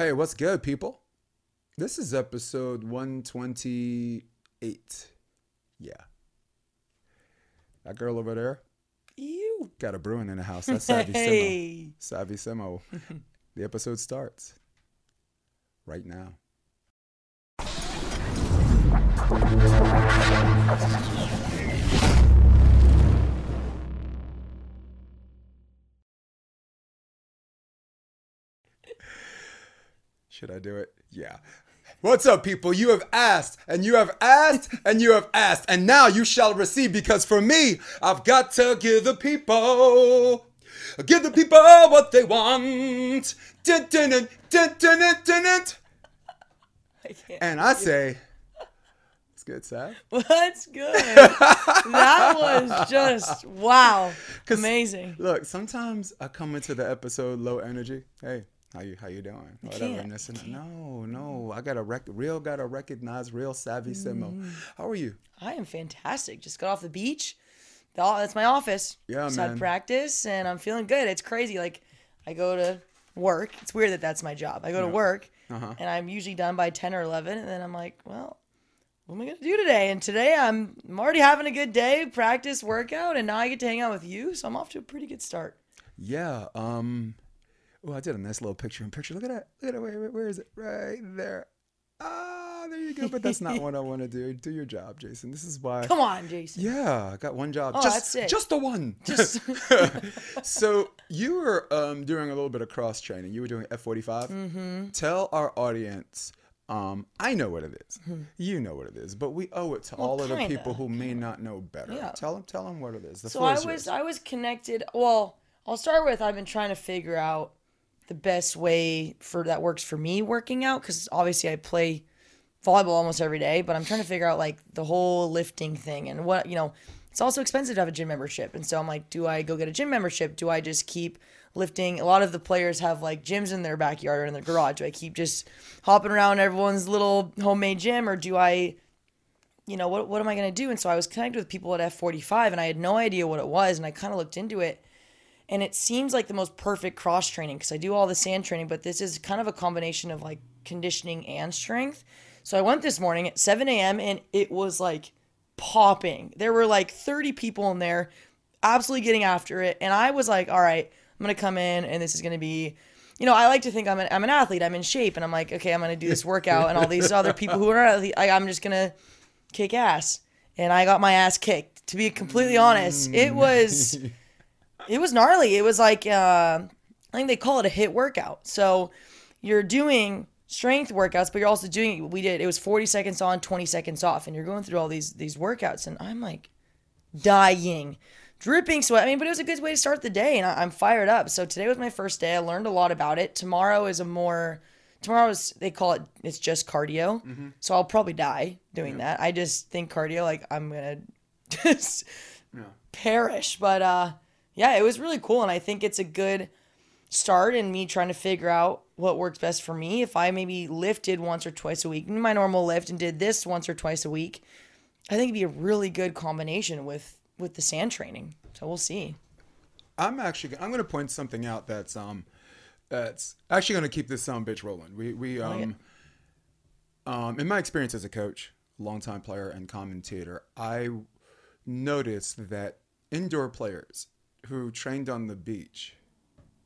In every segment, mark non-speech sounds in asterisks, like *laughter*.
Hey, what's good, people? This is episode 128. Yeah. That girl over there You. got a Bruin in the house. That's *laughs* Savvy Simo. Hey. Savvy Simo. *laughs* the episode starts right now. Should I do it? Yeah. What's up, people? You have asked, and you have asked, *laughs* and you have asked, and now you shall receive because for me, I've got to give the people, give the people what they want. Dun, dun, dun. I. And I say, it's good, Sav. *laughs* What's good? that *laughs* was just wow. Amazing. Look, sometimes I come into the episode low energy. Hey, how you how you doing? Whatever. And this and. No, no. I got a rec- real got to recognize real savvy Simo. Mm. How are you? I am fantastic. Just got off the beach. That's my office. Yeah, Just man. had practice and I'm feeling good. It's crazy. Like I go to work. It's weird that that's my job. I go to work Uh-huh. and I'm usually done by 10 or 11 and then I'm like, well, what am I going to do today? And today I'm, I'm already having a good day, practice, workout, and now I get to hang out with you. So I'm off to a pretty good start. Yeah. Um. Oh, I did a nice little picture in picture. Look at that. Look at it. Where, where- is it? Right there. Ah, there you go. But that's not what I want to do. Do your job, Jason. This is why. Come on, Jason. Yeah, I got one job. Oh, just, that's it. Just the one. *laughs* Just- *laughs* *laughs* so you were um, doing a little bit of cross training. You were doing F 45. Mm-hmm. Tell our audience. Um, I know what it is. You know what it is, but we owe it to Mm-hmm. Well, all of the people who may not know better. Yeah. Tell them. Tell them what it is. The So I was yours. I was connected. Well, I'll start with I've been trying to figure out the best way for that works for me working out because obviously I play volleyball almost every day, but I'm trying to figure out like the whole lifting thing and what you know. It's also expensive to have a gym membership, and so I'm like, do I go get a gym membership? Do I just keep lifting? A lot of the players have like gyms in their backyard or in their garage. Do I keep just hopping around everyone's little homemade gym, or do I you know, what, what am I going to do? And so I was connected with people at F45 and I had no idea what it was. And I kind of looked into it. And it seems like the most perfect cross training because I do all the sand training, but this is kind of a combination of like conditioning and strength. So I went this morning at 7 a.m. and it was like popping. There were like 30 people in there absolutely getting after it. And I was like, all right, I'm going to come in and this is going to be you know, I like to think I'm an, I'm an athlete. I'm in shape, and I'm like, okay, I'm gonna do this workout, and all these *laughs* other people who are athlete, I, I'm just gonna kick ass. And I got my ass kicked. To be completely honest, it was *laughs* it was gnarly. It was like uh, I think they call it a HIIT workout. So you're doing strength workouts, but you're also doing we did it was 40 seconds on, 20 seconds off, and you're going through all these these workouts, and I'm like dying, dripping sweat. I mean, but it was a good way to start the day, and I, I'm fired up. So today was my first day. I learned a lot about it. Tomorrow is a more tomorrow is they call it it's just cardio. So I'll probably die doing that. I just think cardio like I'm gonna *laughs* just perish. But uh, yeah, it was really cool, and I think it's a good start in me trying to figure out what works best for me. If I maybe lifted once or twice a week, my normal lift, and did this once or twice a week, I think it'd be a really good combination with with the sand training. So we'll see. I'm actually I'm going to point something out that's um that's actually going to keep this sound bitch rolling. We we like um um in my experience as a coach, longtime player and commentator, I noticed that indoor players who trained on the beach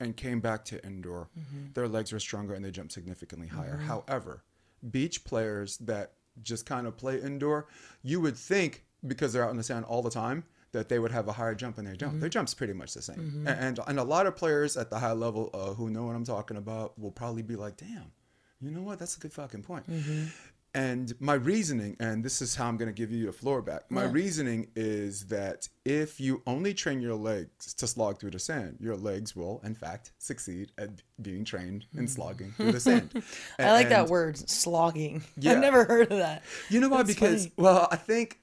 and came back to indoor, mm-hmm. their legs were stronger and they jumped significantly higher. Mm-hmm. However, beach players that just kind of play indoor, you would think because they're out in the sand all the time that they would have a higher jump and their jump. Their mm-hmm. jump's pretty much the same. A- And, and a lot of players at the high level uh, who know what I'm talking about will probably be like, damn, you know what? That's a good fucking point. And my reasoning, and this is how I'm going to give you a floor back. My reasoning is that if you only train your legs to slog through the sand, your legs will, in fact, succeed at being trained in mm. slogging through the sand. *laughs* I like that word, slogging. Yeah. I've never heard of that. You know why? That's because funny. well, I think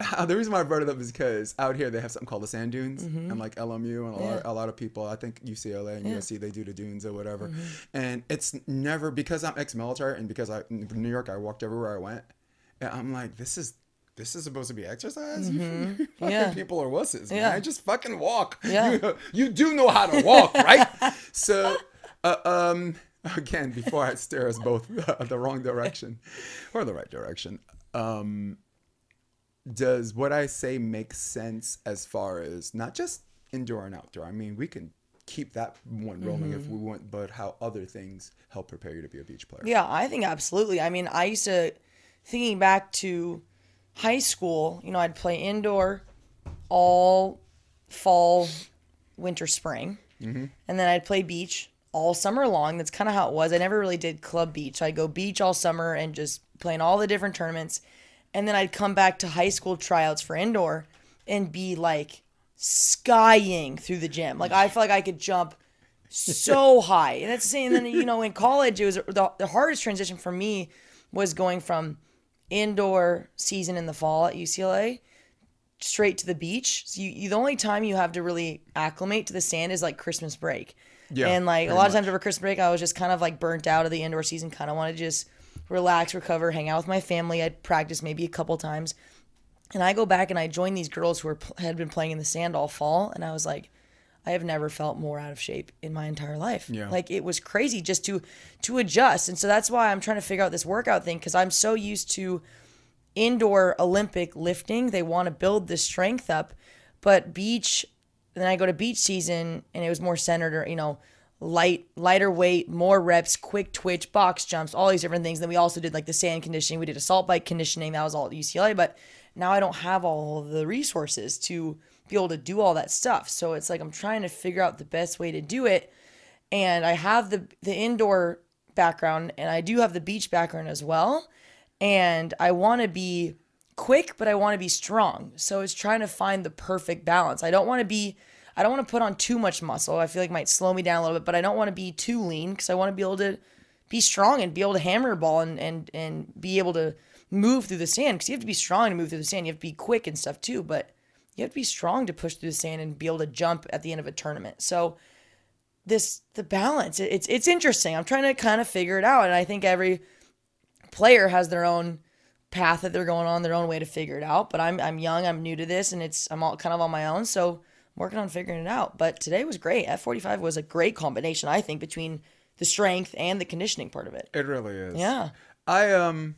*laughs* the reason why I brought it up is because out here they have something called the sand dunes, Mm-hmm. and like LMU and a, lot, a lot of people, I think UCLA and USC they do the dunes or whatever, Mm-hmm. and it's never because I'm ex-military and because I in New York I walked everywhere I went, and I'm like this is. This is supposed to be exercise. You *laughs* fucking Mm-hmm. Yeah. people are wusses, Yeah. man. Just fucking walk. *laughs* Yeah. You, you do know how to walk, right? so, uh, um, again before I steer us both the wrong direction or the right direction. Um, does what I say make sense as far as not just indoor and outdoor? I mean, we can keep that one rolling if mm-hmm. we want, but how other things help prepare you to be a beach player. Yeah, I think absolutely. I mean, I used to thinking back to high school, you know, I'd play indoor all fall, winter, spring. Mm-hmm. And then I'd play beach all summer long. That's kind of how it was. I never really did club beach. I'd go beach all summer and just playing all the different tournaments. And then I'd come back to high school tryouts for indoor and be like skying through the gym. Like I felt like I could jump so *laughs* high. And that's the same. And then, you know, in college, it was the, the hardest transition for me was going from indoor season in the fall at UCLA straight to the beach. So you, you the only time you have to really acclimate to the sand is like Christmas break. Yeah, and like a lot of times over Christmas break, I was just kind of like burnt out of the indoor season. Kind of wanted to just relax, recover, hang out with my family. I'd practice maybe a couple times, and I go back and I join these girls who were had been playing in the sand all fall, and I was like, I have never felt more out of shape in my entire life. Yeah. Like it was crazy just to to adjust, and so that's why I'm trying to figure out this workout thing because I'm so used to indoor Olympic lifting. They want to build this strength up, but beach. Then I go to beach season, and it was more centered, or you know, light, lighter weight, more reps, quick twitch, box jumps, all these different things. Then we also did like the sand conditioning. We did assault bike conditioning. That was all at UCLA, but now I don't have all the resources to be able to do all that stuff. So it's like I'm trying to figure out the best way to do it and I have the the indoor background and I do have the beach background as well. And I want to be quick, but I want to be strong. So it's trying to find the perfect balance. I don't want to be I don't want to put on too much muscle. I feel like might slow me down a little bit, but I don't want to be too lean because I want to be able to be strong and be able to hammer a ball and and and be able to move through the sand because you have to be strong to move through the sand. You have to be quick and stuff too, but you have to be strong to push through the sand and be able to jump at the end of a tournament. So this the balance it's it's interesting i'm trying to kind of figure it out and i think every player has their own path that they're going on their own way to figure it out but i'm i'm young i'm new to this and it's i'm all kind of on my own so working on figuring it out. But today was great. F45 was a great combination i think between the strength and the conditioning part of it. It really is. yeah. I um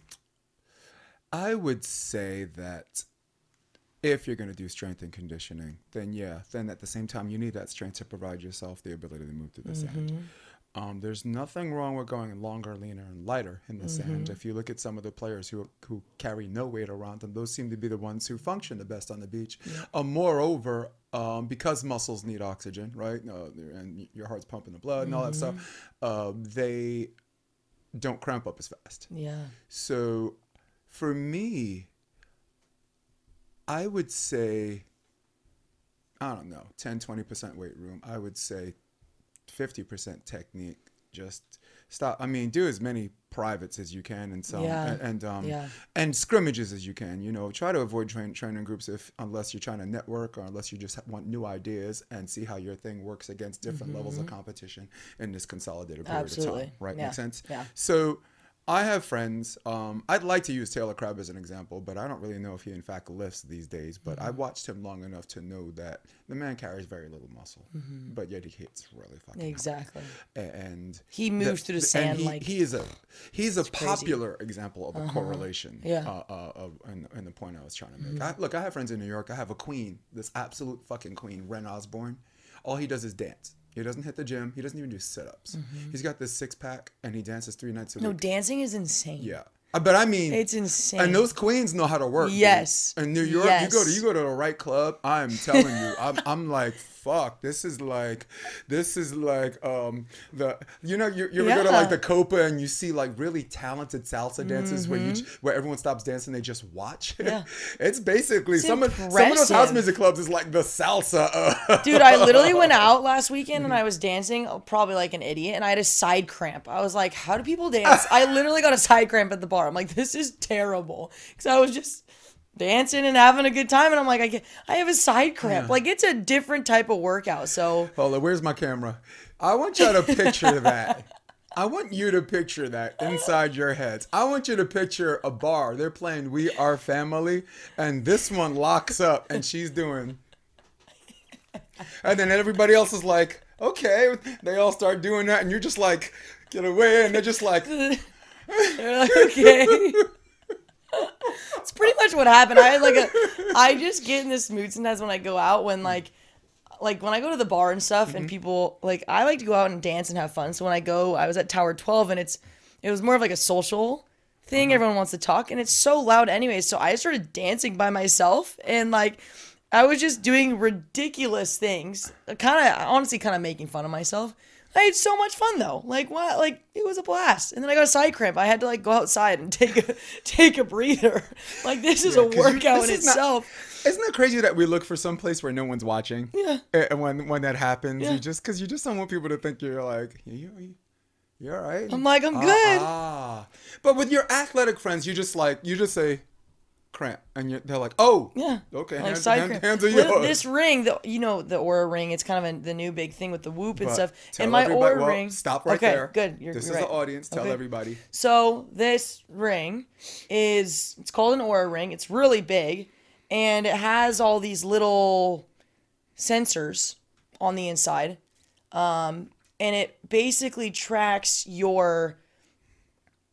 I would say that if you're going to do strength and conditioning, then yeah, then at the same time you need that strength to provide yourself the ability to move through the sand. Um, there's nothing wrong with going longer, leaner, and lighter in the sand. If you look at some of the players who who carry no weight around them, those seem to be the ones who function the best on the beach. Uh, moreover, um, because muscles need oxygen, right, uh, and your heart's pumping the blood and all that stuff, uh, they don't cramp up as fast. yeah So for me, I would say, I don't know, 10, 20% weight room. I would say 50% technique. Just stop. I mean, do as many privates as you can and some Yeah. and, and um Yeah. and scrimmages as you can. You know, try to avoid train, training groups if unless you're trying to network or unless you just want new ideas and see how your thing works against different levels of competition in this consolidated period of Mm-hmm. Time. Right? Yeah. Makes sense. Yeah. So I have friends. Um, I'd like to use Taylor Crabb as an example, but I don't really know if he in fact lifts these days. But Mm-hmm. I watched him long enough to know that the man carries very little muscle, but yet he hits really fucking hard. exactly And He moves through the and sand he, like- he is a he's a popular example of a correlation. Yeah. Mm-hmm. Uh, uh, of, in, in the point I was trying to make. I, look, I have friends in New York. I have a queen, this absolute fucking queen, Ren Osborne. All he does is dance. He doesn't hit the gym. He doesn't even do sit ups. He's got this six pack and he dances three nights a Mm-hmm. no dancing is insane Yeah. Uh, But I mean, it's insane and those queens know how to work. dude. Yes. In New York, you go to you go to the right club. I'm telling you, I'm I'm like fuck. This is like this is like um the you know you, you ever go to like the Copa and you see like really talented salsa dancers where you where everyone stops dancing they just watch. Mm-hmm. *laughs* Yeah. it's basically some of some of those house music clubs is like the salsa. Uh, Dude, I literally went *laughs* out last weekend and I was dancing oh, probably like an idiot and I had a side cramp. I was like, how do people dance? I literally got a side cramp at the bar. I'm like, this is terrible. Because I was just dancing and having a good time and I'm like, I, get, I have a side cramp. Like, it's a different type of workout. So, Hold on, where's my camera? I want you to picture *laughs* that. I want you to picture that inside your heads. I want you to picture a bar. They're playing We Are Family, and this one locks up and she's doing. And then everybody else is like, okay. They all start doing that, and you're just like, get away, and they're just like, *laughs* They're like, okay. *laughs* it's pretty much what happened. I had like a, I just get in this mood sometimes when I go out when like, like when I go to the bar and stuff and mm-hmm. people like I like to go out and dance and have fun. So when I go, I was at Tower Twelve and it's, it was more of like a social thing. Mm-hmm. Everyone wants to talk and it's so loud anyway. So I started dancing by myself and like. I was just doing ridiculous things, kind of honestly, kind of making fun of myself. I had so much fun though. Like what? Like it was a blast. And then I got a side cramp. I had to like go outside and *laughs* take a take a breather. *laughs* Like this is a 'cause you- workout in is not- itself. Isn't it crazy that we look for some place where no one's watching? Yeah. And when when that happens, Yeah. you just because you just don't want people to think you're like you you you're all right. I'm like, I'm Ah, good. Ah, but with your athletic friends, you just like you just say cramp, and you're, they're like, oh, Yeah. okay, Like hands, side hand- hands are yours. This ring, the you know the Oura ring. It's kind of a, the new big thing with the whoop and But stuff. And my Oura well, ring. Stop right okay, there. Good. You're, good. this you're is right. the audience. Tell Okay. everybody. So this ring is it's called an Oura ring. It's really big and it has all these little sensors on the inside. Um, and it basically tracks your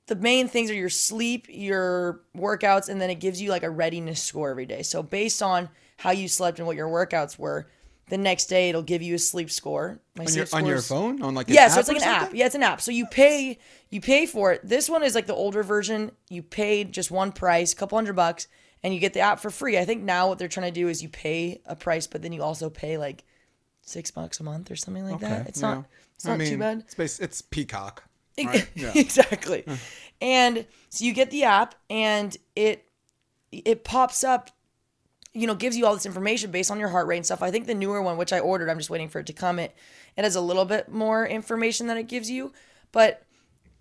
the main things are your sleep, your workouts, and then it gives you like a readiness score every day. So based on how you slept and what your workouts were, the next day it'll give you a sleep score. My On your, sleep on your phone, on like an yeah, so it's like an app. Yeah, it's an app. So you pay you pay for it. This one is like the older version. You paid just one price, a couple hundred bucks, and you get the app for free. I think now what they're trying to do is you pay a price, but then you also pay like six bucks a month or something like that. It's yeah. not it's I not mean, too bad. It's, it's Peacock. Right? *laughs* Yeah. exactly. And so you get the app and it it pops up you know gives you all this information based on your heart rate and stuff. I think the newer one which I ordered, I'm just waiting for it to come it it has a little bit more information that it gives you, but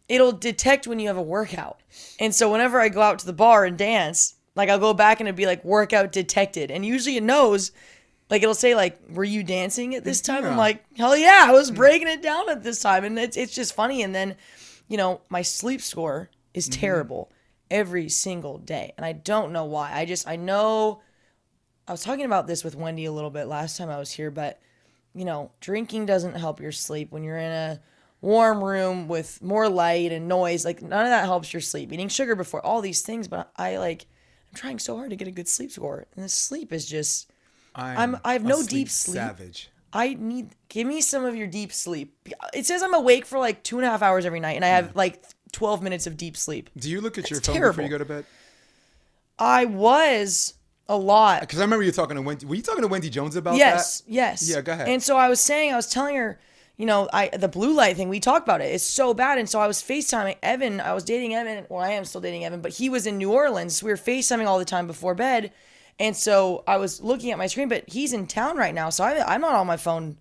it'll detect when you have a workout. And so whenever I go out to the bar and dance, like I'll go back and it'd be like workout detected. And usually it knows like it'll say like, "Were you dancing at this time?" I'm like, "Hell yeah, I was hmm. breaking it down at this time." And it's it's just funny. And then, you know, my sleep score is mm-hmm. terrible every single day, and I don't know why. I just I know. I was talking about this with Wendy a little bit last time I was here, but you know, drinking doesn't help your sleep when you're in a warm room with more light and noise. Like none of that helps your sleep. Eating sugar before all these things, but I like I'm trying so hard to get a good sleep score, and the sleep is just. I'm- I have no deep sleep. Savage. I need give me some of your deep sleep. It says I'm awake for like two and a half hours every night, and I have like 12 minutes of deep sleep. Do you look at your It's phone before you go to bed? I was a lot. Because I remember you talking to Wendy. Were you talking to Wendy Jones about Yes, that? Yes, yes. Yeah, go ahead. And so I was saying, I was telling her, you know, I the blue light thing. We talked about it. It's so bad. And so I was Facetiming Evan. I was dating Evan. Well, I am still dating Evan, but he was in New Orleans. So we were Facetiming all the time before bed. And so I was looking at my screen, but he's in town right now, so I, I'm not on my phone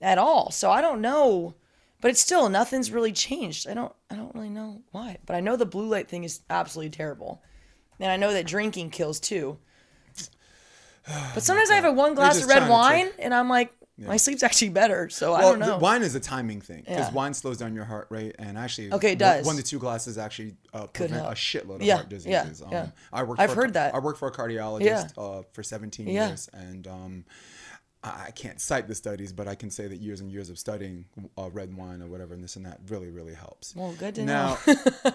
at all. So I don't know. But it's still nothing's really changed. I don't I don't really know why. But I know the blue light thing is absolutely terrible. And I know that drinking kills too. *sighs* But sometimes I have a one glass of red wine and I'm like, my sleep's actually better. So I don't know. wine is a timing thing because Yeah. wine slows down your heart rate, and actually, Okay, it one- does. One, to two glasses actually uh, prevent a shitload of Yeah, heart yeah, diseases. Um, yeah. I worked. I've for a- heard that. I worked for a cardiologist Yeah. uh, for 17 Yeah. years, and um, I I can't cite the studies, but I can say that years and years of studying uh, red wine or whatever and this and that really, really helps. well, good to Now, know.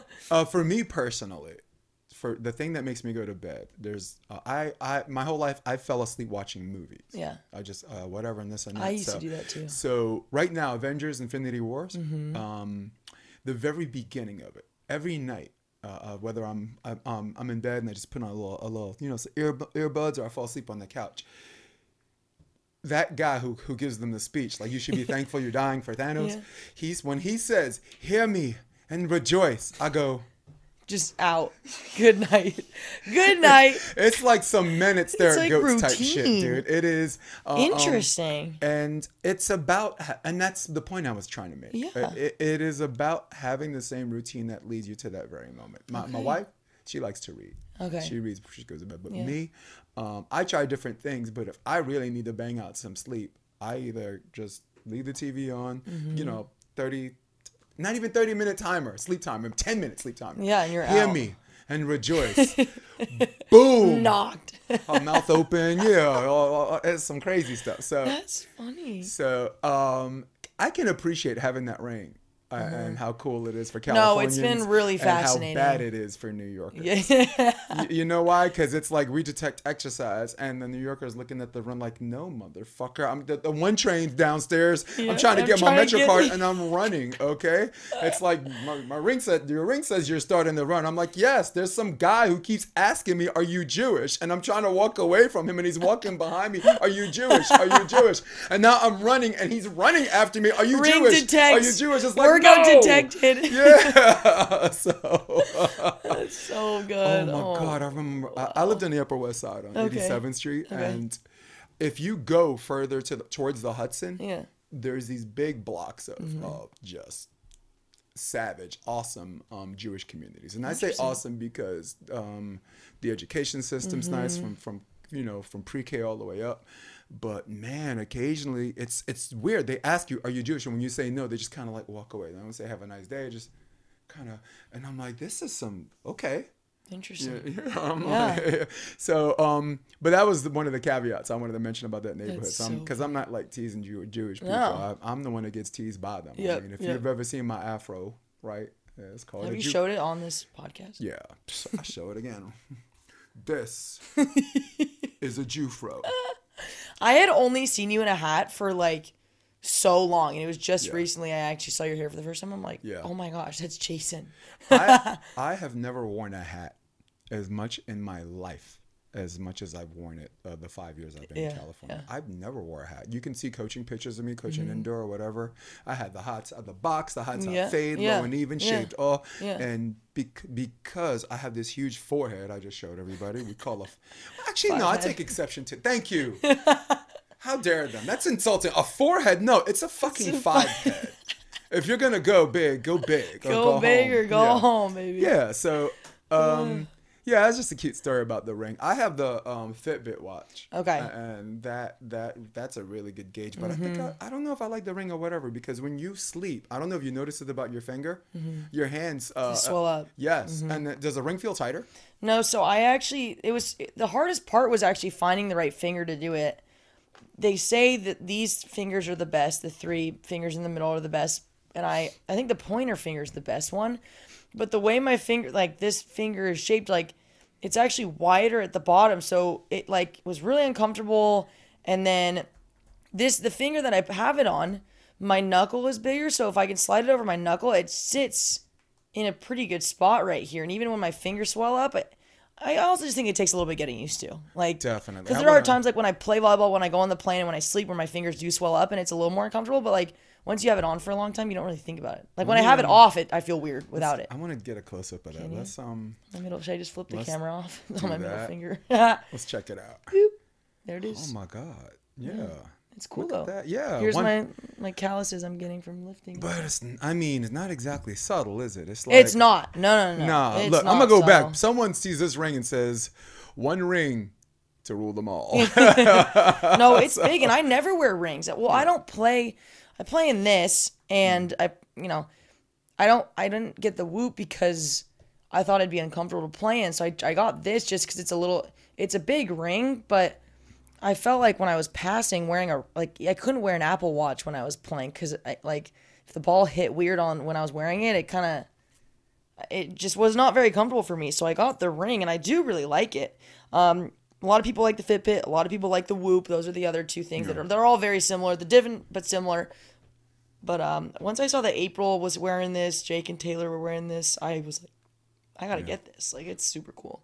*laughs* uh, for me personally, for the thing that makes me go to bed, there's uh, I I my whole life I fell asleep watching movies. Yeah. I just uh, whatever and this and that. I used to So- do that too. So right now, Avengers: Infinity Wars, Mm-hmm. um, the very beginning of it, every night. Uh, uh, whether I'm I'm, um, I'm in bed and I just put on a little a little you know some ear, earbuds or I fall asleep on the couch. That guy who who gives them the speech like you should be *laughs* thankful you're dying for Thanos. Yeah. He's when he says hear me and rejoice. I go. Just out. Good night. Good night. *laughs* It's like some men it's their like goats type shit, dude. It is uh, um, Interesting. and it's about and that's the point i was trying to make Yeah. Uh, it, it is about having the same routine that leads you to that very moment my, my wife she likes to read Okay. she reads before she goes to bed but Yeah. me um, i try different things but if i really need to bang out some sleep i either just leave the tv on Mm-hmm. you know 30 not even 30 minute timer sleep timer 10 minute sleep timer Yeah, and you're out. hear out. me and rejoice *laughs* boom Knocked. *laughs* her mouth open yeah it's some crazy stuff so That's funny. so um, I can appreciate having that ring uh, and how cool it is for Mm-hmm. No, it's been really And fascinating. how bad it is for New Yorkers. Yeah. Y- you know why? Because it's like we detect exercise, and the New Yorkers looking at the run like, "No, motherfucker! I'm the, the one train downstairs. Yeah, I'm trying to I'm get my trying to Metro card, and I'm running. Okay, it's like my, my ring said. Your ring says you're starting the run. I'm like, yes. There's some guy who keeps asking me, "Are you Jewish?" And I'm trying to walk away from him, and he's walking behind me. Are you Jewish? Are you Jewish? And now I'm running, and he's running after me. Are you Ring Jewish? detects. Are you Jewish? It's like No. detected. Yeah. *laughs* so. *laughs* That's so good. Oh my god, I remember. I, I lived on the Upper West Side on Okay. 87th Street, Okay. and if you go further to the, towards the Hudson, Yeah. Mm-hmm. there's these big blocks of, of just savage, awesome um, Jewish communities, and I say awesome because um, the education system's nice Mm-hmm. from from you know from pre-K all the way up. But man, occasionally it's it's weird. They ask you, "Are you Jewish?" And when you say no, they just kind of like walk away. They don't say "Have a nice day." Just kind of, and I'm like, "This is some okay." Interesting. Yeah, *laughs* yeah, I'm Yeah. like- so, um, but that was one of the caveats I wanted to mention about that neighborhood. That's So, because I'm not like teasing Jew, Jewish people, No. I, I'm the one that gets teased by them. Yep, I mean, if yep. you've ever seen my afro, right? Yeah, it's called. Have you Jew- showed it on this podcast? Yeah, I show it again. *laughs* this *laughs* is a Jewfro. I had only seen you in a hat for like so long, and it was just Yeah. recently I actually saw your hair for the first time. I'm like, Yeah. oh my gosh, that's Jason. I, *laughs* I have never worn a hat as much in my life as much as I've worn it uh, the five years I've been in California. yeah. Mm-hmm. I've never wore a hat. You can see coaching pictures of me coaching indoor or whatever. I had the hot uh, the box, the hot top Yeah, fade, yeah, low and even, yeah, shaved off. yeah. And bec- because I have this huge forehead, I just showed everybody. We call a f- *laughs* actually no, I take exception to. Thank you. *laughs* How dare them? That's insulting. A forehead? No, it's a fucking five head. If you're gonna go big, go big. or *laughs* Go, big home. or go Yeah. home, baby. Yeah. So, um, yeah, that's just a cute story about the ring. I have the um, Fitbit watch. Okay. And that that that's a really good gauge. But I think I, I don't know if I like the ring or whatever because when you sleep, I don't know if you noticed it about your finger, your hands uh, swell uh, up. Yes. And does the ring feel tighter? No, so I actually it was the hardest part was actually finding the right finger to do it. They say that these fingers are the best, the three fingers in the middle are the best, and I I think the pointer finger is the best one. But the way my finger like this finger is shaped like it's actually wider at the bottom, so it like was really uncomfortable and then this the finger that I have it on, my knuckle is bigger, so if I can slide it over my knuckle, it sits in a pretty good spot right here. And even when my fingers swell up, I, I also just think it takes a little bit getting used to. Like Definitely. because there are times like when I play volleyball, when I go on the plane, and when I sleep, where my fingers do swell up, and it's a little more uncomfortable. But like once you have it on for a long time, you don't really think about it. Like when I have it off, it I feel weird without it. I want to get a close up of that. Let's um My middle, should I just flip the Let's camera off *laughs* on my middle that. finger? *laughs* *laughs* let's check it out. There it is. Oh my god. Yeah. it's cool Look though. at that. Yeah. Here's one- my my calluses I'm getting from lifting. But it's I mean, it's not exactly subtle, is it? It's like it's not. No, no, no. Nah, It's look, I'm gonna go back. Someone sees this ring and says, "One ring to rule them all." no, it's big, and I never wear rings. Well, I don't play. I play in this, and I, you know, I don't. I didn't get the whoop because I thought I'd be uncomfortable to play in. So I, I got this just because it's a little. It's a big ring, but I felt like when I was passing, wearing a like I couldn't wear an Apple Watch when I was playing because I like if the ball hit weird on when I was wearing it, it kind of it just was not very comfortable for me. So I got the ring, and I do really like it. Um, a lot of people like the Fitbit. A lot of people like the Whoop. Those are the other two things that are they're all very similar. The different but similar. But um, once I saw that April was wearing this, Jake and Taylor were wearing this, I was like, I gotta get this. Like it's super cool.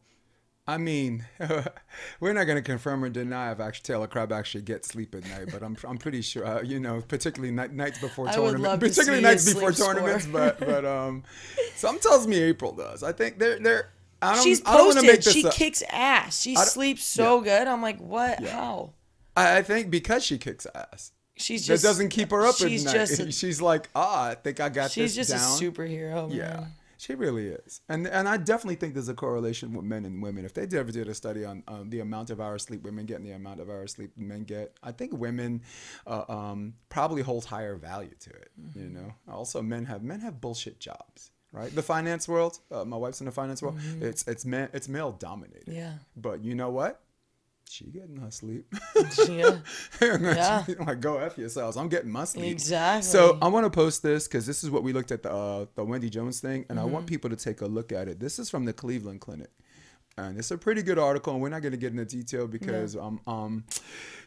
I mean, *laughs* we're not gonna confirm or deny if actually Taylor Crabb actually gets sleep at night, but I'm I'm pretty sure, uh, you know, particularly night, nights before I would tournaments, love to particularly see nights before sleep score. tournaments, but but um, *laughs* some tells me April does. I think they're they're. I don't, She's I don't make posted. this She up. kicks ass. She sleeps so good. I'm like, what? How? I, I think because she kicks ass. She's That just doesn't keep her up she's at night. Just a, *laughs* she's like, ah, I think I got she's this She's just down. a superhero. Man. Yeah, she really is, and and I definitely think there's a correlation with men and women. If they ever did a study on um, the amount of hours sleep women get and the amount of hours sleep men get, I think women uh, um, probably hold higher value to it. You Mm-hmm. know, also men have men have bullshit jobs. Right, the finance world. Uh, my wife's in the finance world. It's it's man, it's male dominated. Mm-hmm. Yeah. But you know what? she getting her sleep. *laughs* Yeah. *laughs* Yeah. *laughs* like go f yourselves. I'm getting my sleep. Exactly. So I want to post this because this is what we looked at the uh, the Wendy Jones thing, and I want Mm-hmm. people to take a look at it. This is from the Cleveland Clinic, and it's a pretty good article. And we're not going to get into detail because um um,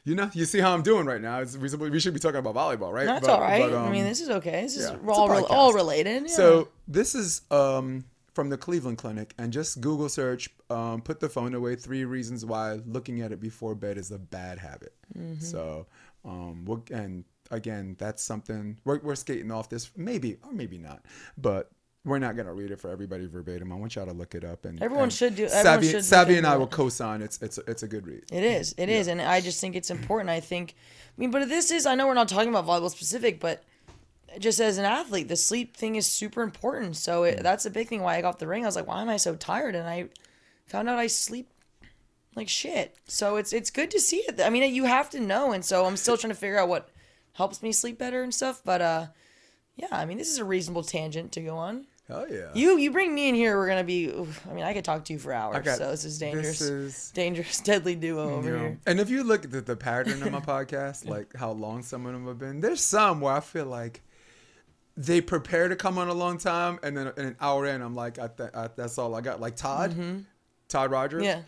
you know, you see how I'm doing right now. It's we, we should be talking about volleyball, right? That's But- all right. but, I mean, um, this is okay. This is yeah, all, re- all related. Yeah. So this is um, from the Cleveland Clinic, and just Google search, um, put the phone away. Three reasons why looking at it before bed is a bad habit. So, um, we'll, and again, that's something we're, we're skating off this, maybe or maybe not, but. We're not gonna read it for everybody verbatim. I want y'all to look it up and Everyone and should do- everyone Savvy, should Savvy and I will co-sign. It's it's it's a good read. It is. It is, and I just think it's important. I think, I mean, but this is. I know we're not talking about volleyball specific, but just as an athlete, the sleep thing is super important. So it, that's a big thing. Why I got the ring, I was like, why am I so tired? And I found out I sleep like shit. So it's it's good to see it. I mean, you have to know, and so I'm still trying to figure out what helps me sleep better and stuff. But uh, yeah, I mean, this is a reasonable tangent to go on. Hell yeah. You you bring me in here, we're gonna be. I mean, I could talk to you for hours. got- so this is dangerous, This is dangerous, *laughs* deadly duo over you know, here. And if you look at the, the pattern of my *laughs* podcast, like how long some of them have been, there's some where I feel like they prepare to come on a long time, and then an hour in, I'm like, I th- I, that's all I got. Like Todd, Todd Rogers. Mm-hmm. Yeah.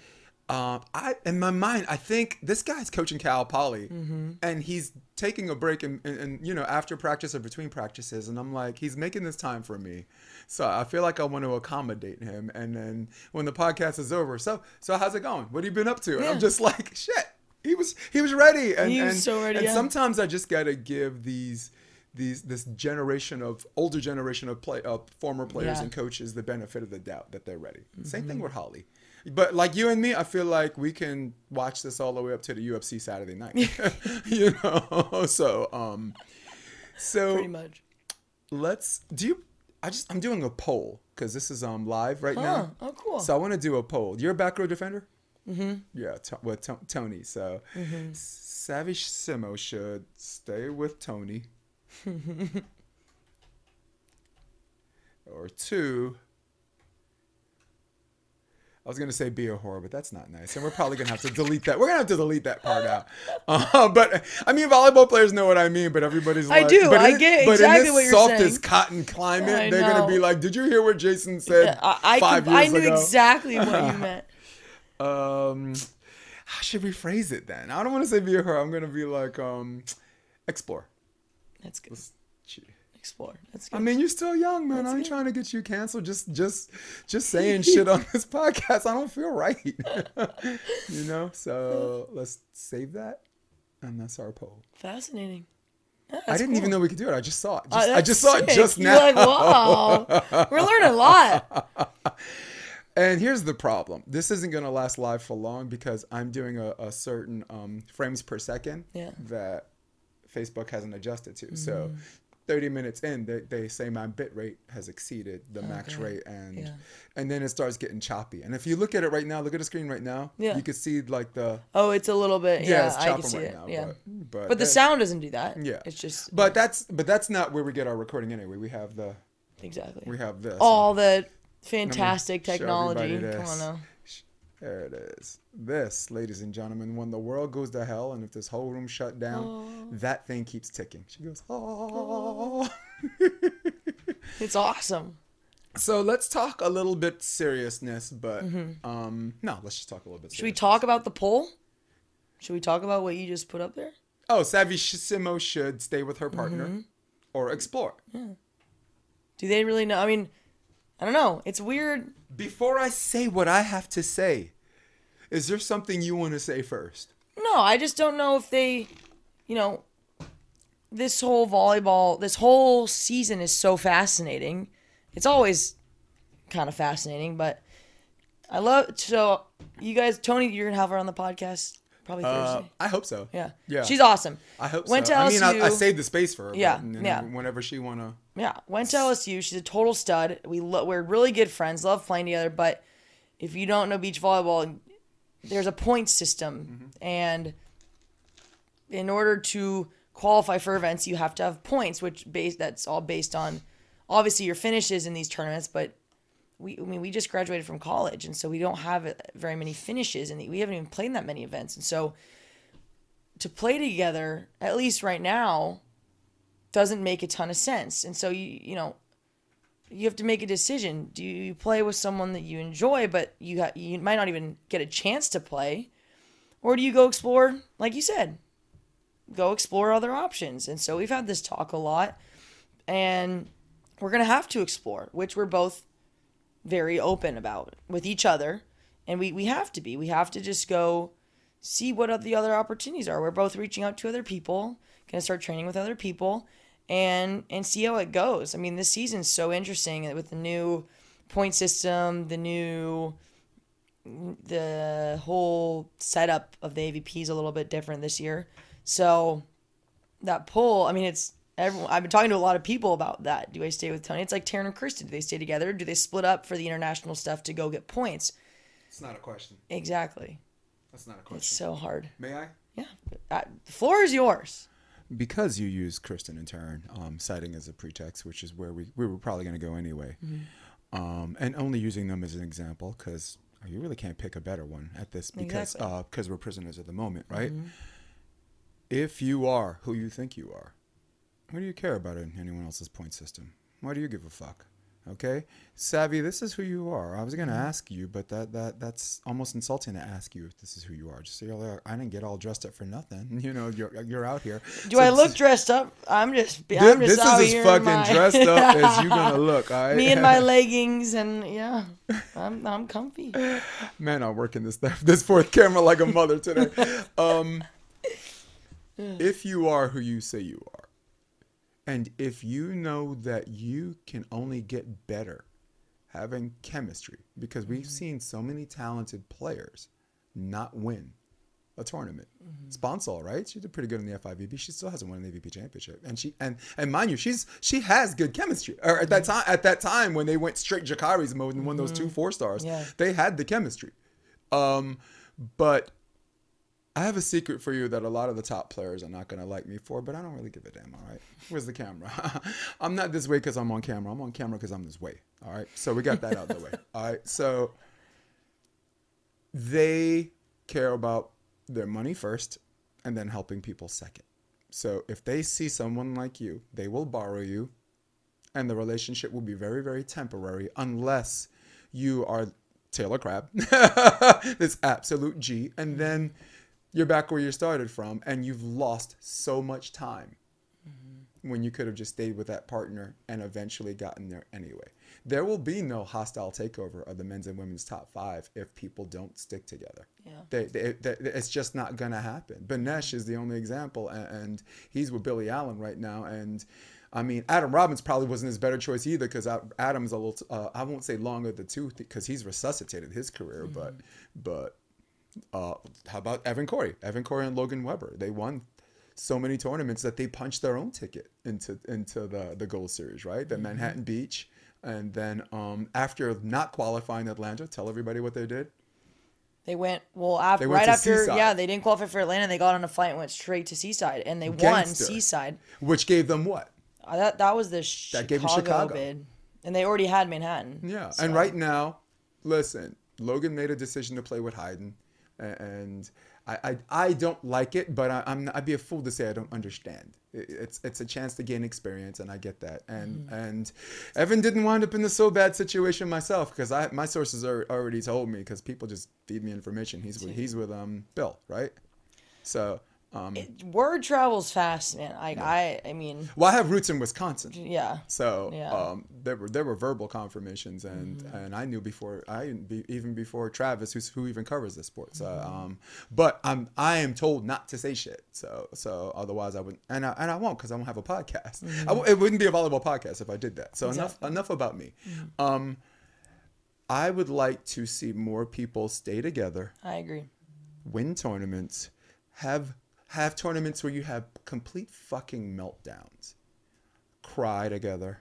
Um, I in my mind, I think this guy's coaching Cal Poly, Mm-hmm. and he's taking a break, and, and, and you know after practice or between practices, and I'm like, he's making this time for me, so I feel like I want to accommodate him. And then when the podcast is over, so so how's it going? What have you been up to? And I'm just like, shit, he was he was ready, and He was and, so ready, And yeah. sometimes I just gotta give these. These this generation of older generation of play of former players Yeah. Mm-hmm. and coaches the benefit of the doubt that they're ready. Same thing with Holly. But like you and me, I feel like we can watch this all the way up to the UFC Saturday night. *laughs* *laughs* you know, so um, so Pretty much. let's do you. I just I'm doing a poll because this is um live right Huh. now. Oh, cool. So I want to do a poll. You're a back row defender. Mm-hmm. Yeah, t- with t- Toni. So Mm-hmm. Savage Simo should stay with Toni. *laughs* or two. I was gonna say be a whore, but that's not nice, and we're probably gonna have to delete that. We're gonna have to delete that part out. *laughs* Uh, but I mean, volleyball players know what I mean. But everybody's I like, do, But I in, get but exactly in this what you're soft as saying. cotton climate, I they're gonna be like, "Did you hear what Jason said I, I, five could, I knew ago?" exactly what you *laughs* meant. um how should we phrase it then i don't want to say be a whore. i'm gonna be like um explore That's good. Gee. Explore. That's good. i mean you're still young man i ain't good. trying to get you canceled just just just *laughs* saying shit on this podcast i don't feel right *laughs* you know so let's save that and that's our poll Fascinating. Yeah, i didn't cool. even know we could do it i just saw it Uh, just, i that's just saw it just You're now like, wow. We're learning a lot. *laughs* And here's the problem. This isn't going to last live for long because I'm doing a, a certain um, frames per second Yeah. that Facebook hasn't adjusted to. So 30 minutes in, they, they say my bit rate has exceeded the oh, max Okay. rate. And Yeah. and then it starts getting choppy. And if you look at it right now, look at the screen right now, Yeah. you can see like the, Oh, it's a little bit. yeah, Yeah, it's I can see right it. now. yeah. But, but, But the sound doesn't do that. Yeah. It's just. But that's but that's not where we get our recording anyway. We have the exactly. we have this. All the fantastic technology. Come on now. There it is. This, ladies and gentlemen, when the world goes to hell and if this whole room shut down, that thing keeps ticking. She goes, oh. It's awesome. so let's talk a little bit seriousness, but um, no, let's just talk a little bit. Mm-hmm. Should we talk about the poll? Should we talk about what you just put up there? Oh, Savvy Simo should stay with her partner Mm-hmm. or explore. Yeah. Do they really know? I mean, I don't know. It's weird. Before I say what I have to say, is there something you want to say first? No, I just don't know if they, you know, this whole volleyball, this whole season is so fascinating. It's always kind of fascinating, but I love. So, you guys, Toni, you're gonna have her on the podcast probably Uh, Thursday. I hope so. Yeah, Yeah. she's awesome. I hope Went so. to I mean, I, I saved the space for her. Yeah, but, yeah. Whenever she wanna. Yeah, went to LSU. She's a total stud. We lo- we're really good friends. Love playing together. But if you don't know beach volleyball, there's a point system, and in order to qualify for events, you have to have points, which base that's all based on obviously your finishes in these tournaments, but we I mean we just graduated from college, and so we don't have uh, very many finishes, and we haven't even played in that many events, and so to play together, at least right now, doesn't make a ton of sense. And so you you know you have to make a decision. Do you play with someone that you enjoy, but you ha- you might not even get a chance to play, or do you go explore, like you said, go explore other options? And so we've had this talk a lot, and we're gonna have to explore, which we're both very open about with each other, and we we have to be. We have to just go see what the other opportunities are. We're both reaching out to other people, gonna start training with other people and and see how it goes. I mean, this season's so interesting with the new point system, the new the whole setup of the AVP is a little bit different this year. So that pull, I mean, it's everyone. I've been talking to a lot of people about that. Do I stay with Toni? It's like Taryn and Kristen. Do they stay together? Do they split up for the international stuff to go get points? It's not a question. Exactly. That's not a question. It's so hard. May I? Yeah. The floor is yours. Because you use Kristen and Taryn, um, citing as a pretext, which is where we, we were probably going to go anyway, um, and only using them as an example because you really can't pick a better one at this because Exactly. uh, because we're prisoners at the moment, right? If you are who you think you are, what do you care about in anyone else's point system? Why do you give a fuck? Okay, savvy. This is who you are. I was gonna ask you, but that that that's almost insulting to ask you if this is who you are. Just say, "Oh, I didn't get all dressed up for nothing. *laughs* You know, you're you're out here. Do So I look dressed up? I'm just. I'm just this out is as in fucking my- dressed up *laughs* as you're gonna look. All right. Me and my *laughs* leggings and yeah, I'm I'm comfy. Man, I'm working this this fourth camera like a mother today. Um, if you are who you say you are, and if you know that you can only get better having chemistry, because we've mm-hmm. seen so many talented players not win a tournament. Mm-hmm. Sponcil, right? She did pretty good in the FIVB. She still hasn't won an AVP championship, and she and and mind you, she's she has good chemistry. Or at that mm-hmm. time, at that time when they went straight Jakari's mode and won those two four stars, Yeah. they had the chemistry. Um, but I have a secret for you that a lot of the top players are not going to like me for, but I don't really give a damn. All right, where's the camera? *laughs* I'm not this way because I'm on camera. I'm on camera because I'm this way. All right, so we got that out of the way. *laughs* All right, so they care about their money first and then helping people second. So if they see someone like you, they will borrow you and the relationship will be very, very temporary unless you are Taylor Crabb, *laughs* this absolute G, and then you're back where you started from and you've lost so much time when you could have just stayed with that partner and eventually gotten there anyway. There will be no hostile takeover of the men's and women's top five if people don't stick together. Yeah. They, they, they, it's just not going to happen. Banesh is the only example, a- and he's with Billy Allen right now. And I mean, Adam Robbins probably wasn't his better choice either because Adam's a little, uh, I won't say longer the tooth because he's resuscitated his career, but, but uh, how about Evan Cory? Evan Cory and Logan Webber. They won so many tournaments that they punched their own ticket into into the the Gold Series, right? The Manhattan Beach, and then um, after not qualifying Atlanta, tell everybody what they did. They went well after They went right after Seaside. yeah they didn't qualify for Atlanta. They got on a flight and went straight to Seaside and they won Seaside. Which gave them what? Uh, that that was the That Chicago, them Chicago. bid, and they already had Manhattan. Yeah. So- And right now, listen, Logan made a decision to play with Hayden, and I I, I don't like it, but I, I'm I'd be a fool to say I don't understand. It- It's it's a chance to gain experience, and I get that. And and Evan didn't wind up in the so bad situation myself because I my sources are already told me because people just feed me information. He's with he's with um Bill, right? So um, Word travels fast, man. Like I I mean well, I have roots in Wisconsin. yeah. So Yeah. um, there were there were verbal confirmations, and and I knew before I even before Travis, who's who even covers this sport. So, um, but I'm I am told not to say shit. So so otherwise I would and I and I won't because I won't have a podcast. I w- it wouldn't be a volleyball podcast if I did that. So enough enough about me. Um, I would like to see more people stay together I agree. win tournaments, have have tournaments where you have complete fucking meltdowns, cry together,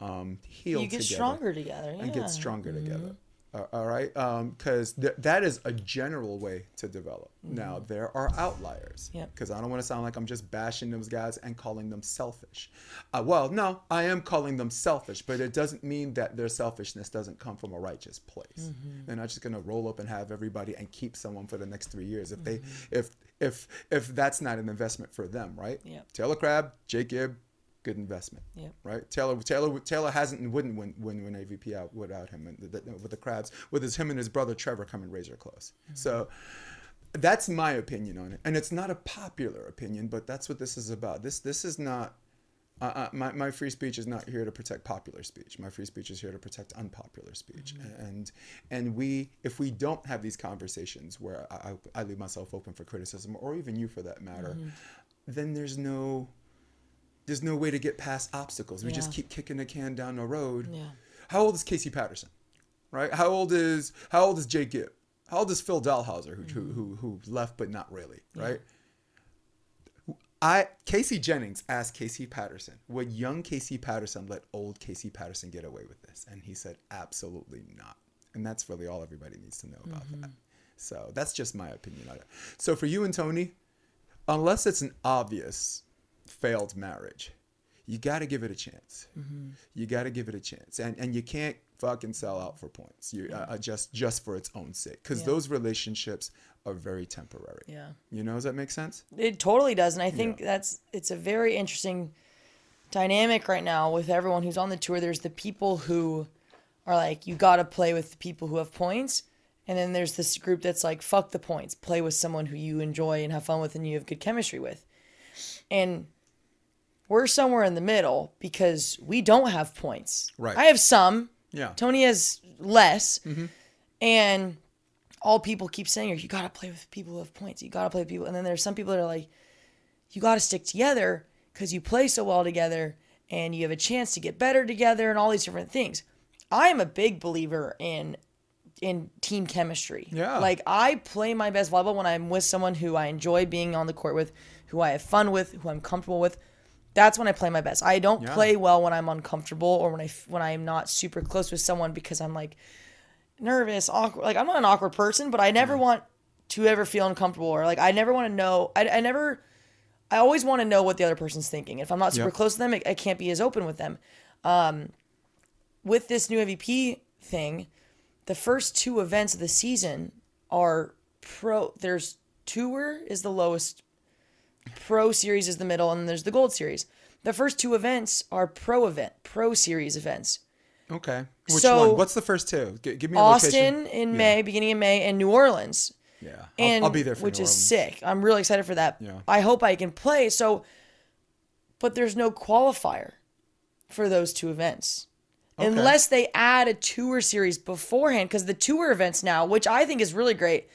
um, heal You get together, stronger together. Yeah. and get stronger together. Uh, all right, because th- that is a general way to develop. Now there are outliers. Yep. Because I don't want to sound like I'm just bashing those guys and calling them selfish. Uh, well, no, I am calling them selfish, but it doesn't mean that their selfishness doesn't come from a righteous place. They're not just going to roll up and have everybody and keep someone for the next three years if they if if if that's not an investment for them, right? Yeah. Taylor Crabb, Jake Gibb, good investment. Yeah. Right. Taylor Taylor Taylor hasn't wouldn't win win, win AVP out without him and the, the, with the Crabbs with his him and his brother Trevor coming razor close. Mm-hmm. So that's my opinion on it, and it's not a popular opinion, but that's what this is about. This this is not. Uh, my, my free speech is not here to protect popular speech. My free speech is here to protect unpopular speech. And and we, if we don't have these conversations where I, I, leave myself open for criticism, or even you for that matter, then there's no there's no way to get past obstacles. We just keep kicking the can down the road. Yeah. How old is Casey Patterson? Right? How old is how old is Jake Gibb? How old is Phil Dalhausser, who who, who who left but not really, right? I Casey Jennings asked Casey Patterson, would young Casey Patterson let old Casey Patterson get away with this? And he said, absolutely not. And that's really all everybody needs to know about that. So that's just my opinion on it. So for you and Toni, unless it's an obvious failed marriage, you got to give it a chance. You got to give it a chance, and and you can't fucking sell out for points. You uh, uh, just just for its own sake, because Yeah. those relationships are very temporary. Yeah. You know, does that make sense? It totally does, and I think that's it's a very interesting dynamic right now with everyone who's on the tour. There's the people who are like, you got to play with the people who have points, and then there's this group that's like, fuck the points, play with someone who you enjoy and have fun with, and you have good chemistry with, and we're somewhere in the middle because we don't have points. Right. I have some. Yeah. Toni has less, mm-hmm. and all people keep saying are you gotta play with people who have points. You gotta play with people, and then there's some people that are like, you gotta stick together because you play so well together, and you have a chance to get better together, and all these different things. I am a big believer in in team chemistry. Yeah. Like I play my best volleyball when I'm with someone who I enjoy being on the court with, who I have fun with, who I'm comfortable with. That's when I play my best. I don't Yeah. play well when I'm uncomfortable or when I when I'm not super close with someone because I'm like nervous, awkward. Like I'm not an awkward person, but I never want to ever feel uncomfortable or like I never want to know. I, I never. I always want to know what the other person's thinking. If I'm not super Yep. close to them, I, I can't be as open with them. Um, with this new MVP thing, the first two events of the season are pro. There's tour is the lowest, pro series is the middle, and then there's the gold series. The first two events are pro event, pro series events. Okay. Which So- one? What's the first two? G- give me a location. Austin in May, beginning of May, and New Orleans. Yeah. I'll, And I'll be there for which is sick. I'm really excited for that. Yeah. I hope I can play. So, but there's no qualifier for those two events. Okay. Unless they add a tour series beforehand, because the tour events now, which I think is really great,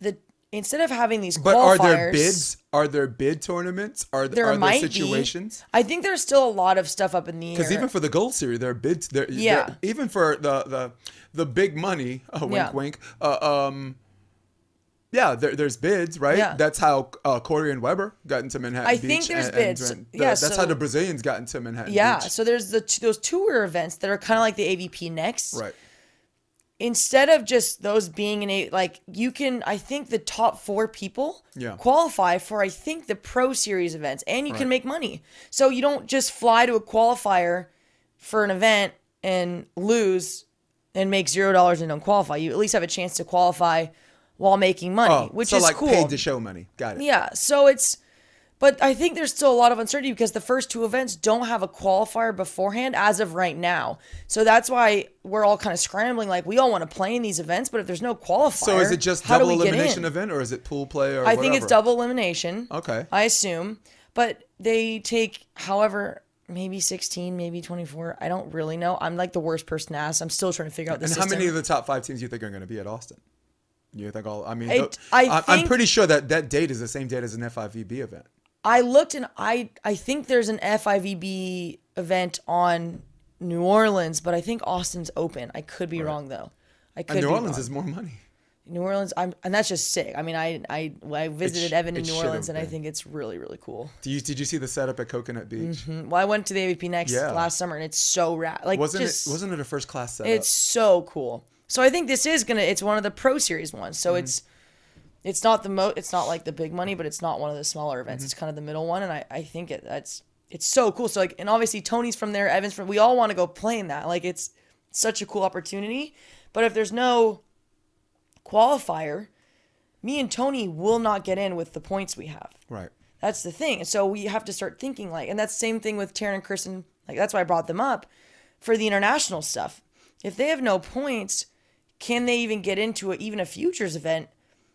the instead of having these But are there bids? Are there bid tournaments? Are, There are there situations? be. I think there's still a lot of stuff up in the air. Because even for the gold series, there are bids. There, Yeah. there- even for the the the big money. Uh, wink, Yeah. wink. Uh, um. Yeah, there, there's bids, right? Yeah. That's how uh, Cory and Webber got into Manhattan I Beach. think there's and- and bids. ran- the- Yeah, that's how the Brazilians got into Manhattan yeah, Beach. so there's the those tour events that are kind of like the AVP next. Right. Instead of just those being in a like you can I think the top four people Yeah. qualify for I think the pro series events and you can make money. So you don't just fly to a qualifier for an event and lose and make zero dollars and don't qualify. You at least have a chance to qualify while making money, Oh, which so is like cool. paid to show money. Got it. Yeah, so it's but I think there's still a lot of uncertainty because the first two events don't have a qualifier beforehand as of right now. So that's why we're all kind of scrambling like we all want to play in these events, but if there's no qualifier, So is it just double elimination event or is it pool play or I think it's double elimination. Okay. I assume, but they take however maybe 16, maybe 24. I don't really know. I'm like the worst person to ask. I'm still trying to figure out the And system. how many of the top five teams you think are going to be at Austin? You think all? I mean, I- th- I I am pretty sure that that date is the same date as an FIVB event. I looked and I I think there's an FIVB event on New Orleans, but I think Austin's open. I could be wrong though. I could And New Orleans wrong. is more money. New Orleans, I'm, and that's just sick. I mean, I I, I visited sh- Evan in New Orleans, and I think it's really really cool. Do you, did you see the setup at Coconut Beach? Mm, Well, I went to the AVP next Yeah. last summer, and it's so rad. Like, Wasn't just, it? Wasn't it a first class setup? It's so cool. So I think this is gonna. It's one of the Pro Series ones. So it's it's not the mo. It's not like the big money, but it's not one of the smaller events. Mm-hmm. It's kind of the middle one, and I I think it that's it's so cool. So like, and obviously Toni's from there, Evans from. We all want to go play in that. Like it's such a cool opportunity. But if there's no qualifier, me and Toni will not get in with the points we have. right. That's the thing. And so we have to start thinking like, and that's the same thing with Taryn and Kirsten. Like that's why I brought them up for the international stuff. If they have no points, can they even get into a, even a futures event?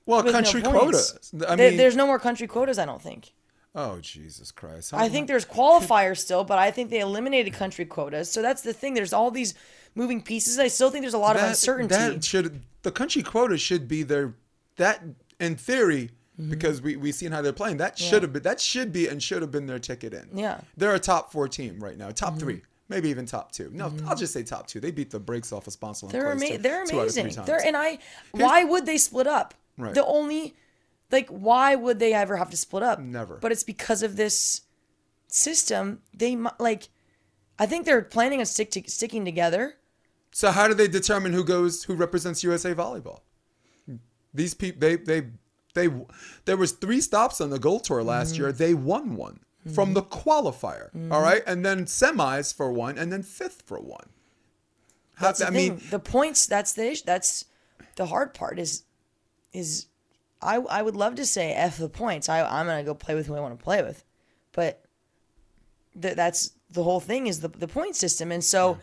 Well, with no country quotas. I There- mean, there's no more country quotas. I don't think. oh Jesus Christ! I think there's *laughs* qualifiers still, but I think they eliminated country quotas. So that's the thing. There's all these moving pieces. I still think there's a lot of uncertainty. That should the country quota should be there. that in theory Mm-hmm. because we we seen how they're playing. That should have been that should be and should have been their ticket in. Yeah. Mm-hmm. they're a top four team right now, top three, maybe even top two. No, I'll just say top two. They beat the brakes off of Sponcil. They're ama- They're amazing. They're They're and I. Why would they split up? Right. The only, like, why would they ever have to split up? Never. But it's because of this system. They like, I think they're planning on stick to, sticking together. So how do they determine who goes who represents USA volleyball? These people they they they there was three stops on the gold tour last Mm-hmm. year. They won one from the qualifier. all right, and then semis for one, and then fifth for one. How, That's I thing. mean, the points. That's the issue. That's the hard part. Is is I I would love to say f the points. I I'm gonna go play with who I want to play with, but th- that's the whole thing is the the point system. And so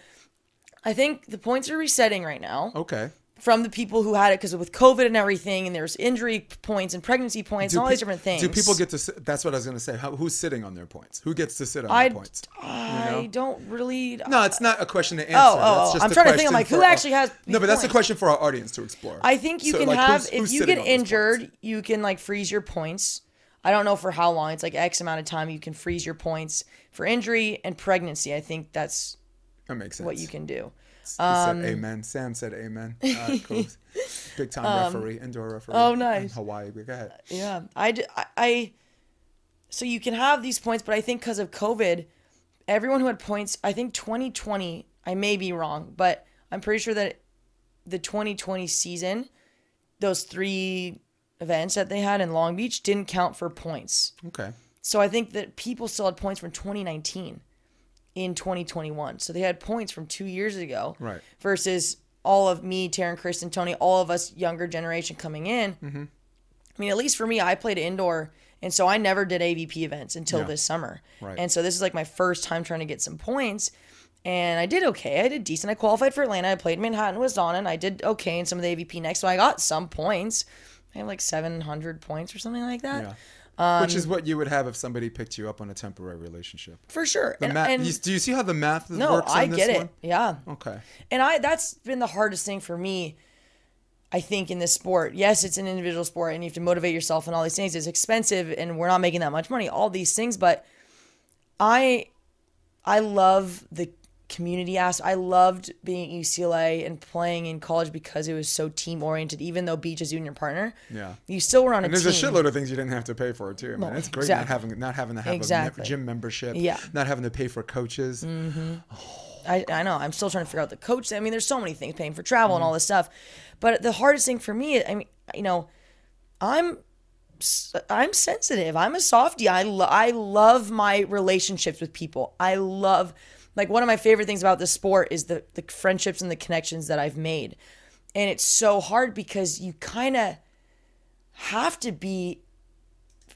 I think the points are resetting right now. okay. From the people who had it because with COVID and everything, and there's injury points and pregnancy points and all pe- these different things. Do people get to? Sit, that's what I was going to say. How, who's sitting on their points? Who gets to sit on I, their points? I know? don't really. No, it's not a question to answer. oh, oh, just I'm trying to think, I'm like, who actually has No, but that's a question for our audience to explore. I think you So, can like, have who's- if who's you get on those points? injured, you can like freeze your points. I don't know for how long. It's like X amount of time you can freeze your points for injury and pregnancy. I think that's That makes sense. what you can do. He said amen. Sam said amen. *laughs* Uh, cool. Big time referee, indoor referee. oh, in nice. Hawaii. Go ahead. Yeah, I, I, so you can have these points, but I think because of COVID, everyone who had points, I think 2020, I may be wrong, but I'm pretty sure that the 2020 season, those three events that they had in Long Beach didn't count for points. Okay. So I think that people still had points from 2019 in 2021. So they had points from two years ago. Right. Versus all of me, Taryn, Chris, and Toni, all of us younger generation coming in. Mm-hmm. I mean, at least for me, I played indoor. And so I never did AVP events until Yeah. this summer. Right. And so this is like my first time trying to get some points. And I did okay. I did decent. I qualified for Atlanta. I played Manhattan with Zana, and I did okay in some of the AVP next. So I got some points. I have like 700 points or something like that. Yeah. Um, Which is what you would have if somebody picked you up on a temporary relationship. For sure. The and, math. and- you- do you see how the math no, works on I get it. one? Yeah. Okay. And I that's been the hardest thing for me. I think in this sport, yes, it's an individual sport, and you have to motivate yourself and all these things. It's expensive, and we're not making that much money. All these things, but I, I love the community aspect. I loved being at UCLA and playing in college because it was so team oriented. Even though Beach is you and your partner, Yeah. you still were on And a there's team. a shitload of things you didn't have to pay for too. Man, it's great not having not having to have a Exactly. me- gym membership. Yeah. Not having to pay for coaches. I, I know. I'm still trying to figure out the coach. I mean, there's so many things, paying for travel Mm-hmm. and all this stuff. But the hardest thing for me, I mean, you know, I'm I'm sensitive. I'm a softie. I lo- I love my relationships with people. I love like one of my favorite things about this sport is the the friendships and the connections that I've made. And it's so hard because you kind of have to be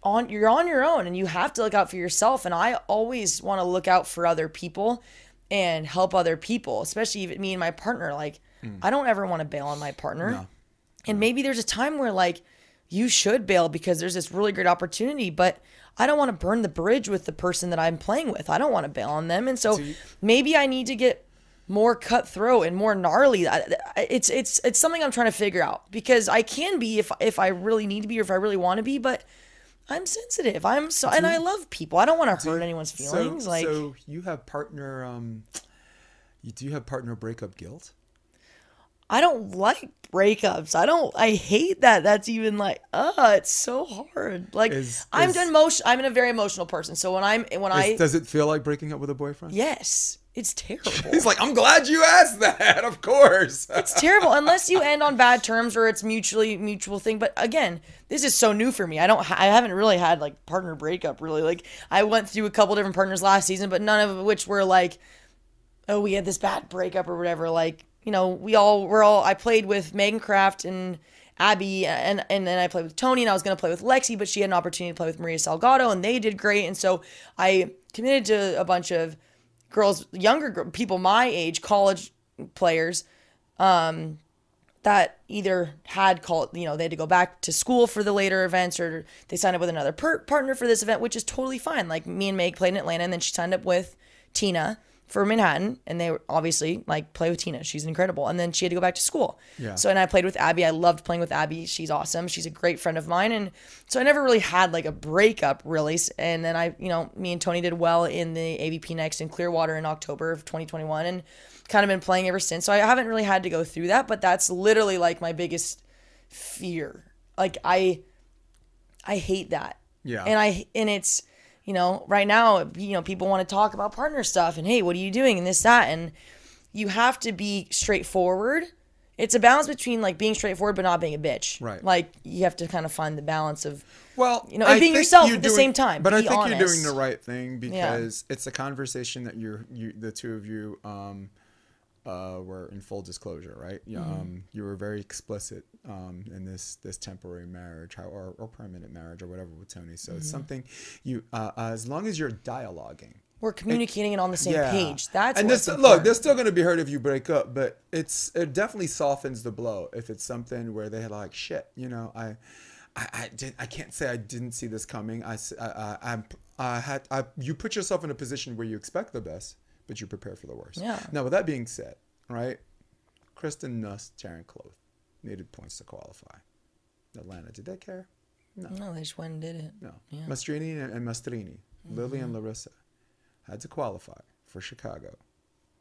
on you're on your own and you have to look out for yourself. And i always want to look out for other people and help other people especially even me and my partner. Like mm. i don't ever want to bail on my partner. And maybe there's a time where like you should bail because there's this really great opportunity but i don't want to burn the bridge with the person that i'm playing with i don't want to bail on them and so you- maybe i need to get more cutthroat and more gnarly. It's it's it's something I'm trying to figure out because I can be if if I really need to be or if I really want to be, but I'm sensitive. I'm so and I love people. I don't want to hurt anyone's feelings. So, like so you have partner. Um, you do you have partner breakup guilt? I don't like breakups. I don't. I hate that. That's even like, uh, it's so hard. Like Is- I'm is- an emotion. I'm a very emotional person. So when I'm when I does it feel like breaking up with a boyfriend? yes, it's terrible. *laughs* He's like, I'm glad you asked that. Of course. *laughs* it's terrible unless you end on bad terms or it's mutually mutual thing. But again, this is so new for me. I don't. I haven't really had like partner breakup. Really, like I went through a couple different partners last season, but none of which were like, oh, we had this bad breakup or whatever. Like you know, we all we're all. I played with Megan Kraft and. Abby and and then I played with Toni and I was gonna play with Lexi, but she had an opportunity to play with Maria Salgado and they did great. And so I committed to a bunch of girls, younger people my age, college players, um, that either had called, you know, they had to go back to school for the later events or they signed up with another per- partner for this event, which is totally fine. Like me and Meg played in Atlanta and then she signed up with Tina for Manhattan and they were obviously like play with Tina. She's incredible. And then she had to go back to school. Yeah. So, and I played with Abby. I loved playing with Abby. She's awesome. She's a great friend of mine. And so I never really had like a breakup really. And then I, you know, me and Toni did well in the AVP next in Clearwater in October of 2021 and kind of been playing ever since. So I haven't really had to go through that, but that's literally like my biggest fear. Like I I hate that. Yeah. And I and it's you know, right now, you know, people want to talk about partner stuff and hey, what are you doing and this that and you have to be straightforward. It's a balance between like being straightforward but not being a bitch. Right. Like you have to kind of find the balance of Well, You know, and being yourself at the same time. But I think you're doing the right thing because it's a conversation that you're, you, the two of you, um, uh, were in full disclosure, right? Yeah, Mm-hmm. um, you were very explicit um, in this this temporary marriage how, or, or permanent marriage or whatever with Toni. So Mm-hmm. it's something you, uh, as long as you're dialoguing, we're communicating it on the same page. That's and this, look, they're still going to be hurt if you break up, but it's it definitely softens the blow if it's something where they're like, shit, you know, I, I, I didn't, I can't say I didn't see this coming. I i I had, I, you put yourself in a position where you expect the best, but you prepare for the worst. Yeah. Now, with that being said, right, Kristen Nuss, Taryn Kloth needed points to qualify. Atlanta, did they care? No. no, they just went and did it. No. Maestrini and, and Maestrini, Lili Mm-hmm. and Larissa had to qualify for Chicago.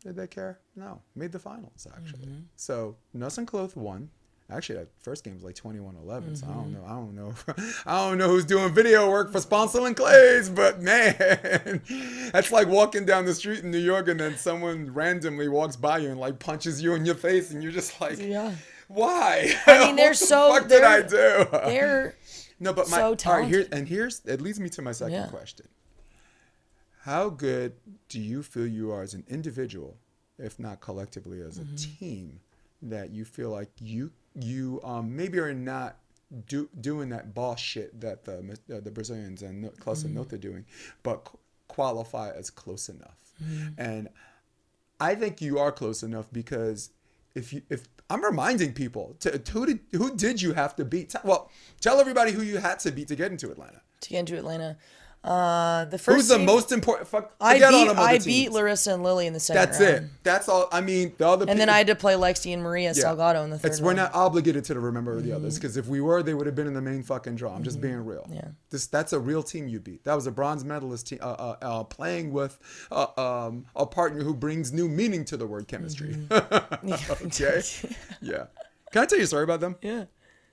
Did they care? No. Made the finals, actually. Mm-hmm. So Nuss and Kloth won. Actually, that first game was like 21-11, so I Mm-hmm. don't know. I don't know. *laughs* I don't know who's doing video work for Sponcil and Claes, but man, *laughs* that's like walking down the street in New York and then someone randomly walks by you and like punches you in your face, and you're just like, Yeah. Why? I *laughs* mean, they're what the so- did I do? *laughs* They're No, but my so all right here and here's it leads me to my second Yeah. question. How good do you feel you are as an individual, if not collectively as a Mm-hmm. team, that you feel like you you um maybe are not do, doing that boss shit that the uh, the Brazilians and Klaus Mm-hmm. are doing, but qu- qualify as close enough. Mm-hmm. And I think you are close enough because if you if I'm reminding people to who did who did you have to beat? Well, tell everybody who you had to beat to get into Atlanta. to get into Atlanta. Uh, the first Who's the most important? Fuck, I beat I teams. beat Larissa and Lili in the second That's round. it. That's all. I mean, the other. And then I had to play Lexi and Maria Salgado in the third It's we're not obligated to remember the others because if we were, they would have been in the main fucking draw. I'm just being real. Mm-hmm. Yeah. This that's a real team you beat. That was a bronze medalist team uh, uh, uh, playing with uh, um, a partner who brings new meaning to the word chemistry. Mm-hmm. *laughs* okay. yeah. Can I tell you a story about them? yeah.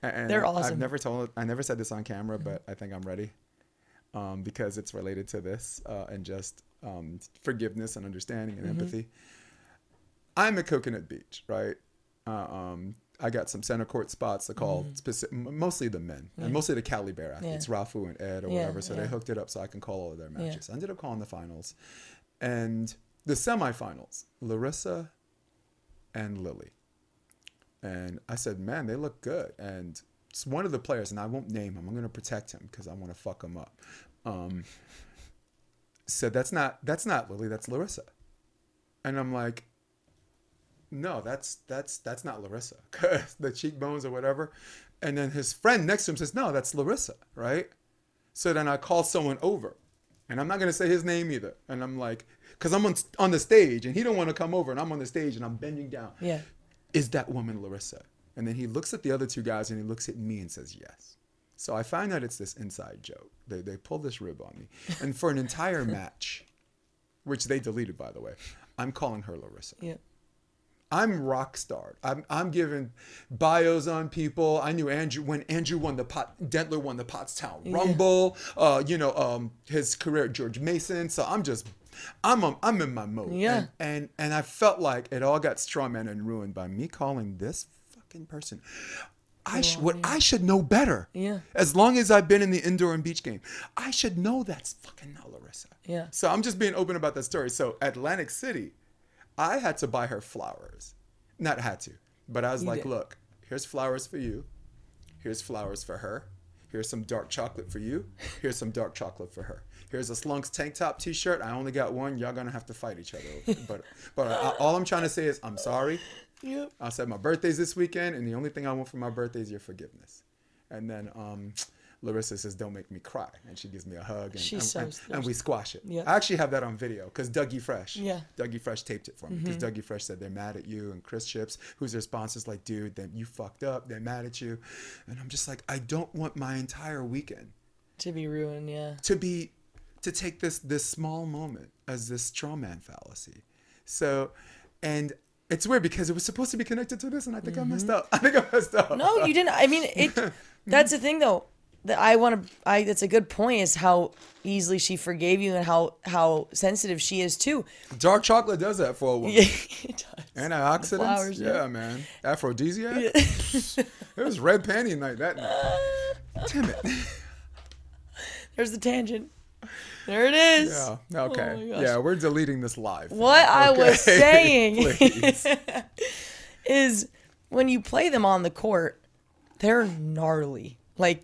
And They're awesome. I've never told. I never said this on camera, but I think I'm ready, um, because it's related to this uh, and just um, forgiveness and understanding and Mm-hmm. empathy. I'm at Coconut Beach, right? Uh, um, I got some center court spots to call specific, mostly the men and mostly the Cali Bear athletes, Mm-hmm. Yeah. Rafu and Ed or Yeah, whatever. So they hooked it up so I can call all of their matches. I ended up calling the finals, and the semifinals, Larissa and Lili. And I said, man, they look good. And it's one of the players, and I won't name him. I'm going to protect him because I want to fuck him up. Um, said, that's not that's not Lili. That's Larissa. And I'm like, no, that's that's that's not Larissa. *laughs* the cheekbones or whatever. And then his friend next to him says, no, that's Larissa, right? So then I call someone over, and I'm not gonna say his name either. And I'm like, because I'm on on the stage, and he don't want to come over, and I'm on the stage, and I'm bending down Yeah. is that woman Larissa? And then he looks at the other two guys and he looks at me and says, yes. So I find out it's this inside joke. They, they pull this rib on me. And for an entire *laughs* match, which they deleted, by the way, I'm calling her Larissa. Yeah. I'm rock star. I'm I'm giving bios on people. I knew Andrew when Andrew won the pot. Dentler won the Pottstown Rumble. Uh, you know, um, his career at George Mason. So I'm just. I'm um, I'm in my mode. Yeah. And, and and I felt like it all got strawman and ruined by me calling this fucking person. I should what I should know better. Yeah. As long as I've been in the indoor and beach game, I should know that's fucking not Larissa. Yeah. So I'm just being open about that story. So Atlantic City, I had to buy her flowers. Not had to, but I was like, did. look, here's flowers for you. Here's flowers for her. Here's some dark chocolate for you. Here's some dark chocolate for her. Here's a Slunks tank top T-shirt. I only got one. Y'all gonna have to fight each other. Over. But but I, all I'm trying to say is I'm sorry. Yep. I said my birthday's this weekend, and the only thing I want for my birthday is your forgiveness. And then um, Larissa says, "Don't make me cry," and she gives me a hug, and, and, so and, and we squash it. Yeah. I actually have that on video because Dougie Fresh, Yeah. Dougie Fresh taped it for me because Dougie Fresh said they're mad at you, and Chris Chips, whose response is like, "Dude, then you fucked up. They're mad at you," and I'm just like, I don't want my entire weekend To be ruined, yeah. to be to take this this small moment as this straw man fallacy. So, and it's weird because it was supposed to be connected to this, and I think I messed up. *laughs* I think I messed up. Mm-hmm. No, you didn't. I mean, it. *laughs* That's the thing, though. That I want to. I. That's a good point. Is how easily she forgave you and how how sensitive she is too. Dark chocolate does that for a woman. *laughs* Yeah, it does. Antioxidants. flowers, yeah, yeah. man. Aphrodisiac. it was red panty night that night. Damn it. There's the tangent. There it is. Yeah. Okay. Oh yeah, we're deleting this live. What I was *laughs* saying *laughs* is when you play them on the court, they're gnarly. Like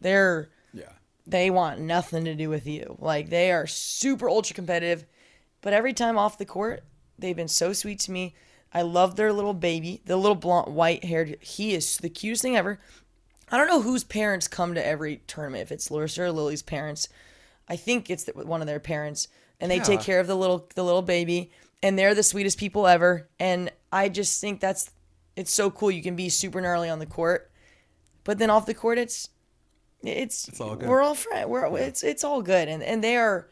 they're Yeah. they want nothing to do with you. Like they are super ultra competitive, but every time off the court, they've been so sweet to me. I love their little baby, the little blonde, white haired. He is the cutest thing ever. I don't know whose parents come to every tournament. If it's Larissa or Lili's parents, I think it's the, one of their parents, and they take care of the little the little baby, and they're the sweetest people ever. And I just think that's it's so cool. You can be super gnarly on the court, but then off the court, it's it's, all good. we're all friends. We're it's it's all good, and and they are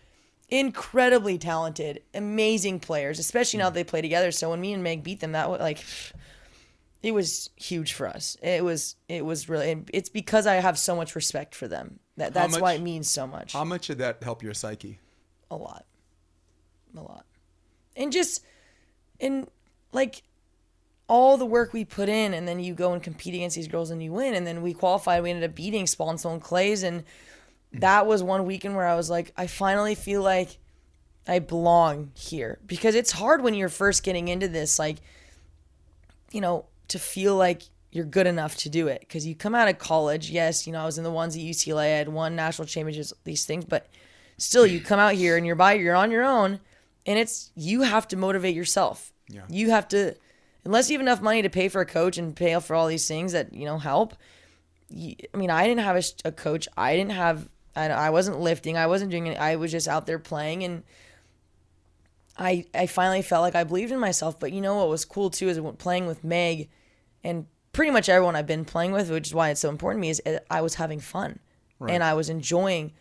incredibly talented, amazing players, especially now that they play together. So when me and Meg beat them, that was like it was huge for us. It was it was really it's because I have so much respect for them. That that's why it means so much. How much did that help your psyche? a lot. A lot. And just and like all the work we put in and then you go and compete against these girls and you win and then we qualified we ended up beating Sponcil and Claes and mm. that was one weekend where I was like I finally feel like I belong here because it's hard when you're first getting into this like you know to feel like you're good enough to do it. Because you come out of college yes you know I was in the ones at UCLA I had won national championships these things but still you come out here and you're by you're on your own and it's you have to motivate yourself. Yeah. you have to unless you have enough money to pay for a coach and pay for all these things that you know help you, i mean i didn't have a, a coach. I didn't have I, I wasn't lifting. I wasn't doing it. I was just out there playing and i i finally felt like i believed in myself. But you know what was cool too is playing with meg and pretty much everyone i've been playing with which is why it's so important to me is uh, i was having fun and i was enjoying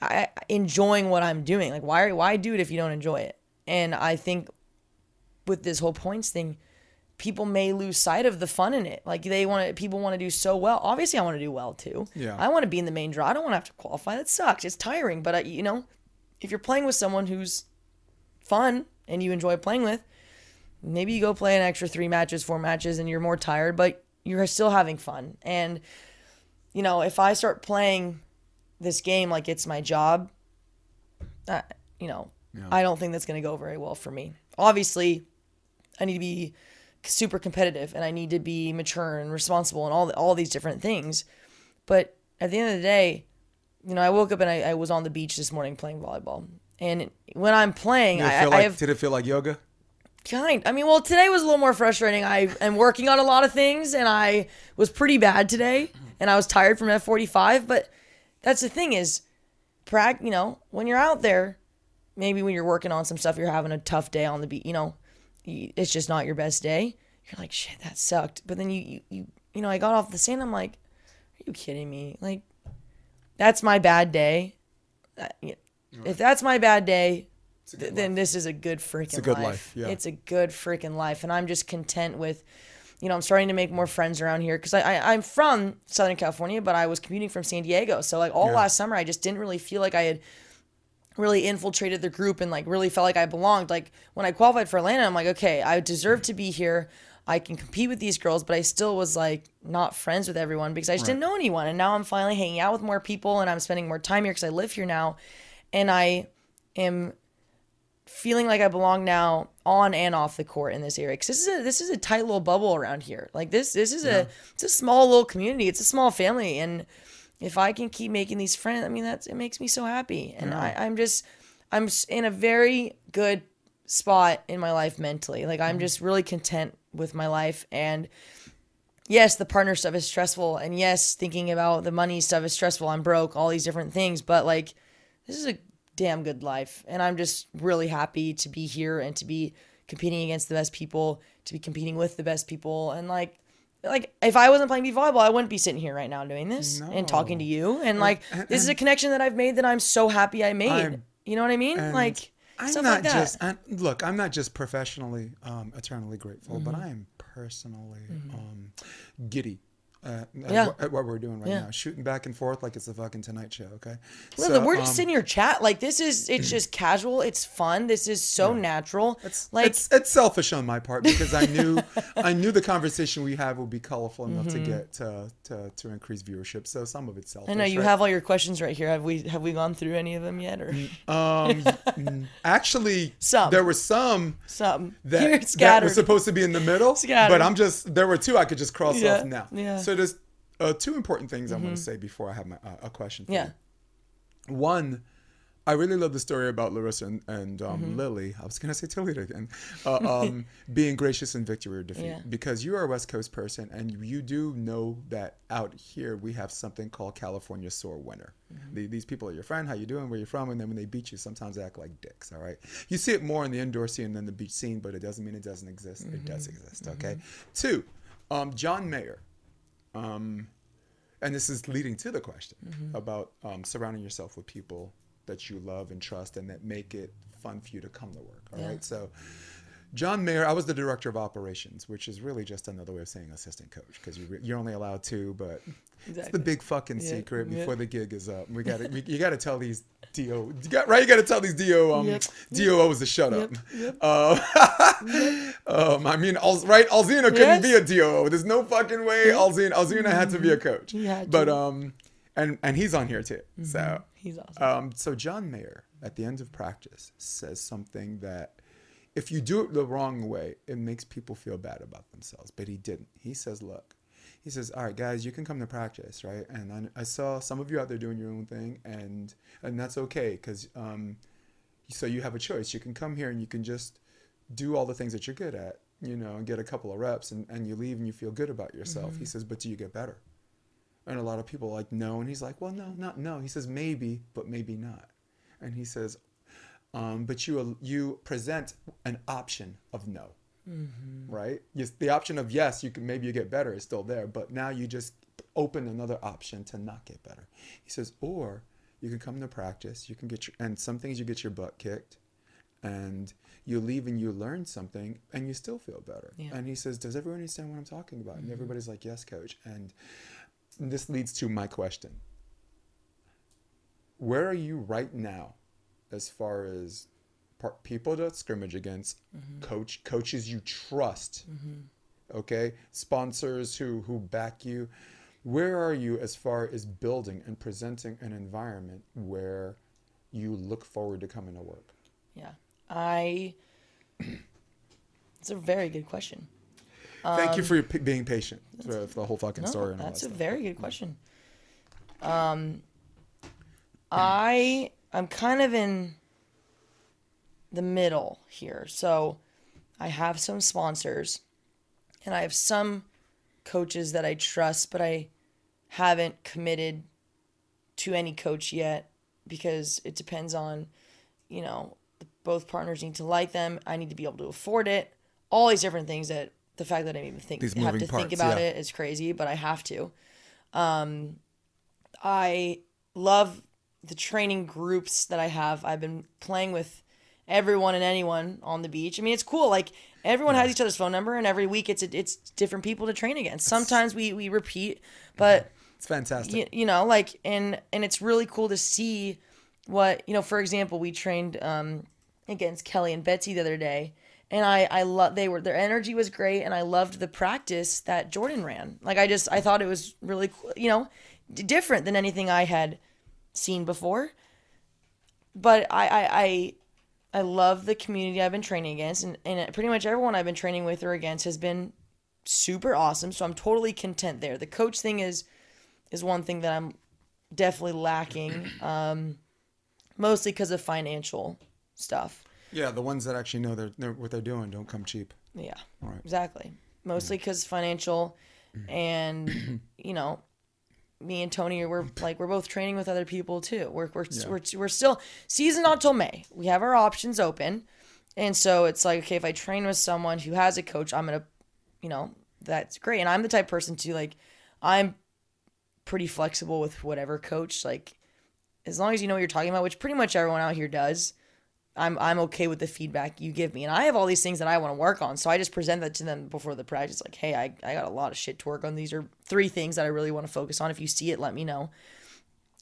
I enjoying what I'm doing. Like why why do it if you don't enjoy it? And I think with this whole points thing, people may lose sight of the fun in it. Like they want to people want to do so well. Obviously I want to do well too. Yeah. I want to be in the main draw. I don't want to have to qualify. That sucks. It's tiring, but I, you know, if you're playing with someone who's fun and you enjoy playing with, maybe you go play an extra 3 matches, 4 matches and you're more tired, but you're still having fun. And you know, if I start playing this game like it's my job, uh, you know, I don't think that's going to go very well for me. Obviously, I need to be super competitive and I need to be mature and responsible and all the, all these different things. But at the end of the day, you know, I woke up and I, I was on the beach this morning playing volleyball. And when I'm playing, I, feel I like, have did it feel like yoga? Kind. I mean, well, today was a little more frustrating. I am working on a lot of things, and I was pretty bad today, and I was tired from F45. But that's the thing is, prag. You know, when you're out there, maybe when you're working on some stuff, you're having a tough day on the beat. You know, it's just not your best day. You're like, shit, that sucked. But then you you you, you know, I got off the sand. I'm like, are you kidding me? Like, that's my bad day. Uh. If that's my bad day, th- then this is a good freaking a good life. life, yeah. It's a good freaking life, and I'm just content with. You know, I'm starting to make more friends around here because I, I I'm from Southern California, but I was commuting from San Diego. So like all Yeah. last summer, I just didn't really feel like I had really infiltrated the group and like really felt like I belonged. Like when I qualified for Atlanta, I'm like, okay, I deserve to be here. I can compete with these girls, but I still was like not friends with everyone because I just didn't know anyone. And now I'm finally hanging out with more people and I'm spending more time here because I live here now. And I am feeling like I belong now on and off the court in this area. Cause this is a, this is a tight little bubble around here. Like this, this is a, it's a small little community. It's a small family. And if I can keep making these friends, I mean, that's, it makes me so happy. And I, I'm just, I'm in a very good spot in my life mentally. Like I'm mm-hmm. just really content with my life. And yes, the partner stuff is stressful. And yes, thinking about the money stuff is stressful. I'm broke, all these different things. But like, this is a damn good life. And I'm just really happy to be here and to be competing against the best people, to be competing with the best people. And like, like if I wasn't playing beach volleyball, I wouldn't be sitting here right now doing this and talking to you. And like, this is a connection that I've made that I'm so happy I made. I'm- you know what I mean? Like, I'm not like just I'm, look. I'm not just professionally um, eternally grateful, but Mm-hmm. I am personally um, giddy. At, at Yeah. what, at what we're doing right Yeah. now, shooting back and forth like it's a fucking Tonight Show. Okay, So, we're just um, sitting here chat. Like this is it's *clears throat* just casual. It's fun. This is so natural. It's, like it's it's selfish on my part because I knew *laughs* I knew the conversation we had would be colorful enough to get uh, to to increase viewership. So some of it's selfish. Mm-hmm. I know you right? have all your questions right here. Have we have we gone through any of them yet or Um, actually, Some. there were some something? that, *laughs* that were supposed to be in the middle, Scattered. but I'm just there were two I could just cross Yeah, off now. yeah. Mm-hmm. So there's uh, two important things I want to say before I have my, uh, a question. For yeah. you. One, I really love the story about Larissa and, and um, Mm-hmm. Lili. I was gonna say Talita *laughs* again, uh, *laughs* um, being gracious in victory or defeat. Yeah. Because you are a West Coast person, and you do know that out here we have something called California sore winter. Mm-hmm. The- these people are your friend. How you doing? Where you from? And then when they beat you, sometimes they act like dicks. All right. You see it more in the indoor scene than the beach scene, but it doesn't mean it doesn't exist. It does Mm-hmm. exist. Okay. Two, um, John Mayer. Um, and this is leading to the question Mm-hmm. about um, surrounding yourself with people that you love and trust and that make it fun for you to come to work. All right. Yeah. So, John Mayer, I was the director of operations, which is really just another way of saying assistant coach because you re- you're only allowed two, but it's the big fucking Yeah, secret yeah. before the gig is up. We got to you got to tell these do you got right. You got to tell these do um Yep. DOOs to shut up. Yep. Uh, *laughs* um, I mean, Al- right? Alzina couldn't Yes. be a DOO. There's no fucking way Alzina Alzina had to be a coach. He But um, and and he's on here too. So He's awesome. um, so John Mayer at the end of practice says something that if you do it the wrong way, it makes people feel bad about themselves. But he didn't. He says, look, he says, all right, guys, you can come to practice, right? And I, I saw some of you out there doing your own thing, and and that's okay because um, so you have a choice. You can come here and you can just do all the things that you're good at, you know, and get a couple of reps, and, and you leave and you feel good about yourself. He says, but do you get better? And a lot of people are like, no. And he's like, well, no, not no. He says, maybe, but maybe not. And he says, um, but you you present an option of no, right? Yes, the option of yes, you can maybe you get better is still there, but now you just open another option to not get better. He says, or you can come to practice, you can get your and some things you get your butt kicked, and you leave and you learn something and you still feel better. Yeah. And he says, does everyone understand what I'm talking about? And everybody's like, yes, coach. And this leads to my question where are you right now as far as par- people to scrimmage against coach coaches you trust okay sponsors who who back you where are you as far as building and presenting an environment where you look forward to coming to work yeah. I. *clears throat* It's a very good question. thank you for your p- being patient for, for the whole fucking Um, No, story and all that that's a stuff. very good question. Um, I I'm kind of in the middle here. So I have some sponsors and I have some coaches that I trust, but I haven't committed to any coach yet because it depends on, you know, both partners need to like them. I need to be able to afford it. All these different things that the fact that I even think These have to think about yeah. it is crazy, but I have to. Um, I love the training groups that I have. I've been playing with everyone and anyone on the beach. I mean, it's cool. Like everyone has each other's phone number, and every week it's it's different people to train against. Sometimes we we repeat, but It's fantastic. you, you know like and and it's really cool to see what you know for example we trained um against kelly and betsy the other day and i i love they were their energy was great and i loved the practice that jordan ran like i just i thought it was really cool you know d- different than anything i had seen before but i i i I love the community I've been training against, and, and pretty much everyone I've been training with or against has been super awesome. So I'm totally content there. The coach thing is is one thing that I'm definitely lacking, *clears throat* um, mostly because of financial stuff. Yeah, the ones that actually know they're, they're, what they're doing don't come cheap. Yeah, Right. exactly. Mostly because financial, and *clears throat* you know, me and Toni we're like we're both training with other people too. We're we're we're, we're still season not till May. We have our options open, and so it's like okay, if I train with someone who has a coach, I'm gonna, you know, that's great. And I'm the type of person to like, I'm pretty flexible with whatever coach. Like, as long as you know what you're talking about, which pretty much everyone out here does. I'm I'm okay with the feedback you give me. And I have all these things that I want to work on. So I just present that to them before the practice. Like, hey, I, I got a lot of shit to work on. These are three things that I really want to focus on. If you see it, let me know.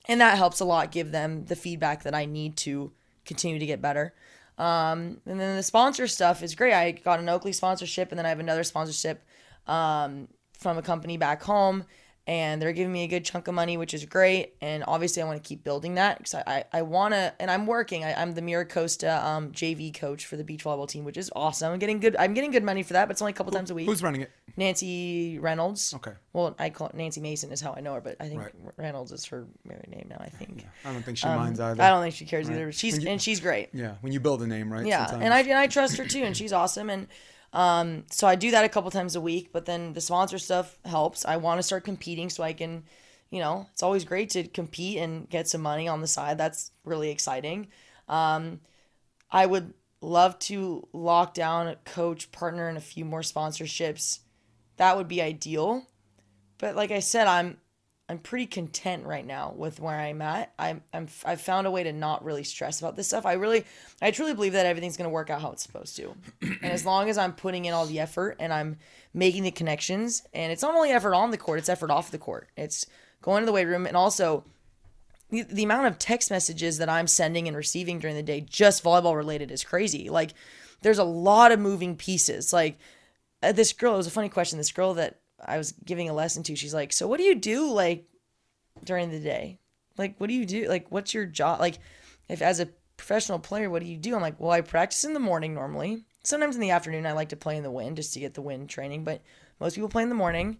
And that helps a lot give them the feedback that I need to continue to get better. Um, and then the sponsor stuff is great. I got an Oakley sponsorship and then I have another sponsorship um, from a company back home. And they're giving me a good chunk of money, which is great. And obviously, I want to keep building that because I, I, I want to, and I'm working. I, I'm the Mira Costa um, JV coach for the beach volleyball team, which is awesome. I'm getting good. I'm getting good money for that, but it's only a couple times a week. Who's running it? Nancy Reynolds. Okay. Well, I call it Nancy Mason is how I know her, but I think Right. Reynolds is her married name now. I think. I don't think she minds either. Um, I don't think she cares either. Right. She's you- and she's great. Yeah, when you build a name, right? Yeah, sometimes- and I and I trust her too, and she's awesome. And um, so I do that a couple times a week. But then the sponsor stuff helps. I want to start competing so I can, you know, it's always great to compete and get some money on the side. That's really exciting. Um, I would love to lock down a coach, partner, and a few more sponsorships. That would be ideal. But like I said, I'm I'm pretty content right now with where I'm at. I'm, I'm I've found a way to not really stress about this stuff. I really, I truly believe that everything's gonna work out how it's supposed to, and as long as I'm putting in all the effort and I'm making the connections, and it's not only effort on the court, it's effort off the court. It's going to the weight room and also the, the amount of text messages that I'm sending and receiving during the day, just volleyball related, is crazy. Like, there's a lot of moving pieces. Like, uh, this girl, it was a funny question. This girl that I was giving a lesson to, she's like, So, what do you do, like, during the day? Like, what do you do? Like, what's your job? Like, if as a professional player, what do you do? I'm like, Well, I practice in the morning normally. Sometimes in the afternoon, I like to play in the wind just to get the wind training, but most people play in the morning.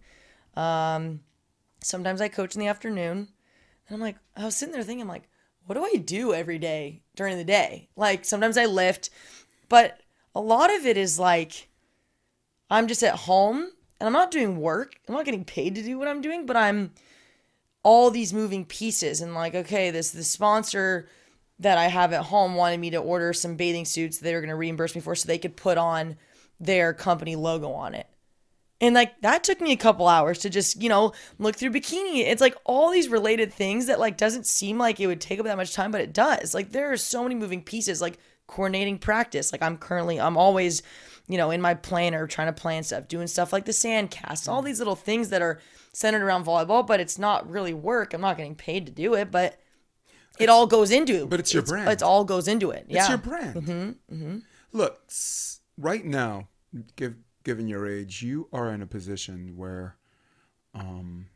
Um, sometimes I coach in the afternoon. And I'm like, I was sitting there thinking, like, what do I do every day during the day? Like, sometimes I lift, but a lot of it is like, I'm just at home and I'm not doing work. I'm not getting paid to do what I'm doing, but I'm all these moving pieces and like, okay, this the sponsor that I have at home wanted me to order some bathing suits they were going to reimburse me for so they could put on their company logo on it. And like that took me a couple hours to just, you know, look through bikini. It's like all these related things that like doesn't seem like it would take up that much time, but it does. Like there are so many moving pieces, like coordinating practice. Like I'm currently I'm always, you know, in my planner trying to plan stuff, doing stuff like the sand cast, all these little things that are centered around volleyball, but it's not really work. I'm not getting paid to do it, but it all goes into But it's your brand. It all goes into it. Yeah. It's your brand. Mm-hmm, Look, right now, give, given your age, you are in a position where, um,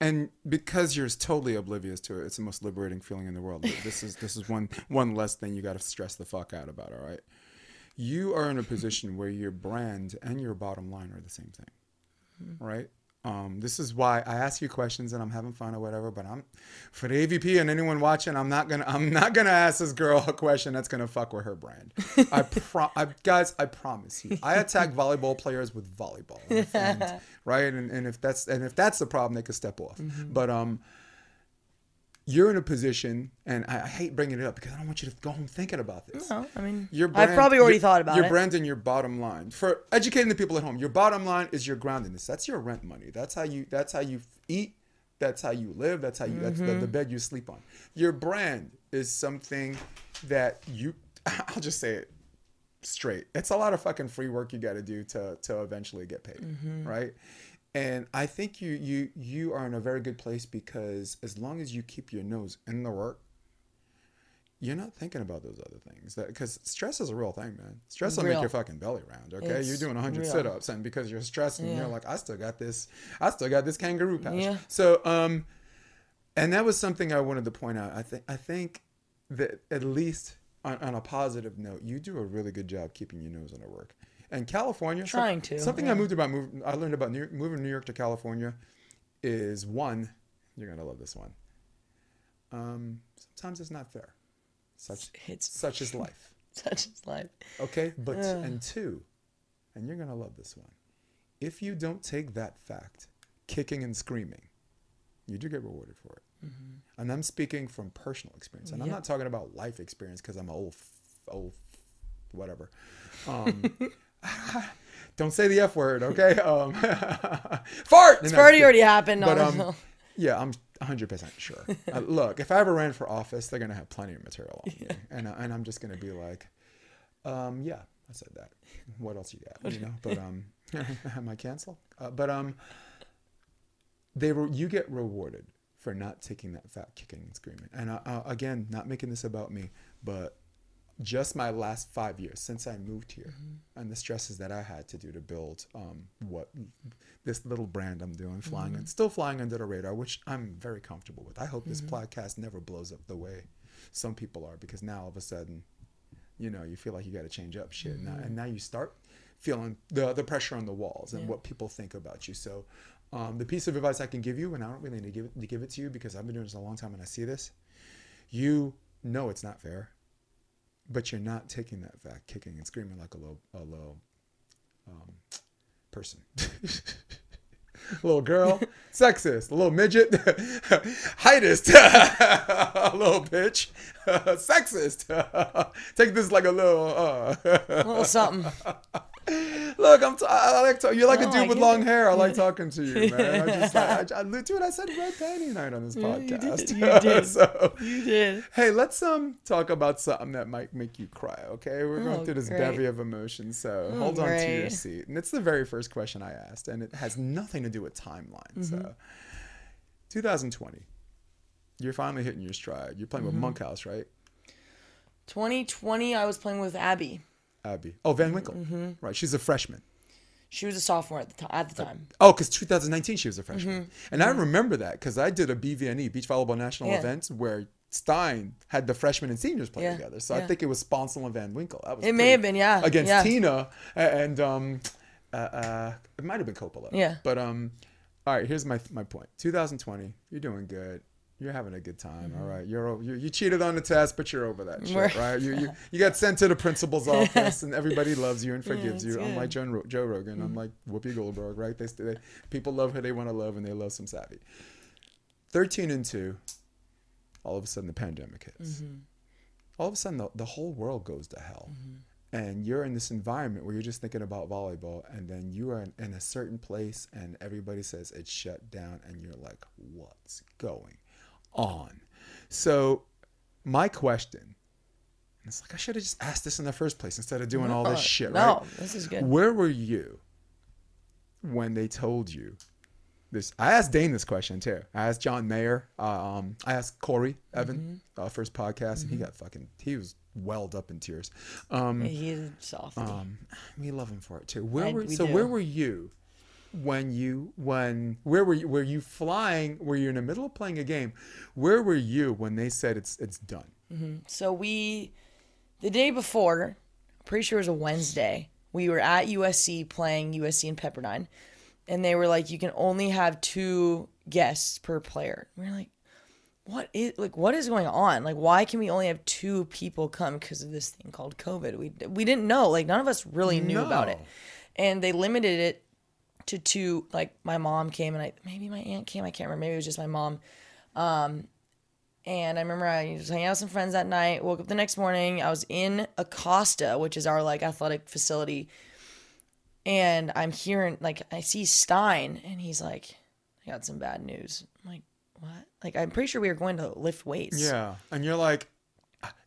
and because you're totally oblivious to it, it's the most liberating feeling in the world. This is this is one one less thing you got to stress the fuck out about. All right, you are in a position where your brand and your bottom line are the same thing, right? Um, this is why I ask you questions and I'm having fun or whatever. But I'm for the AVP and anyone watching, I'm not gonna I'm not gonna ask this girl a question that's gonna fuck with her brand. I pro I, guys, I promise you, I attack volleyball players with volleyball, and- *laughs* right? And, and if that's and if that's the problem, they could step off. But um, you're in a position, and I, I hate bringing it up because I don't want you to go home thinking about this. No, I mean, Your I've probably already your- thought about your it. Your brand and your bottom line for educating the people at home. Your bottom line is your groundedness. That's your rent money. That's how you. That's how you eat. That's how you live. That's how you. That's the, the Mm-hmm. bed you sleep on. Your brand is something that you *laughs* I'll just say it straight. It's a lot of fucking free work you got to do to to eventually get paid, right? And I think you you you are in a very good place because as long as you keep your nose in the work, you're not thinking about those other things. That because stress is a real thing, man. Stress will make your fucking belly round. Okay, It's you're doing 100 real. sit-ups, and because you're stressed, and Yeah. you're like, I still got this. I still got this kangaroo pouch. Yeah. So um, and that was something I wanted to point out. I think I think that at least on, on a positive note, you do a really good job keeping your nose on the work. And California, Trying to, something I moved about, move, I learned about New York, moving New York to California, is one. You're gonna love this one. Um, sometimes it's not fair. Such It's such is life. *laughs* such as life. Okay, but Ugh. and two, and you're gonna love this one. If you don't take that fact, kicking and screaming, you do get rewarded for it. And I'm speaking from personal experience, and I'm not talking about life experience because I'm old, old, whatever. Um, *laughs* don't say the f word, okay? Um, *laughs* fart. It's already already happened. But um, *laughs* yeah, I'm 100 percent sure. Uh, look, if I ever ran for office, they're gonna have plenty of material on *laughs* me, and I- and I'm just gonna be like, um, yeah, I said that. What else you got? You know, but um, am I cancel? Uh, but um, they were you get rewarded for not taking that fat kicking and screaming. And uh, uh, again, not making this about me, but just my last five years since I moved here and the stresses that I had to do to build um, what this little brand I'm doing, flying and still flying under the radar, which I'm very comfortable with. I hope this podcast never blows up the way some people are because now all of a sudden, you know, you feel like you got to change up shit. Now, and now you start feeling the, the pressure on the walls and what people think about you. So, um, the piece of advice I can give you, and I don't really need to give it, to give it to you because I've been doing this a long time and I see this, you know it's not fair but you're not taking that fact kicking and screaming like a little a little um, person a *laughs* little girl *laughs* sexist a little midget *laughs* heightist a little bitch sexist take this like a little uh. A little something. *laughs* look i'm t- i like to, you're like a dude I with long it. hair i like talking to you *laughs* man i just like I, I, dude i said red panty night on this Yeah, you did. podcast You did. *laughs* so You did. Hey, let's um talk about something that might make you cry. Okay, we're going Oh, through this great. bevy of emotions, so Oh, hold on to your seat. And it's the very first question I asked, and it has nothing to do with timeline. Mm-hmm. So, 2020, you're finally hitting your stride. You're playing Mm-hmm. with Monkhouse, right? 2020, I was playing with Abby. Abby. Oh, Van Winkle. Mm-hmm. Right. She's a freshman. She was a sophomore at the time. At the time. Oh, because 2019 she was a freshman, and I remember that because I did a BVNE Beach Volleyball National Mm-hmm. Yeah. event where Stein had the freshmen and seniors play Yeah, together. So I think it was Sponcil and Van Winkle. That was It may have been, yeah, against yeah. Tina and um, uh, uh, it might have been Coppola. Yeah. But um, all right. Here's my my point. 2020, you're doing good. You're having a good time. all mm-hmm. right. You're, o- you you cheated on the test, but you're over that shit, Mm-hmm. Right? You, you *laughs* you got sent to the principal's office, and everybody loves you and forgives it's you. good. Unlike Joe, Ro- Joe Rogan, unlike mm-hmm. Whoopi Goldberg, right? They, they people love who they want to love, and they love some savvy. 13 and two. All of a sudden, the pandemic hits. Mm-hmm. All of a sudden, the, the whole world goes to hell. And you're in this environment where you're just thinking about volleyball, and then you are in, in a certain place, and everybody says it's shut down, and you're like, what's going on? So, my question, and it's like, I should have just asked this in the first place instead of doing all this shit, no, right? this is good. Where were you when they told you this? I asked Dane this question too. I asked John Mayer. Uh, um, I asked Cory Evan Mm-hmm. uh, his podcast, and he got fucking. He was welled up in tears. Um, He's a softie. um, we love him for it too. Where I- were we so? do. Where were you when you when where were you? Were you flying? Were you in the middle of playing a game? Where were you when they said it's it's done? Mm-hmm. So we, the day before, pretty sure it was a Wednesday. We were at USC playing USC and Pepperdine, and they were like, "You can only have two guests per player." We are like, "What is like what is going on? Like, why can we only have two people come because of this thing called COVID?" We we didn't know. Like, none of us really knew about it, and they limited it to two. Like, my mom came, and I maybe my aunt came. I can't remember. Maybe it was just my mom. Um, and I remember I was hanging out with some friends that night. Woke up the next morning. I was in Acosta, which is our like athletic facility. And I'm hearing like I see Stein, and he's like, "I got some bad news." I'm like, "What?" Like I'm pretty sure we were going to lift weights. Yeah, and you're like,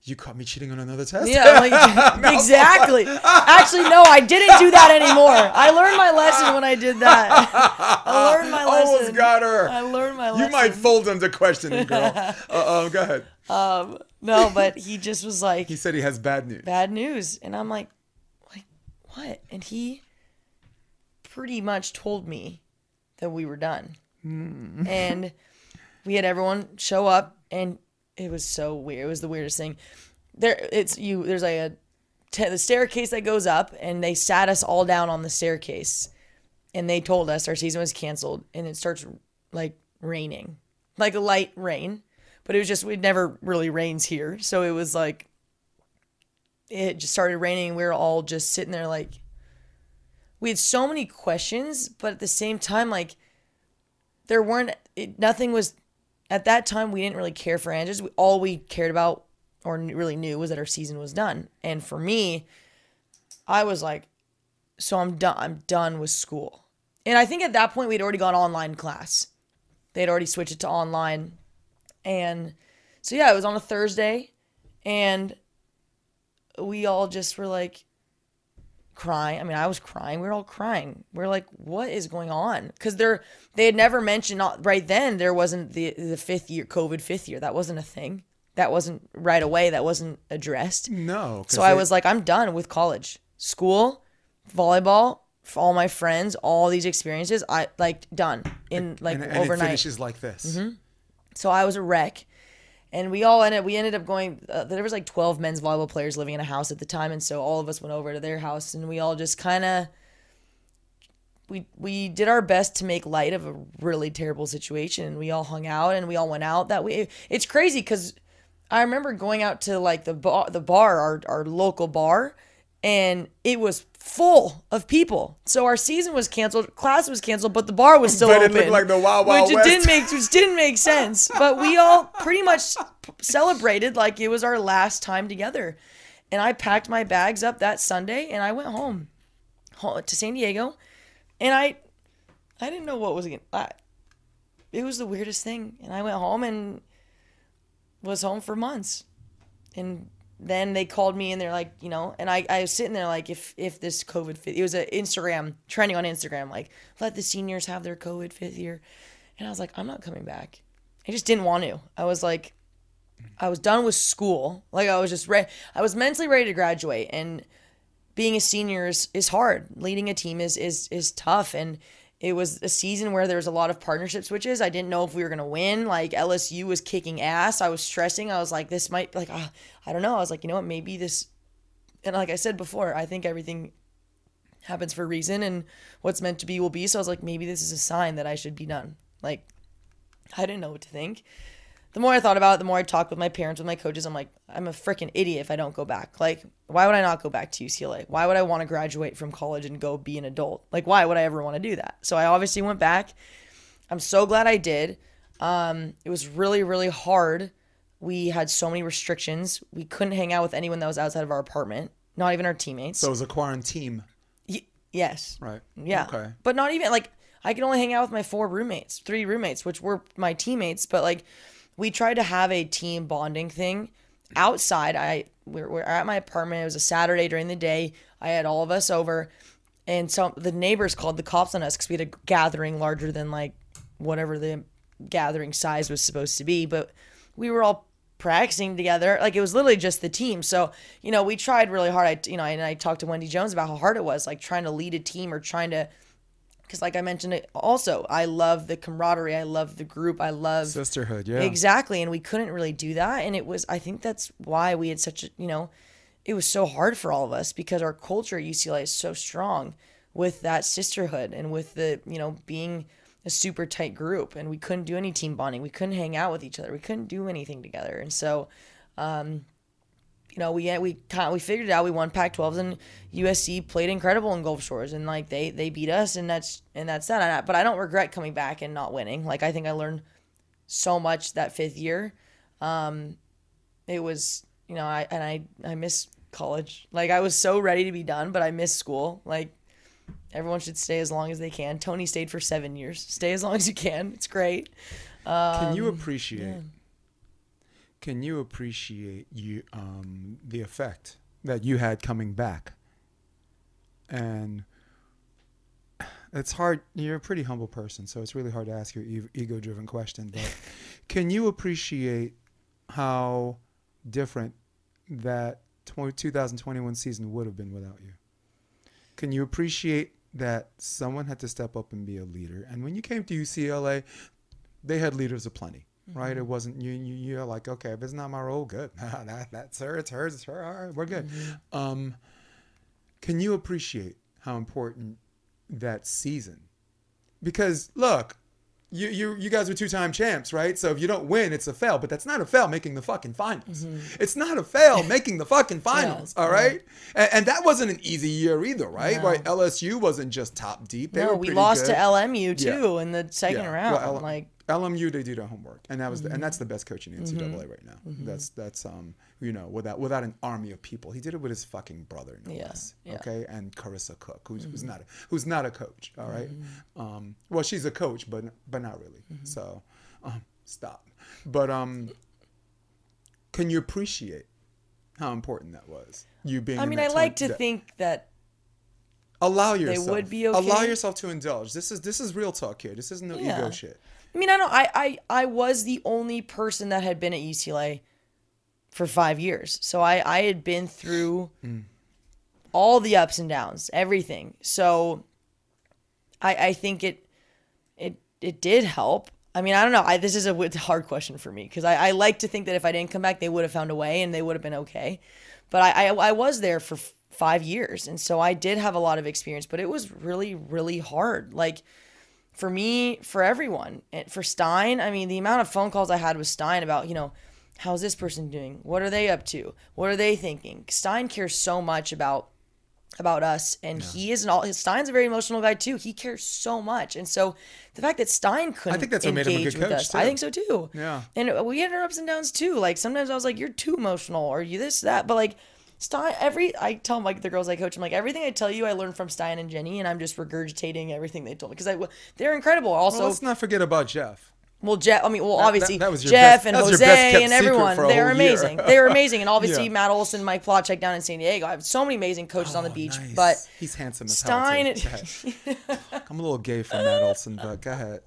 You caught me cheating on another test. Yeah, like, *laughs* *laughs* exactly. Actually, no, I didn't do that anymore. I learned my lesson when I did that. *laughs* I learned my lesson. Almost got her. I learned my lesson. You might fold under questioning, girl. uh, um, go ahead. Um, no, but he just was like, He said he has bad news. bad news, and I'm like, like what? And he pretty much told me that we were done, and we had everyone show up, and it was so weird. It was the weirdest thing. There, it's you. There's like a t- the staircase that goes up, and they sat us all down on the staircase, and they told us our season was canceled, and it starts like raining, like a light rain, but it was just it never really rains here, so it was like it just started raining, and we were all just sitting there like we had so many questions, but at the same time, like there weren't it, nothing was at that time we didn't really care for. We, all we cared about or really knew was that our season was done. And for me, I was like, so I'm done. I'm done with school. And I think at that point we'd already gone online class. They'd already switched it to online, and so yeah, it was on a Thursday, and we all just were like crying. I mean, I was crying. We were all crying. We are like, what is going on? Because they're they had never mentioned not right then there wasn't the the fifth year COVID fifth year. That wasn't a thing. That wasn't right away. That wasn't addressed. No. So I was like, I'm done with college, school, volleyball, for all my friends, all these experiences. I like done in like and, and overnight. Mm-hmm. finishes like this. So I was a wreck, and we all ended. We ended up going. Uh, there was like twelve men's volleyball players living in a house at the time, and so all of us went over to their house, and we all just kind of. We, we did our best to make light of a really terrible situation and we all hung out and we all went out that way it's crazy because I remember going out to like the bar, the bar, our, our local bar, and it was full of people. So our season was canceled, class was canceled, but the bar was still But it open. like the Wild Wild which West. it didn't make which didn't make sense. But we all pretty much celebrated like it was our last time together. And I packed my bags up that Sunday and I went home, home to San Diego, and I I didn't know what was going. to It was the weirdest thing, and I went home and was home for months. And then they called me and they're like, you know, and I, I was sitting there like, if if this COVID fifth, it was an Instagram trending on Instagram, like let the seniors have their COVID fifth year, and I was like, I'm not coming back. I just didn't want to. I was like, I was done with school. Like I was just ready. I was mentally ready to graduate, and being a senior is, is hard. Leading a team is is is tough, and it was a season where there was a lot of partnership switches. I didn't know if we were gonna win. Like LSU was kicking ass. I was stressing. I was like, this might like uh, I don't know. I was like, you know what? Maybe this. And like I said before, I think everything happens for a reason, and what's meant to be will be. So I was like, maybe this is a sign that I should be done. Like, I didn't know what to think the more I thought about it, the more I talked with my parents, with my coaches, I'm like, I'm a freaking idiot if I don't go back. Like, why would I not go back to UCLA? Why would I want to graduate from college and go be an adult? Like, why would I ever want to do that? So I obviously went back. I'm so glad I did. Um, it was really, really hard. We had so many restrictions. We couldn't hang out with anyone that was outside of our apartment, not even our teammates. So it was a quarantine, Y- yes. right? Yeah. Okay. But not even like I could only hang out with my four roommates, three roommates, which were my teammates. But like we tried to have a team bonding thing outside. I we we're at my apartment. It was a Saturday during the day. I had all of us over, and so the neighbors called the cops on us because we had a gathering larger than like whatever the gathering size was supposed to be. But we were all practicing together. Like it was literally just the team. So, you know, we tried really hard. I, you know, and I talked to Wendy Jones about how hard it was, like trying to lead a team or trying to, because like I mentioned it also, I love the camaraderie. I love the group. I love Sisterhood, yeah. Exactly. And we couldn't really do that. And it was, I think that's why we had such a, you know, it was so hard for all of us because our culture at UCLA is so strong with that sisterhood and with the, you know, being a super tight group. And we couldn't do any team bonding. We couldn't hang out with each other. We couldn't do anything together. And so, um, you know, we we we figured it out. We won Pac-12s, and USC played incredible in Gulf Shores, and like they they beat us, and that's and that's that. But I don't regret coming back and not winning. Like I think I learned so much that fifth year. Um, it was you know I and I I miss college. Like I was so ready to be done, but I miss school. Like everyone should stay as long as they can. Toni stayed for seven years. Stay as long as you can. It's great. Can Um, you appreciate can you appreciate you um, the effect that you had coming back? And it's hard. You're a pretty humble person, so it's really hard to ask you an ego-driven question. But *laughs* can you appreciate how different that 2021 season would have been without you? Can you appreciate that someone had to step up and be a leader? And when you came to UCLA, they had leaders aplenty right? It wasn't you. you you're like, okay, if it's not my role, good. *laughs* that, that's her. It's hers. It's her. All right, we're good. Mm-hmm. Um, can you appreciate how important that season? Because look, you you you guys were two time champs, right? So if you don't win, it's a fail. But that's not a fail making the fucking finals. Mm-hmm. It's not a fail *laughs* making the fucking finals. Yeah, all right, yeah. and, and, that wasn't an easy year either, right? No. Right? LSU wasn't just top deep. They no, we lost good. to LMU too yeah. in the second round. Well, L- like LMU they do their homework, and that was mm-hmm. the, and that's the best coach in the NCAA mm-hmm. right now. Mm-hmm. That's that's um you know without without an army of people. He did it with his fucking brother, no yeah. less. Yeah. Okay, and Carissa Cook, who's, who's mm-hmm. not a, who's not a coach. All right? Mm-hmm. um, well she's a coach, but but not really. Mm-hmm. So um, stop. But um, can you appreciate how important that was? You being. I mean, I like to think that allow yourself. They would be okay. Allow yourself to indulge. This is this is real talk here. This isn't no yeah. ego shit. I mean, I don't. I, I I was the only person that had been at UCLA for five years, so I I had been through mm. all the ups and downs, everything. So I I think it it it did help. I mean, I don't know. I, this is a hard question for me because I, I like to think that if I didn't come back, they would have found a way and they would have been okay. But I, I, I was there for five years. And so I did have a lot of experience, but it was really, really hard. Like, for me, for everyone. And for Stein, I mean, the amount of phone calls I had with Stein about, you know, how's this person doing? What are they up to? What are they thinking? Stein cares so much about about us and yeah. he is an all Stein's a very emotional guy too. He cares so much. And so the fact that Stein couldn't I think that's what made him a good coach us, too. I think so too. Yeah. And we had our ups and downs too. Like sometimes I was like, You're too emotional or you this, that. But like Stein, every I tell like the girls I coach, I'm like everything I tell you, I learned from Stein and Jenny, and I'm just regurgitating everything they told me because I they're incredible. Also, well, let's not forget about Jeff. Well, Jeff. I mean, well, obviously that, that, Jeff best, and Jose and everyone. They're amazing. they're amazing, and *laughs* obviously yeah. Matt Olson, Mike Plotchek down in San Diego. I have so many amazing coaches oh, on the oh, beach. Nice. But he's handsome as Stein. *laughs* I'm a little gay for Matt Olson, but go ahead.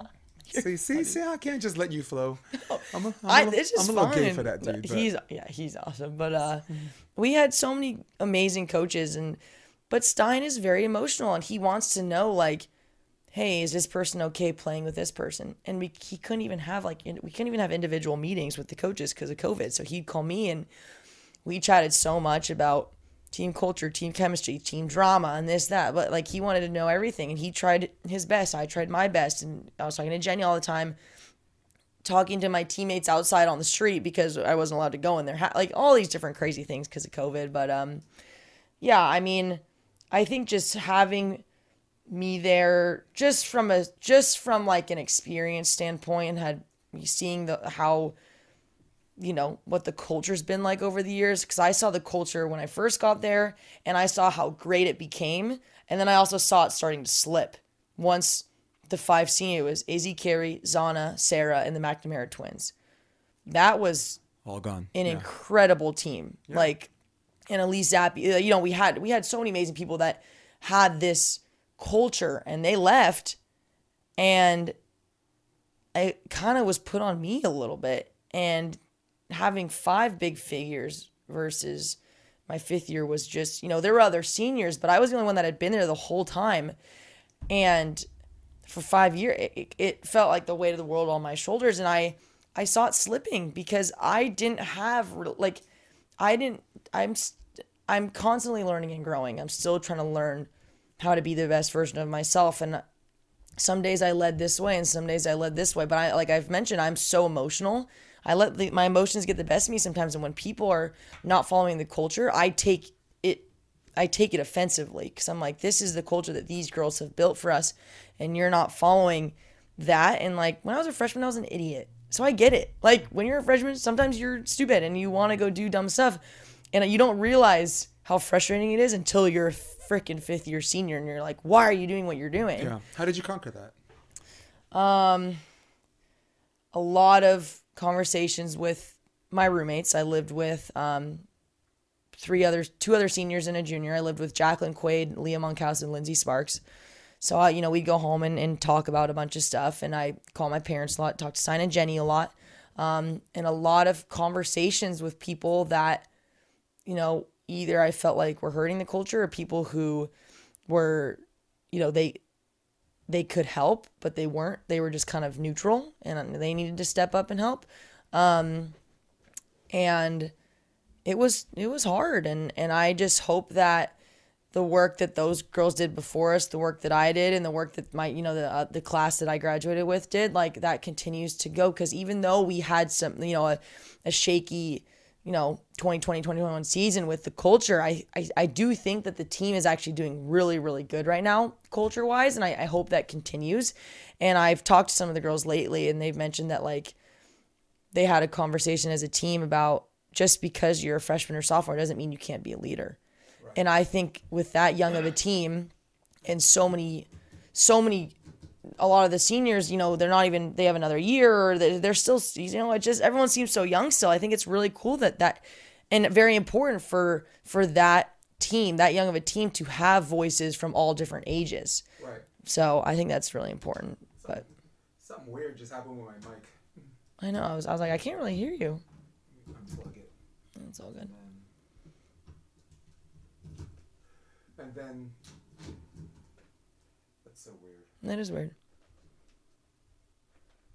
*laughs* see, see, see, I can't just let you flow. I'm a, I'm I, it's just I'm a little gay for that dude. But. He's yeah, he's awesome. But uh, we had so many amazing coaches and but Stein is very emotional and he wants to know like hey is this person okay playing with this person and we he couldn't even have like we couldn't even have individual meetings with the coaches because of covid so he'd call me and we chatted so much about team culture team chemistry team drama and this that but like he wanted to know everything and he tried his best i tried my best and i was talking to jenny all the time talking to my teammates outside on the street because I wasn't allowed to go in there. Like all these different crazy things because of COVID. But um, yeah, I mean, I think just having me there, just from a just from like an experience standpoint, and had me seeing the how you know what the culture's been like over the years because I saw the culture when I first got there and I saw how great it became and then I also saw it starting to slip once the five senior was Azzi Kerry, Zana, Sarah, and the McNamara twins. That was all gone. An yeah. incredible team. Yeah. Like and Elise Zappi. Uh, you know, we had we had so many amazing people that had this culture and they left and it kind of was put on me a little bit and having five big figures versus my fifth year was just you know there were other seniors but i was the only one that had been there the whole time and for five years, it, it felt like the weight of the world on my shoulders, and I I saw it slipping because I didn't have like I didn't I'm I'm constantly learning and growing. I'm still trying to learn how to be the best version of myself and some days I led this way and some days I led this way, but I like I've mentioned I'm so emotional. I let the, my emotions get the best of me sometimes and when people are not following the culture, I take it, I take it offensively because I'm like, this is the culture that these girls have built for us, and you're not following that. And like when I was a freshman, I was an idiot. So I get it. Like when you're a freshman, sometimes you're stupid and you want to go do dumb stuff, and you don't realize how frustrating it is until you're a freaking fifth year senior and you're like, why are you doing what you're doing? Yeah. How did you conquer that? Um, a lot of conversations with my roommates. I lived with um, three other, two other seniors and a junior. I lived with Jacqueline Quaid, Lea Monkhouse, and Lindsay Sparks. So, uh, you know, we'd go home and, and talk about a bunch of stuff. And I call my parents a lot, talk to Stein and Jenny a lot. Um, and a lot of conversations with people that, you know, either I felt like were hurting the culture or people who were, you know, they they could help, but they weren't. They were just kind of neutral and they needed to step up and help. Um, and it was it was hard and and I just hope that the work that those girls did before us, the work that I did, and the work that my, you know, the uh, the class that I graduated with did, like that continues to go. Because even though we had some, you know, a, a shaky, you know, 2020, 2021 season with the culture, I, I, I do think that the team is actually doing really, really good right now, culture wise. And I, I hope that continues. And I've talked to some of the girls lately, and they've mentioned that, like, they had a conversation as a team about just because you're a freshman or sophomore doesn't mean you can't be a leader and I think with that young of a team and so many, so many, a lot of the seniors, you know, they're not even, they have another year or they're, still, you know, it just, everyone seems so young still. I think it's really cool that that, and very important for, for that team, that young of a team to have voices from all different ages. Right. So I think that's really important. But Something weird just happened with my mic. I know, I was, I was like, I can't really hear you. Unplug it. It's all good. And then so weird. That is weird.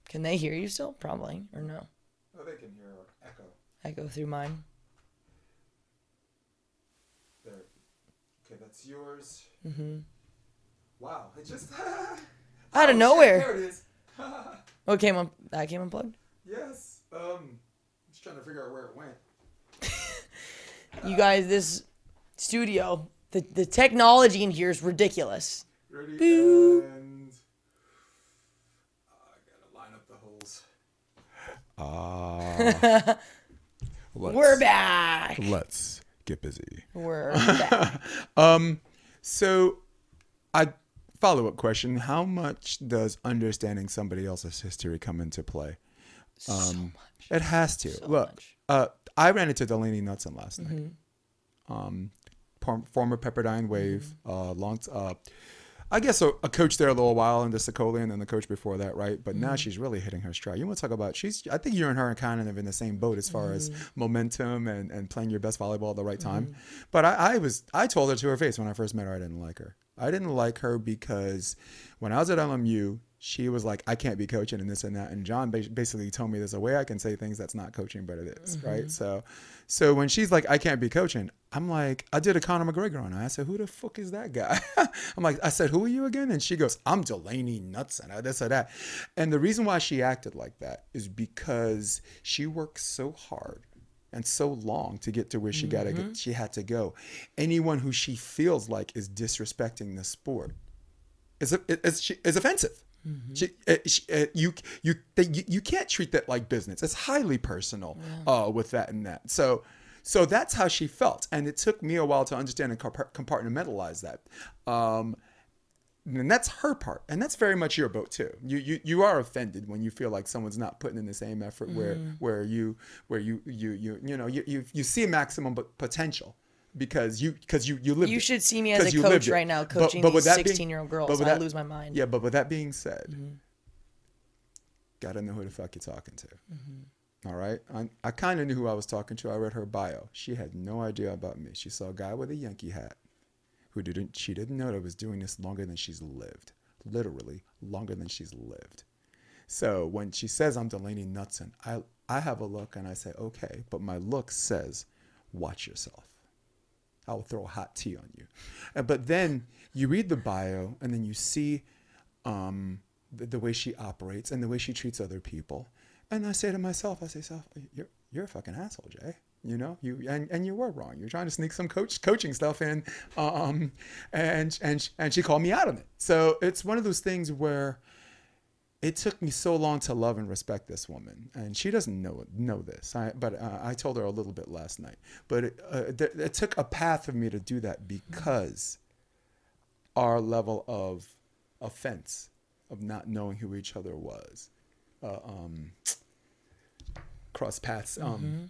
Can they hear you still? Probably. Or no? Oh, they can hear echo. Echo through mine. There. Okay, that's yours. Mm-hmm. Wow, it just *laughs* Out of Oh, nowhere. Shit, there it is. *laughs* Oh, it came on. That came unplugged. yes. Um, I'm just trying to figure out where it went. *laughs* You guys, this studio, the the technology in here is ridiculous. Ready Boo. and I gotta line up the holes. Ah. *laughs* We're back. Let's get busy. We're *laughs* back. Um, so I follow up question: How much does understanding somebody else's history come into play? so Um, much. It has to. So Look, much. uh, I ran into Delaney Knudsen last night. Mm-hmm. Um, por- former Pepperdine Wave, uh, long, uh, I guess a, a coach there a little while in the Sicolian and the coach before that, right? But Mm-hmm. now she's really hitting her stride. You want to talk about she's? I think you and her are kind of in the same boat as far as Mm-hmm. momentum and, and playing your best volleyball at the right time. But I, I was I told her to her face when I first met her I didn't like her. I didn't like her because when I was at LMU, she was like, I can't be coaching and this and that. And John basically told me there's a way I can say things that's not coaching, but it is, right? Mm-hmm. So, so when she's like, I can't be coaching, I'm like, I did a Conor McGregor on her. I said, who the fuck is that guy? *laughs* I'm like, I said, who are you again? And she goes, I'm Delaney or this or that. And the reason why she acted like that is because she worked so hard and so long to get to where she got to get, mm-hmm. she had to go. Anyone who she feels like is disrespecting the sport is is she is offensive. She, uh, she, uh, you you they, you you can't treat that like business. It's highly personal uh, with that and that. So so that's how she felt, and it took me a while to understand and compartmentalize that. Um, and that's her part, and that's very much your boat too. You you you are offended when you feel like someone's not putting in the same effort where where you where you you you you know you you, you see maximum but potential because you because you you live You should see me as a coach right now, coaching but with these 16 year old but girls. with I lose my mind. Yeah, but with that being said, mm-hmm. gotta know who the fuck you're talking to. Mm-hmm. All right, I, I kind of knew who I was talking to. I read her bio. She had no idea about me. She saw a guy with a Yankee hat, who didn't. She didn't know that I was doing this longer than she's lived. Literally longer than she's lived. So when she says I'm Delaney Knudsen, I I have a look and I say okay, but my look says, watch yourself. I will throw hot tea on you. Uh, But then you read the bio and then you see um, the, the way she operates and the way she treats other people. And I say to myself, I say, self, you're, you're a fucking asshole, Jay. You know, you and, and you were wrong. You're trying to sneak some coach coaching stuff in, um, and and and she called me out on it. So it's one of those things where it took me so long to love and respect this woman, and she doesn't know know this. I, but uh, I told her a little bit last night. But it, uh, th- it took a path for me to do that because our level of offense of not knowing who each other was uh, um, cross paths um,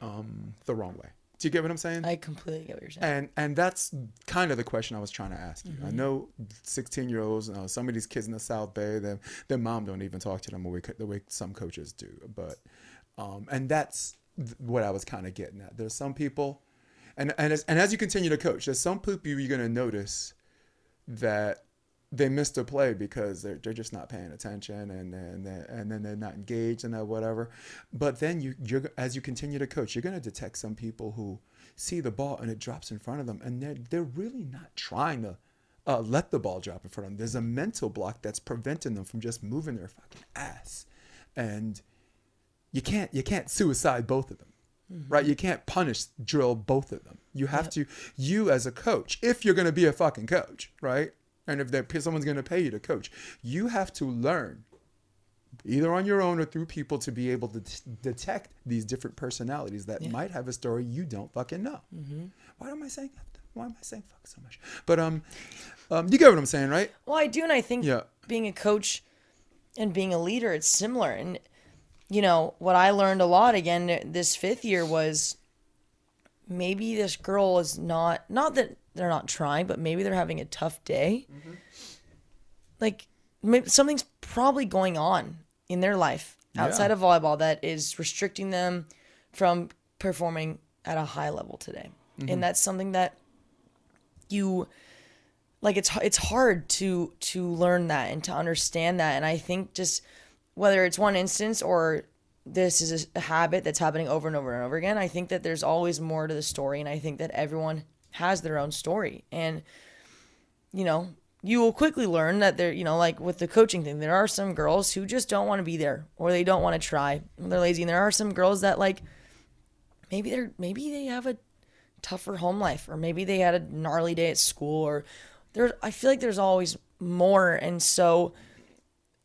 um, the wrong way. Do you get what I'm saying? I completely get what you're saying. and and that's kind of the question I was trying to ask you. I know 16 year olds, uh, some of these kids in the South Bay, their their mom don't even talk to them the way the way some coaches do. But um, and that's th- what I was kind of getting at. There's some people, and and as, and as you continue to coach, there's some people you're gonna notice that they missed a play because they're, they're just not paying attention and and then, and then they're not engaged and that whatever. But then you you're as you continue to coach, you're gonna detect some people who see the ball and it drops in front of them and they're they're really not trying to uh, let the ball drop in front of them. There's a mental block that's preventing them from just moving their fucking ass, and you can't you can't suicide both of them. Right, you can't punish drill both of them. You have to, you as a coach, if you're going to be a fucking coach, right, and if someone's going to pay you to coach, you have to learn, either on your own or through people, to be able to t- detect these different personalities that might have a story you don't fucking know. Why am I saying that? Why am I saying fuck so much? But um, um, you get what I'm saying, right? Well, I do, and I think Yeah. being a coach and being a leader, it's similar. And you know what I learned a lot again this fifth year was maybe this girl is not not that they're not trying, but maybe they're having a tough day. Mm-hmm. Like maybe something's probably going on in their life outside Yeah. of volleyball that is restricting them from performing at a high level today. And mm-hmm. that's something that you like it's it's hard to to learn that and to understand that and i think just whether it's one instance or this is a habit that's happening over and over and over again i think that there's always more to the story and i think that everyone has their own story. And you know you will quickly learn that there you know like with the coaching thing there are some girls who just don't want to be there or they don't want to try. They're lazy. And there are some girls that like maybe they're maybe they have a tougher home life or maybe they had a gnarly day at school or there I feel like there's always more. And so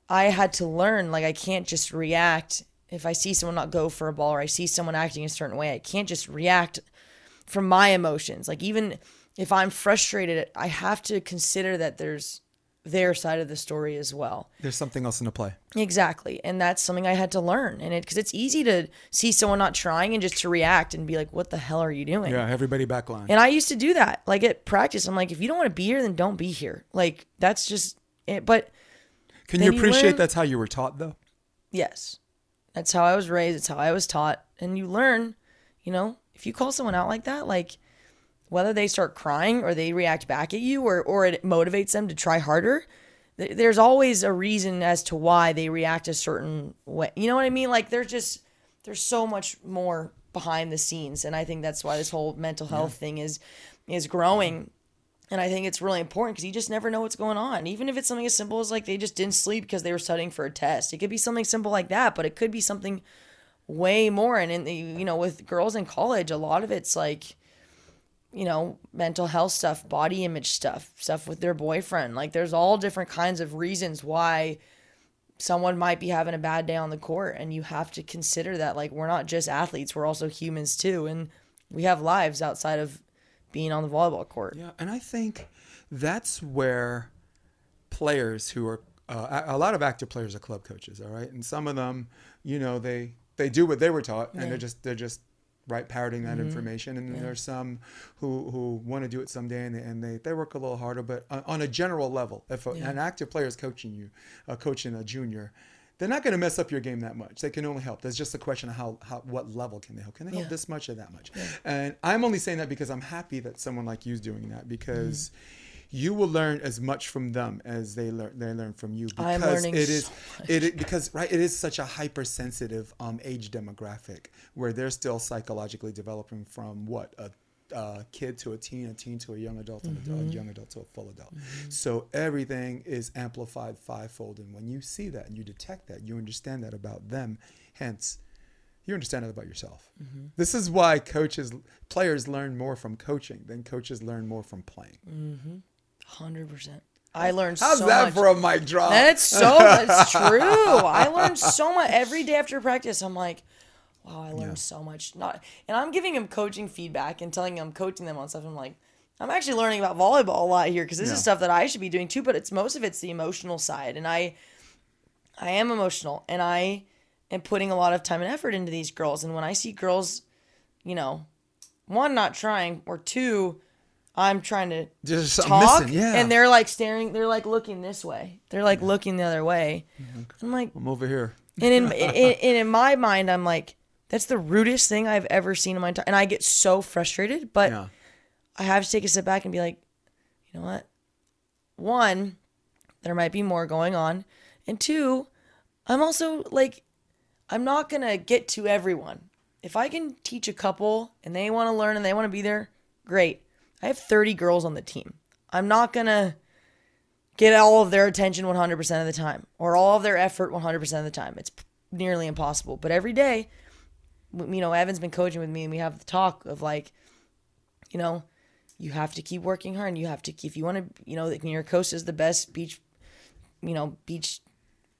I had to learn like I can't just react. If I see someone not go for a ball or I see someone acting a certain way I can't just react from my emotions like even if I'm frustrated I have to consider that there's their side of the story as well There's something else in the play. Exactly. And that's something I had to learn. And it because it's easy to see someone not trying and just to react and be like, what the hell are you doing? Yeah, everybody backline. And I used to do that. Like at practice, I'm like, if you don't want to be here, then don't be here. Like that's just it. But Can you you appreciate learn- that's how you were taught, though? yes, that's how I was raised. It's how I was taught. And you learn, you know, if you call someone out like that, like whether they start crying or they react back at you or, or it motivates them to try harder, th- there's always a reason as to why they react a certain way. You know what I mean? Like there's just, there's so much more behind the scenes. And I think that's why this whole mental health thing is, is growing. And I think it's really important because you just never know what's going on. Even if it's something as simple as like they just didn't sleep because they were studying for a test. It could be something simple like that, but it could be something way more. And in the, you know, with girls in college, a lot of it's like, you know, mental health stuff, body image stuff, stuff with their boyfriend. Like there's all different kinds of reasons why someone might be having a bad day on the court and you have to consider that like we're not just athletes, we're also humans too and we have lives outside of being on the volleyball court. Yeah, and I think that's where players who are uh, a a lot of active players are club coaches, all right, and some of them, you know, they they do what they were taught, and they're just they're just right parroting that information, and then there's some who who want to do it someday, and they, and they they work a little harder, but on, on a general level, if a, an active player is coaching you, uh, coaching a junior. They're not going to mess up your game that much. They can only help. There's just a question of how, how what level can they help? Can they help Yeah. this much or that much? And I'm only saying that because I'm happy that someone like you is doing that because you will learn as much from them as they learn they learn from you because I'm learning it is so it is because right it is such a hypersensitive um age demographic where they're still psychologically developing from what a uh, kid to a teen, a teen to a young adult, and a- a young adult to a full adult. So everything is amplified fivefold. And when you see that and you detect that, you understand that about them. Hence, you understand that about yourself. This is why coaches, players learn more from coaching than coaches learn more from playing. 100%. I learned How's so that much. for a mic drop? That's so *laughs* that's true. I learned so much every day after practice. I'm like, wow, I learned Yeah. so much. Not and I'm giving him coaching feedback and telling him I'm coaching them on stuff. I'm like, I'm actually learning about volleyball a lot here because this Yeah. is stuff that I should be doing too. But it's most of it's the emotional side, and I, I am emotional, and I am putting a lot of time and effort into these girls. And when I see girls, you know, one not trying or two, I'm trying to Just talk missing, yeah. and they're like staring, they're like looking this way. They're like looking the other way. I'm like, I'm over here. and in, *laughs* in, in in my mind, I'm like, that's the rudest thing I've ever seen in my entire. And I get so frustrated, but Yeah. I have to take a step back and be like, you know what? One, there might be more going on, and two, I'm also like, I'm not gonna get to everyone. If I can teach a couple and they want to learn and they want to be there, great. I have 30 girls on the team. I'm not gonna get all of their attention 100% of the time or all of their effort 100% of the time. It's nearly impossible. But every day, you know, Evan's been coaching with me and we have the talk of like, you know, you have to keep working hard and you have to, if you want to, you know, coast is the best beach, you know, beach,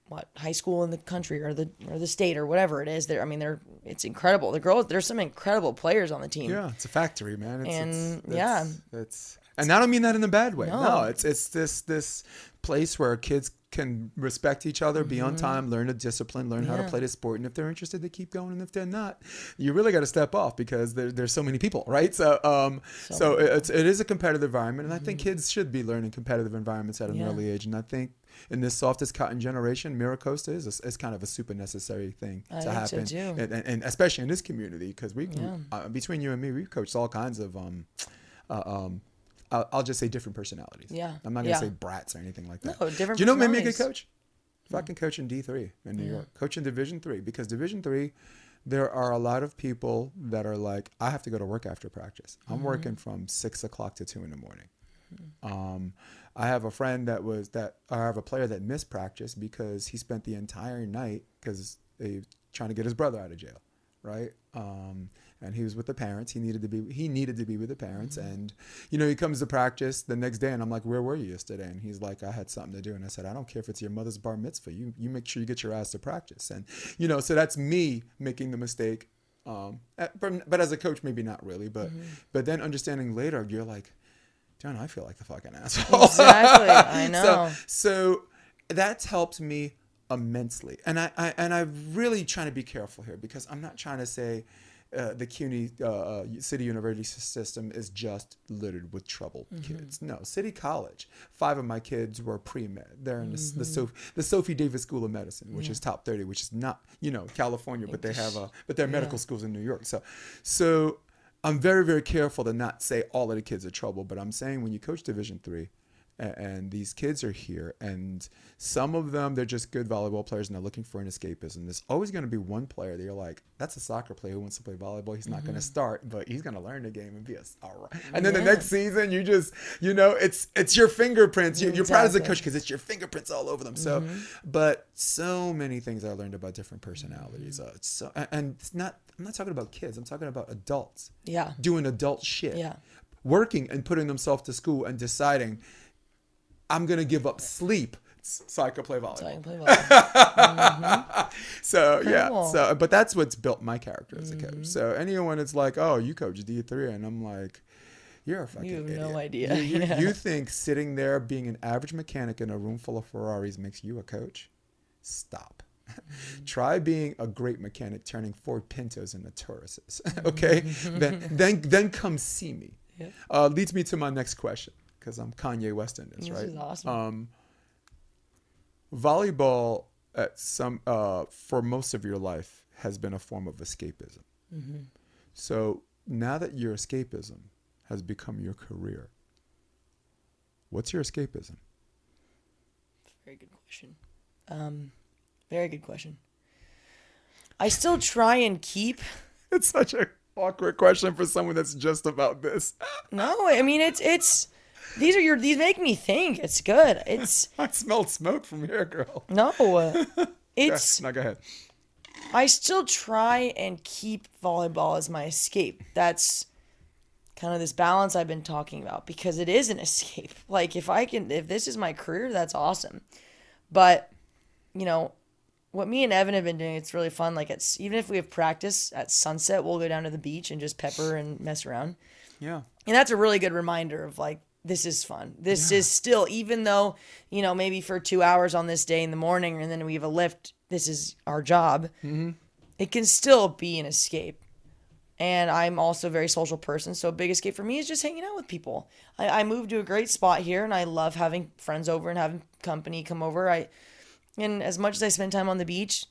what, high school in the country or the, or the state or whatever it is. There, I mean, they're, it's incredible. The girls, there's some incredible players on the team. Yeah, it's a factory, man. It's, And, it's, yeah. it's, and I don't mean that in a bad way. No, No. it's it's this this place where kids can respect each other, be on time, learn a discipline, learn how to Mm-hmm. Play the sport, and if they're interested, they keep going, and if they're not, you really got to step off because there, there's so many people, right? So um, so, it's it is a competitive environment, and I think kids should be learning competitive environments at an Mm-hmm. Yeah. early age, and I think. In this softest cotton generation, Mira Costa is a, is kind of a super necessary thing I to happen. And, and, and especially in this community because we, Yeah. uh, between you and me, we've coached all kinds of um, uh, um, I'll, I'll just say different personalities. Yeah. I'm not gonna Yeah. say brats or anything like that. No, different Do you know what made me a good coach? Fucking coaching D three in New York, coach in Division three because Division three, there are a lot of people that are like, I have to go to work after practice. I'm Mm-hmm. working from six o'clock to two in the morning. Um, I have a friend that was that I have a player that missed practice because he spent the entire night because they trying to get his brother out of jail, right? Um, and he was with the parents. He needed to be he needed to be with the parents, and you know he comes to practice the next day, and I'm like, "Where were you yesterday?" And he's like, "I had something to do," and I said, "I don't care if it's your mother's bar mitzvah. You you make sure you get your ass to practice." And you know, so that's me making the mistake. Um, at- but, but as a coach, maybe not really, but but then understanding later, you're like, John, I feel like the fucking asshole. *laughs* Exactly. I know. So, so that's helped me immensely, and I, I and I'm really trying to be careful here because I'm not trying to say uh, the CUNY uh, uh, City University system is just littered with troubled Mm-hmm. kids. No, City College. Five of my kids were pre med. They're in the, Mm-hmm. the Sophie the Sophie Davis School of Medicine, which is top thirty, which is not you know California, but they have a but they're medical schools in New York. So, so. I'm very, very careful to not say all of the kids are trouble, but I'm saying when you coach Division three, and these kids are here, and some of them they're just good volleyball players and they're looking for an escapism. There's always going to be one player that you're like, that's a soccer player who wants to play volleyball. He's not Mm-hmm. going to start, but he's going to learn the game and be a all right. And then the next season, you just, you know, it's it's your fingerprints. You, You're proud as a Mm-hmm. coach because it's your fingerprints all over them. So, but so many things I learned about different personalities. Uh, so, and it's not. I'm not talking about kids. I'm talking about adults Yeah. doing adult shit. Yeah. Working and putting themselves to school and deciding, I'm gonna give up sleep so I could play So I volleyball. can play volleyball. So *laughs* yeah, so but that's what's built my character as a Mm-hmm. coach. So anyone that's like, oh, you coach D three, and I'm like, you're a fucking You have idiot. no idea. You, you, Yeah. *laughs* you think sitting there being an average mechanic in a room full of Ferraris makes you a coach? Stop. *laughs* Try being a great mechanic, turning Ford Pintos into Tauruses. *laughs* Mm-hmm. okay, then *laughs* then then come see me. Yeah. Uh, leads me to my next question because I'm Kanye West in this, This right? is awesome. Um, volleyball at some uh, for most of your life has been a form of escapism. Mm-hmm. So now that your escapism has become your career, what's your escapism? Very good question. Um, very good question. I still try and keep. *laughs* It's such a awkward question for someone that's just about this. *laughs* No, I mean it's it's. These are your. These make me think. It's good. It's *laughs* I smelled smoke from here, girl. no. It's. Now go ahead. I still try and keep volleyball as my escape. That's kind of this balance I've been talking about because it is an escape. Like if I can if this is my career, that's awesome. But you know, what me and Evan have been doing, it's really fun. Like it's even if we have practice at sunset, we'll go down to the beach and just pepper and mess around. Yeah. And that's a really good reminder of like this is fun. This is still, even though, you know, maybe for two hours on this day in the morning and then we have a lift, this is our job. Hmm. It can still be an escape. And I'm also a very social person. So a big escape for me is just hanging out with people. I, I moved to a great spot here and I love having friends over and having company come over. I and as much as I spend time on the beach,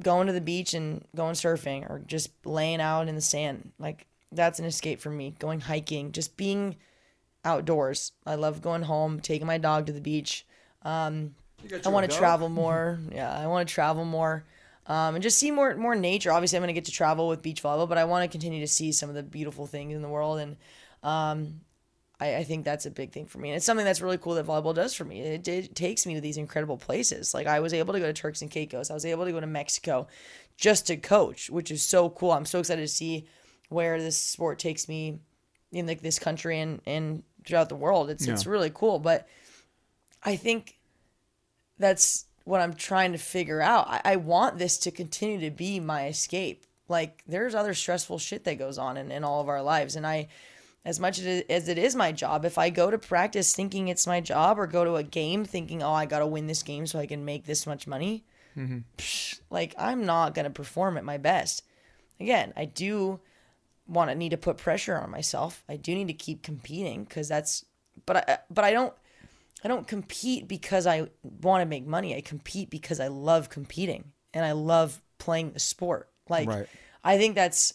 going to the beach and going surfing or just laying out in the sand, like that's an escape for me. Going hiking, just being outdoors. I love going home, taking my dog to the beach. Um, I want to travel *laughs* more. Yeah, I want to travel more. Um, and just see more more nature. Obviously, I'm going to get to travel with beach volleyball, but I want to continue to see some of the beautiful things in the world. And um, I, I think that's a big thing for me. And it's something that's really cool that volleyball does for me. It, it takes me to these incredible places. Like I was able to go to Turks and Caicos. I was able to go to Mexico just to coach, which is so cool. I'm so excited to see where this sport takes me in like this country and, and throughout the world. It's it's really cool. But I think that's what I'm trying to figure out. I, I want this to continue to be my escape. Like there's other stressful shit that goes on in, in all of our lives. And I as much as it is my job, if I go to practice thinking it's my job or go to a game thinking, oh, I got to win this game so I can make this much money, mm-hmm. psh, like I'm not going to perform at my best. Again, I do want to need to put pressure on myself. I do need to keep competing because that's, but I, but I don't, I don't compete because I want to make money. I compete because I love competing and I love playing the sport. Like, Right. I think that's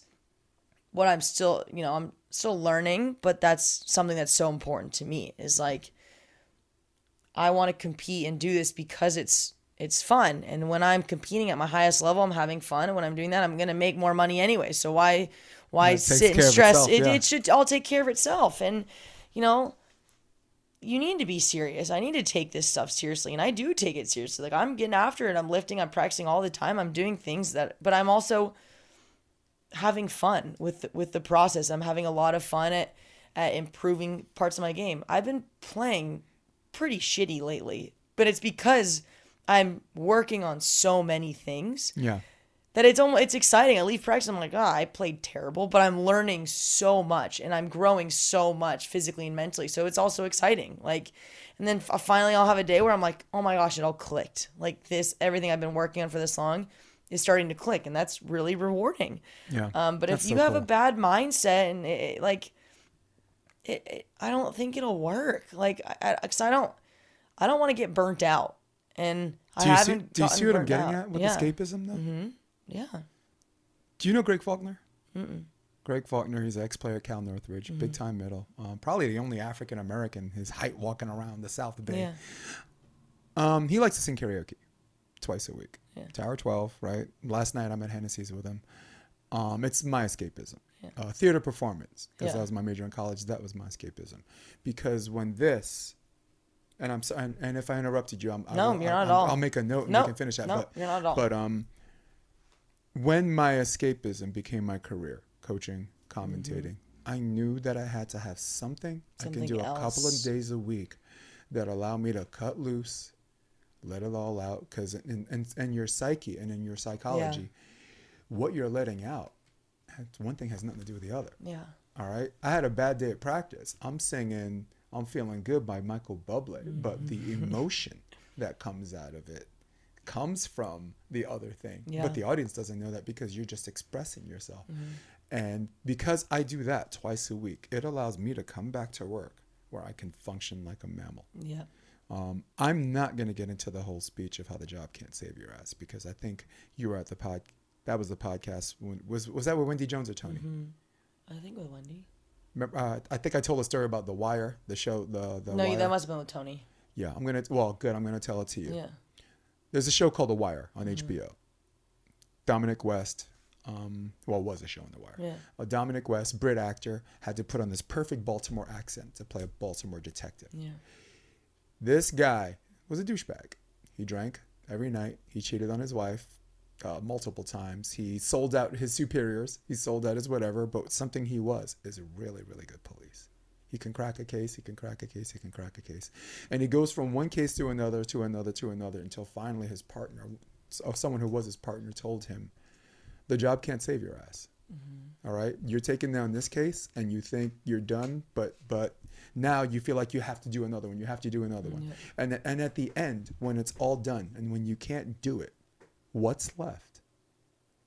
what I'm still, you know, I'm still learning, but that's something that's so important to me is like I want to compete and do this because it's it's fun. And when I'm competing at my highest level, I'm having fun. And when I'm doing that, I'm going to make more money anyway. So why why Yeah, takes sit and stress? itself, it, it should all take care of itself. And you know, you need to be serious. I need to take this stuff seriously, and I do take it seriously. Like I'm getting after it. I'm lifting. I'm practicing all the time. I'm doing things that, but I'm also having fun with with the process. I'm having a lot of fun at at improving parts of my game. I've been playing pretty shitty lately, but it's because I'm working on so many things Yeah. that it's almost it's exciting. I leave practice, I'm like, ah, I played terrible, but I'm learning so much and I'm growing so much physically and mentally. So it's also exciting. Like, and then finally I'll have a day where I'm like, oh my gosh, it all clicked. Like this, everything I've been working on for this long is starting to click, and that's really rewarding. Yeah. Um, but if you so have a bad mindset and it, like, it, it, I don't think it'll work. Like, I, I, cause I don't, I don't want to get burnt out. And Do you see, haven't. do you see what I'm getting out. at with yeah. escapism though? Yeah. Do you know Greg Faulkner? Greg Faulkner, he's an ex-player at Cal Northridge, Mm-hmm. big time middle. Um, probably the only African American his height walking around the South Bay. Yeah. Um, he likes to sing karaoke twice a week. Yeah. Tower 12, right? Last night I'm at Hennessy's with him. Um, it's my escapism. Uh, theater performance, because Yeah. that was my major in college. That was my escapism. Because when this, and I'm sorry, and, and if I interrupted you, I'm, I No, will- you're I- not at I'm- all. I'll make a note and No, we can finish that. no, but, you're not at all. But um, when my escapism became my career, coaching, commentating, I knew that I had to have something, I can do a couple of days a week that allow me to cut loose, let it all out. Because in, in, in your psyche and in your psychology, what you're letting out, one thing has nothing to do with the other. Yeah. All right. I had a bad day at practice. I'm singing I'm Feeling Good by Michael Bublé, but the Mm-hmm. *laughs* emotion that comes out of it comes from the other thing. Yeah. But the audience doesn't know that because you're just expressing yourself. Mm-hmm. And because I do that twice a week, it allows me to come back to work where I can function like a mammal. Yeah. Um, I'm not going to get into the whole speech of how the job can't save your ass because I think you were at the pod. That was the podcast. When, was was that with Wendy Jones or Tony? Mm-hmm. I think with Wendy. Remember, uh, I think I told a story about The Wire, the show, the the no, Wire. that must have been with Tony. yeah, I'm gonna. Well, good. I'm gonna tell it to you. Yeah. There's a show called The Wire on Mm-hmm. HBO. Dominic West, um, well, was a show on The Wire. Yeah. A Dominic West, Brit actor, had to put on this perfect Baltimore accent to play a Baltimore detective. Yeah. This guy was a douchebag. He drank every night. He cheated on his wife uh, multiple times. He sold out his superiors. He sold out his whatever. But something he was is a really, really good police. He can crack a case. He can crack a case. He can crack a case. And he goes from one case to another, to another, to another, until finally his partner, or someone who was his partner, told him, "The job can't save your ass." All right, you're taking down this case, and you think you're done, but but Now you feel like you have to do another one. You have to do another one. And and at the end, when it's all done, and when you can't do it, what's left?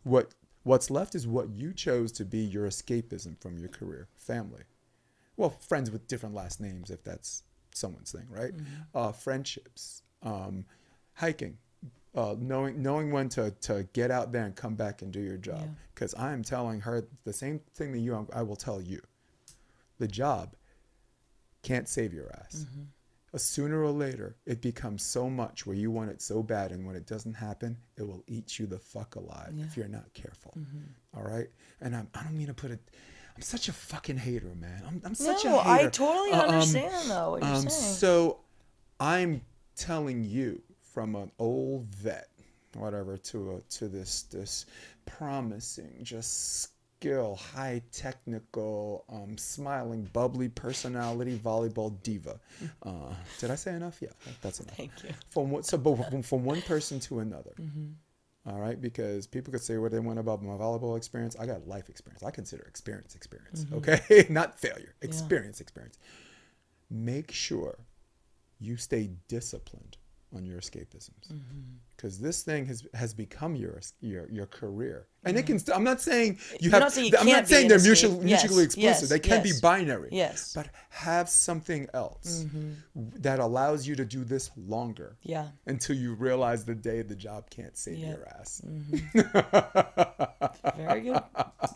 What what's left is what you chose to be your escapism from your career, family. Well, friends with different last names, if that's someone's thing, right? Uh, friendships, um, hiking, uh, knowing knowing when to to get out there and come back and do your job. Yeah. Because I am telling her the same thing that you I will tell you. The job can't save your ass. Mm-hmm. Uh, Sooner or later, it becomes so much where you want it so bad, and when it doesn't happen, it will eat you the fuck alive if you're not careful. Mm-hmm. All right, and I'm, I don't mean to put it. I'm such a fucking hater, man. I'm, I'm such no, a hater. I totally Uh, um, understand though what you're um, saying. so I'm telling you from an old vet, whatever, to a, to this this promising, just skill, high technical, um, smiling, bubbly personality volleyball diva. *laughs* Uh, did I say enough? Yeah, that's enough. Thank you. From what, so but from- from one person to another. Mm-hmm. All right, because people could say what they want about my volleyball experience. I got life experience. I consider experience experience. Mm-hmm. Okay, *laughs* not failure. Experience experience. Make sure you stay disciplined on your escapisms, Mm-hmm. because this thing has has become your your your career, and it can. St- I'm not saying you You're have. not saying you I'm can't saying they're escape. mutual, Yes, mutually exclusive. yes, they can be binary. Yes. but have something else Mm-hmm. that allows you to do this longer Yeah. until you realize the day the job can't save Yeah. your ass. Very good.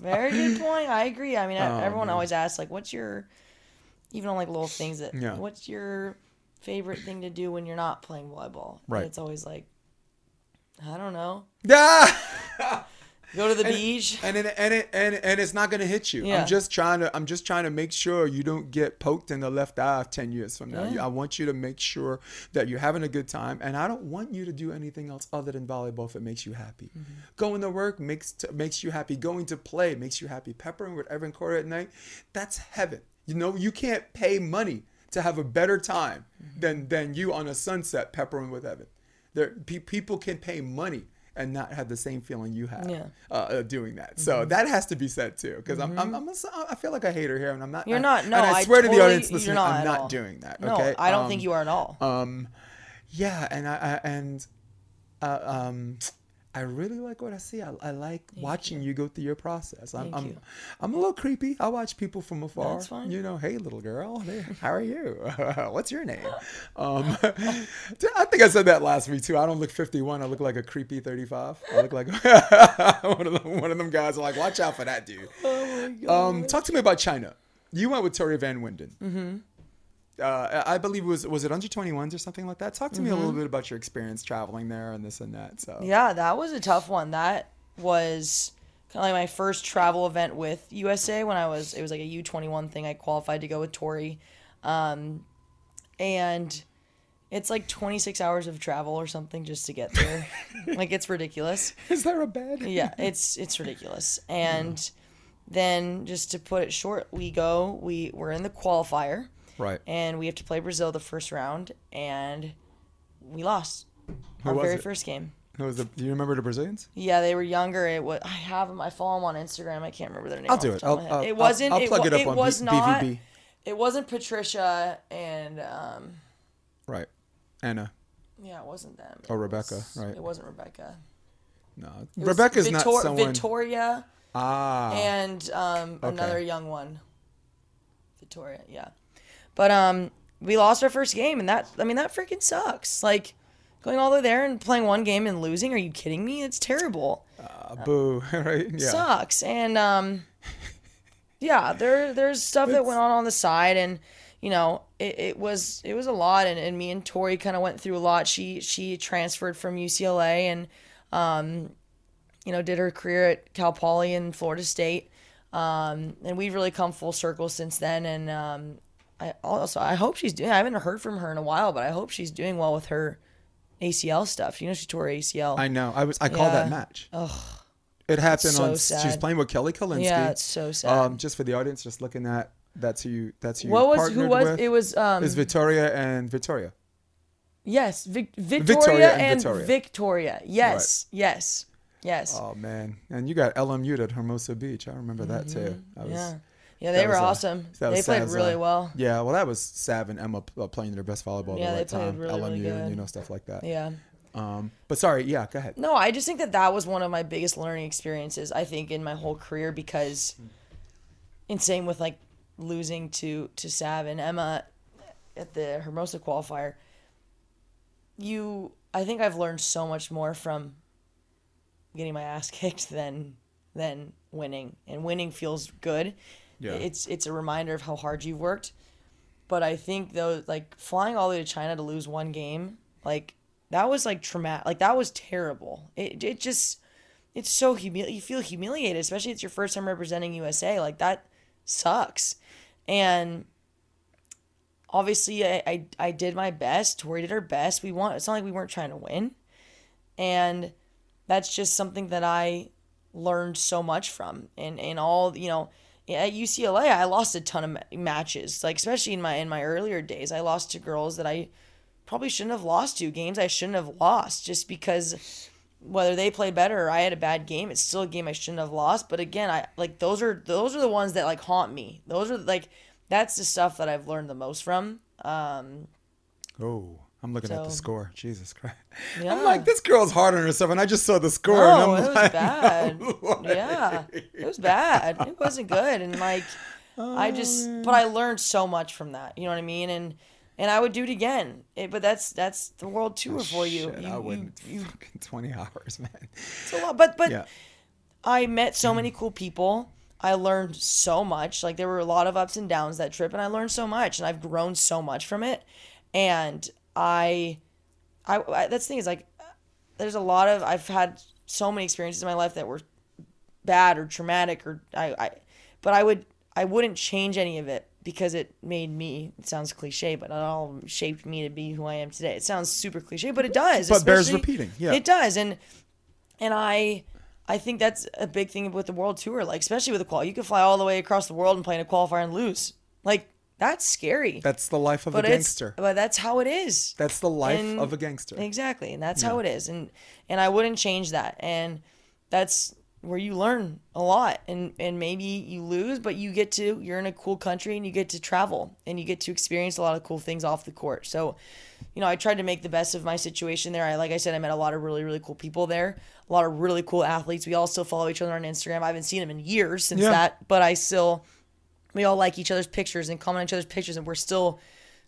Very good *laughs* point. I agree. I mean, Oh, everyone always asks, like, what's your, even on like little things that, Yeah. what's your favorite thing to do when you're not playing volleyball? And Right. it's always like, I don't know, Yeah. go to the beach. and it, and it and and it's not gonna hit you. Yeah. I'm just trying to I'm just trying to make sure you don't get poked in the left eye ten years from now. Yeah. I want you to make sure that you're having a good time, and I don't want you to do anything else other than volleyball if it makes you happy. Mm-hmm. Going to work makes t- makes you happy. Going to play makes you happy. Peppering with Evan Cory at night, that's heaven. You know you can't pay money to have a better time Mm-hmm. than than you on a sunset peppering with Evan. There, pe- people can pay money and not have the same feeling you have Yeah. uh, doing that. Mm-hmm. So that has to be said too, because I'm, I'm, I'm a, I feel like a hater here, and I'm not. You're not. No, and I I swear to the audience listening, not I'm not all. doing that. No, Okay, I don't Um, think you are at all. Um, yeah, and I, I and uh, um, I really like what I see. I, I like watching you. go through your process. I'm, Thank I'm, you. I'm a little creepy. I watch people from afar. That's fine. You know, hey little girl, hey, how are you? *laughs* What's your name? *laughs* Um, *laughs* I think I said that last week too. I don't look 51. I look like a creepy 35. I look like one of them, one of them guys. Are like, watch out for that dude. oh my god. Um, talk to me about China. You went with Tori Van Winden. Mm-hmm. Uh, I believe it was was it under 21s or something like that. Talk to me a little bit about your experience traveling there and this and that. So Yeah, that was a tough one. That was kind of like my first travel event with USA when I was. It was like a U twenty one thing. I qualified to go with Tori, um, and it's like twenty six hours of travel or something just to get there. *laughs* like it's ridiculous. is there a bed? Yeah, it's it's ridiculous. And then just to put it short, we go. We we're in the qualifier Right. and we have to play Brazil the first round, and we lost Who our was very it? first game. Who was the, do you remember the Brazilians? Yeah, they were younger. It was I have them. I follow them on Instagram. I can't remember their name. I'll off do the it. top of I'll, my head. I'll, it wasn't. I'll, I'll plug wa- it up on was B- not. BVB. It wasn't Patricia and um. Right. Anna. Yeah, it wasn't them. Or Rebecca, was- right. It wasn't Rebecca. No. It was Rebecca's not Victor- someone. Victoria ah. and um another young one. Victoria, yeah. But um, we lost our first game, and that I mean that freaking sucks. Like going all the way there and playing one game and losing. Are you kidding me? It's terrible. Uh, boo. *laughs* right. Yeah. sucks. And um, *laughs* yeah, there there's stuff that went on on the side, and you know it, it was it was a lot. And, and me and Tori kind of went through a lot. She she transferred from UCLA and um, you know did her career at Cal Poly and Florida State. Um, and we've really come full circle since then. And um, I also I hope she's doing. I haven't heard from her in a while, but I hope she's doing well with her ACL stuff. You know she tore ACL. I know. I was. I called that Yeah. match. It happened so on. She's playing with Kelly Kolinske. yeah, it's so sad. Um, just for the audience, just looking at that's who you. That's who you what was who was with. it was um is Victoria and Victoria. yes Vic, Victoria, Victoria and Victoria. Victoria. Yes, yes, yes. Oh man, and you got LMU at Hermosa Beach. I remember that too. I was, Mm-hmm. yeah, Yeah, they That were was, uh, awesome. that They was played really well. Yeah, well, that was Sav and Emma uh, playing their best volleyball Yeah, the they right played time. really, really LMU and good. you know stuff like that. Yeah. Um, but sorry, yeah, go ahead. No, I just think that that was one of my biggest learning experiences. I think in my whole career because, and same with like losing to to Sav and Emma at the Hermosa qualifier. You, I think I've learned so much more from getting my ass *laughs* kicked than than winning, and winning feels good. Yeah. It's it's a reminder of how hard you've worked. But I think though, like flying all the way to China to lose one game, like that was like traumatic. Like that was terrible. It it just it's so humili- you feel humiliated, especially if it's your first time representing USA. Like that sucks. And obviously, I I, I did my best. Tori did her best. We want. It's not like we weren't trying to win, and that's just something that I learned so much from. And and all you know. At UCLA, I lost a ton of ma- matches, like especially in my in my earlier days. I lost to girls that I probably shouldn't have lost to games I shouldn't have lost just because whether they played better or I had a bad game, it's still a game I shouldn't have lost. But again, I like those are those are the ones that like haunt me. Those are like that's the stuff that I've learned the most from. Um, Oh, I'm looking at the score. Jesus Christ. yeah. I'm like, this girl's hard on herself, and I just saw the score. No, and I'm it was like, *laughs* bad. *laughs* yeah, it was bad. It wasn't good, and like I oh, just, but I learned so much from that. You know what I mean? And and I would do it again. It, but that's that's the world tour for you. Shit, you, I wouldn't. you fucking 20 hours, man. It's a lot, but but Yeah. I met so many cool people. I learned so much. Like there were a lot of ups and downs that trip, and I learned so much, and I've grown so much from it. And I, I, I that's the thing is like, there's a lot of I've had so many experiences in my life that were bad or traumatic or I, I but I would I wouldn't change any of it because it made me it sounds cliche but it all shaped me to be who I am today. It sounds super cliche but it does. But bears repeating, yeah. It does and and I I think that's a big thing with the world tour like especially with the qual. You can fly all the way across the world and play in a qualifier and lose. Like that's scary. That's the life of but a gangster. but that's how it is. That's the life and- of a gangster. Exactly, and that's how it is, and and I wouldn't change that, and that's where you learn a lot, and and maybe you lose, but you get to you're in a cool country and you get to travel and you get to experience a lot of cool things off the court. So, you know, I tried to make the best of my situation there. I like I said, I met a lot of really really cool people there, a lot of really cool athletes. We all still follow each other on Instagram. I haven't seen them in years since Yeah. that, but I still we all like each other's pictures and comment on each other's pictures and we're still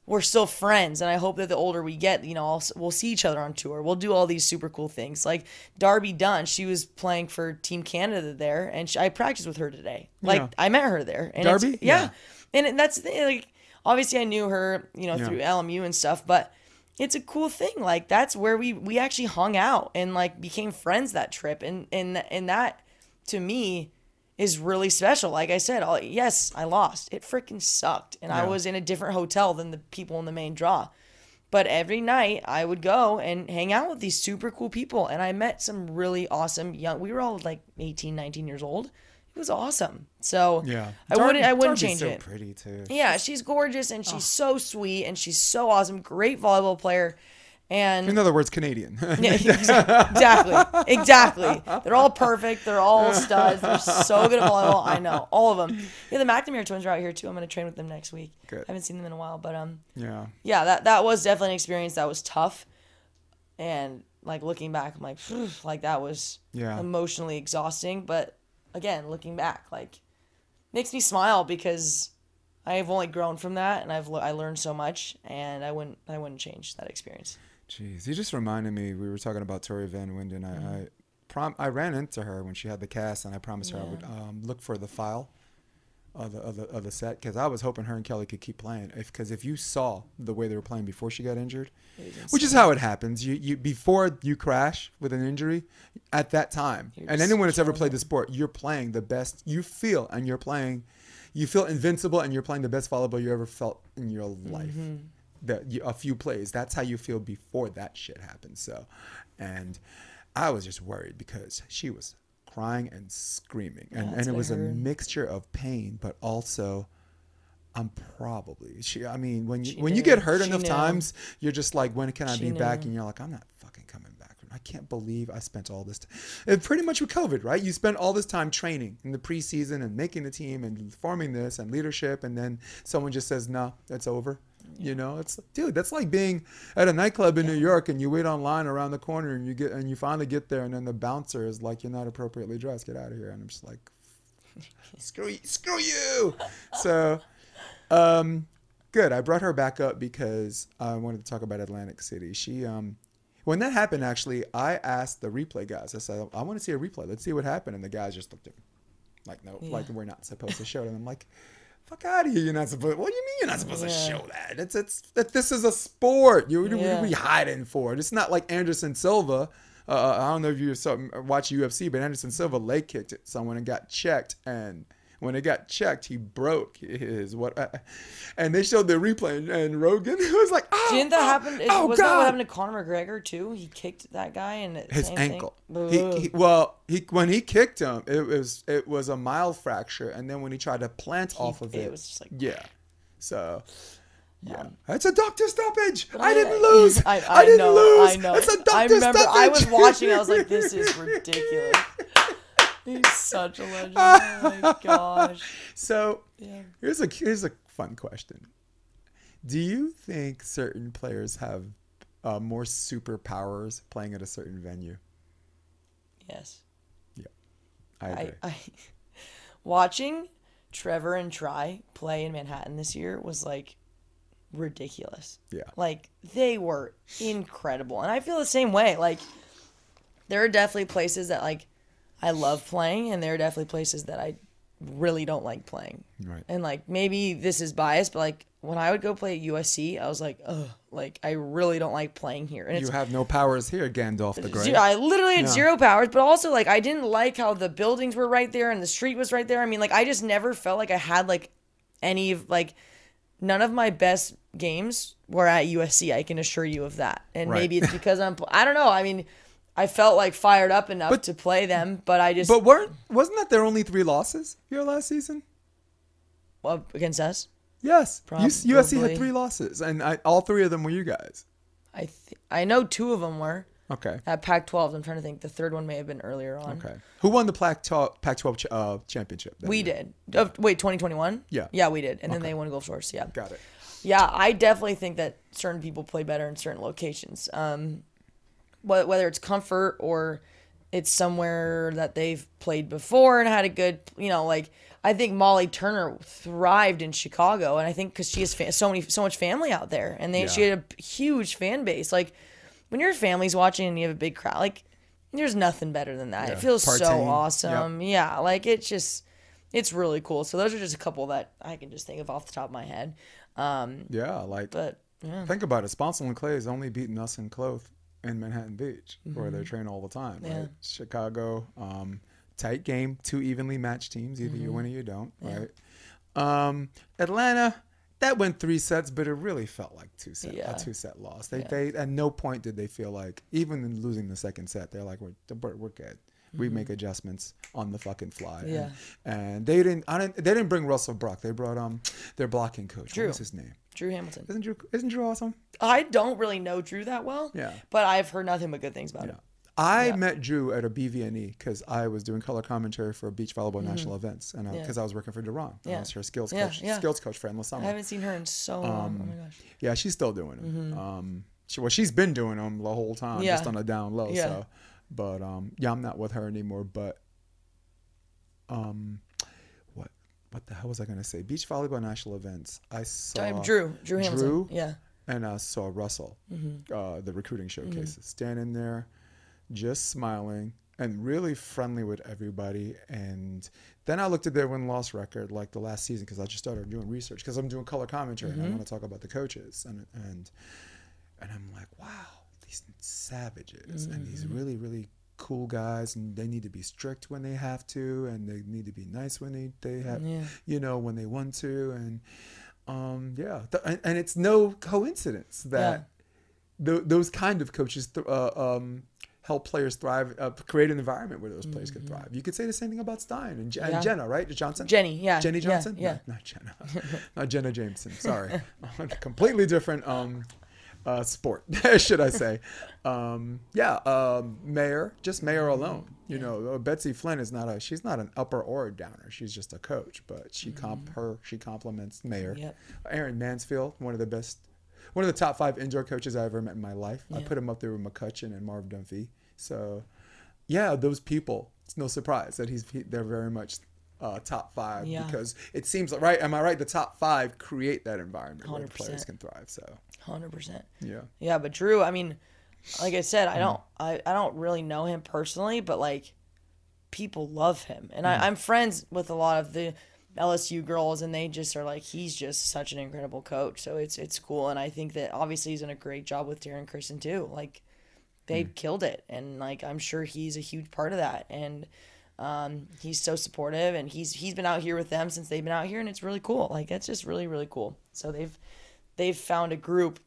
we're still friends and i hope that the older we get you know I'll, we'll see each other on tour we'll do all these super cool things like darby dunn she was playing for team canada there and she, i practiced with her today like Yeah. i met her there and Darby? yeah. Yeah. and that's the like obviously i knew her you know Yeah. through lmu and stuff but it's a cool thing like that's where we we actually hung out and like became friends that trip and and and that to me is really special. Like I said, all, yes, I lost. It freaking sucked. And I was in a different hotel than the people in the main draw. But every night I would go and hang out with these super cool people. And I met some really awesome young, we were all like 18, 19 years old. It was awesome. So yeah. I wouldn't, I wouldn't Darby's change so it. pretty too. Yeah, she's gorgeous and Oh. she's so sweet and she's so awesome. Great volleyball player. And In other words, Canadian. *laughs* yeah, exactly, exactly. They're all perfect. They're all studs. They're so good at volleyball. I know all of them. Yeah, the McNamara twins are out here too. I'm gonna train with them next week. Good. I haven't seen them in a while, but um, yeah. yeah, that that was definitely an experience that was tough, and like looking back, I'm like, like that was Yeah. emotionally exhausting. But again, looking back, like makes me smile because I've only grown from that, and I've I learned so much, and I wouldn't I wouldn't change that experience. Jeez, you just reminded me. We were talking about Tori Van Winden. I, Mm-hmm. I, prom- I ran into her when she had the cast, and I promised her I would um, look for the file of the of the, of the set because I was hoping her and Kelly could keep playing. If because if you saw the way they were playing before she got injured, which is how it happens. You you before you crash with an injury, at that time, You're and anyone that's ever played the sport, you're playing the best you feel, and you're playing. You feel invincible, and you're playing the best volleyball you ever felt in your life Mm-hmm. That a few plays. That's how you feel before that shit happens. So, and I was just worried because she was crying and screaming, and, that's and it was a mixture of pain, but also. I'm probably she. I mean, when you She when you get hurt She enough knew. times, you're just like, when can I She be back? And you're like, I'm not fucking coming back. I can't believe I spent all this. T-. It pretty much with COVID, right? You spent all this time training in the preseason and making the team and forming this and leadership, and then someone just says, "No, that's over." You know, it's dude, that's like being at a nightclub in New York and you wait online around the corner and you get and you finally get there and then the bouncer is like, "You're not appropriately dressed. Get out of here." And I'm just like, *laughs* "Screw you, screw you." So, um, good. I brought her back up because I wanted to talk about Atlantic City. She um. When that happened, actually, I asked the replay guys. I said, "I want to see a replay. Let's see what happened." And the guys just looked at me, like, "No, Yeah. like we're not supposed to show it." And I'm like, "Fuck out of here! You're not supposed. What do you mean you're not supposed to show that? It's it's that this is a sport. You what are we hiding for? It's not like Anderson Silva. Uh, I don't know if you saw, watch UFC, but Anderson Silva leg kicked someone and got checked, and when it got checked, he broke his what, uh, and they showed the replay, and, and Rogan *laughs* was like, "Oh, Didn't that oh, happen? Oh that God!" what happened to Conor McGregor too? He kicked that guy and it- his ankle. He, he well, he when he kicked him, it was it was a mild fracture, and then when he tried to plant off of it it, was just like- yeah. So yeah, it's a doctor stoppage. I, I- didn't lose. I, I, I didn't know, lose. I know. It's a doctor I remember I was watching. I was like, "This is *laughs* ridiculous." He's such a legend. Oh my gosh. *laughs* so Yeah. here's a here's a fun question. Do you think certain players have uh, more superpowers playing at a certain venue? Yes. Yeah. I agree. I, I *laughs* watching Trevor and Tri play in Manhattan this year was like ridiculous. yeah. Like they were incredible. And I feel the same way. Like there are definitely places that like I love playing and there are definitely places that I really don't like playing. Right. And like maybe this is biased, but like when I would go play at USC, I was like, ugh, like I really don't like playing here. And You have no powers here, Gandalf the. Zero, I literally had Yeah. zero powers, but also like I didn't like how the buildings were right there and the street was right there. I mean, like I just never felt like I had like any like none of my best games were at USC. I can assure you of that. And Right. maybe it's *laughs* because I'm I don't know. I mean, I felt like fired up enough But- to play them, but I just But weren't wasn't that their only three losses here last season? well, against us. Yes, USC had three losses, and I, all three of them were you guys. I th- I know two of them were Okay, at Pac-12. I'm trying to think. The third one may have been earlier on. okay. Who won the Pac-12, Pac-12 ch- uh, championship? We year? did. Uh, wait, 2021. Yeah. Yeah, we did, and then Okay. they won Gulf Shores. Yeah. Got it. Yeah, I definitely think that certain people play better in certain locations. Um, whether it's comfort or it's somewhere that they've played before and had a good, you know, like I think Molly Turner thrived in Chicago, and I think because she has fa- so many, so much family out there, and they she had a huge fan base. Like when your family's watching and you have a big crowd, like there's nothing better than that. Yeah. It feels so Partying. Yep. awesome. Yeah, like it's just. It's really cool. So those are just a couple that I can just think of off the top of my head. Um, Yeah, like but yeah. think about it. Sponcil and Claes has only beaten us in Kloth in Manhattan Beach, where they train all the time. Mm-hmm. Yeah. Right? Chicago, um, tight game, two evenly matched teams. Either Mm-hmm. you win or you don't. Right. Um, Atlanta. That went three sets, but it really felt like two set Yeah. a two set loss. They Yeah. they at no point did they feel like even in losing the second set, they're like we're we're, we're good. We make adjustments on the fucking fly. And- Mm-hmm. Yeah. And, they didn't. I didn't. They didn't bring Russell Brock. They brought um their blocking coach. Drew. What was his name? Drew Hamilton. Isn't Drew? Isn't Drew awesome? I don't really know Drew that well. Yeah. But I've heard nothing but good things about Yeah. him. I Yeah. met Drew at a BVNE because I was doing color commentary for beach volleyball national events, and Mm-hmm. Yeah. because I was working for Duran, I Yeah. was her skills coach, yeah. skills coach for endless summer. I haven't seen her in so long. oh my gosh. Yeah, she's still doing them. Um, she, well, she's been doing them the whole time, Mm-hmm. Yeah. just on a down low. Yeah. So, but um, yeah, I'm not with her anymore. But um, what what the hell was I gonna say? Beach volleyball national events. I saw Drew. Drew Hamilton. Drew? Yeah. and I saw Russell, Mm-hmm. uh, the recruiting showcases, standing there, just smiling and really friendly with everybody. And then I looked at their win loss record, like the last season, because I just started doing research because I'm doing color commentary and I Mm-hmm. want to talk about the coaches. And and and I'm like, wow, these savages and these Mm-hmm. really really cool guys and they need to be strict when they have to and they need to be nice when they they have Yeah. you know when they want to and um yeah Th- and, and it's no coincidence that tho- those kind of coaches th- uh, um help players thrive uh, create an environment where those players can thrive you could say the same thing about stein and, Je- and Mm-hmm. Jenna right johnson Jenny. Yeah. jenny yeah, johnson Yeah. No, not jenna *laughs* not jenna jameson sorry *laughs* *laughs* completely different um uh, sport, *laughs* should I say? Um, yeah, um, mayor, just mayor alone. You know, uh, Betsy Flynn is not a she's not an upper or a downer. She's just a coach, but she comp her she compliments mayor. Yep. Aaron Mansfield, one of the best, one of the top five indoor coaches I ever met in my life. I put him up there with McCutcheon and Marv Dunphy. So, yeah, those people. It's no surprise that he's he, they're very much uh, top five Yeah. because it seems like right. Am I right? The top five create that environment where the players can thrive. So, Hundred percent. yeah. Yeah, but Drew, I mean, like I said. I don't, I, I don't really know him personally, but like, people love him, and. I, I'm friends with a lot of the LSU girls, and they just are like, he's just such an incredible coach. So it's it's cool, and I think that obviously he's done a great job with Taryn Kristen too. Like, they Mm. killed it, and like I'm sure he's a huge part of that, and. Um, he's so supportive, and he's he's been out here with them since they've been out here, and it's really cool. Like that's just really really cool. So they've they've found a group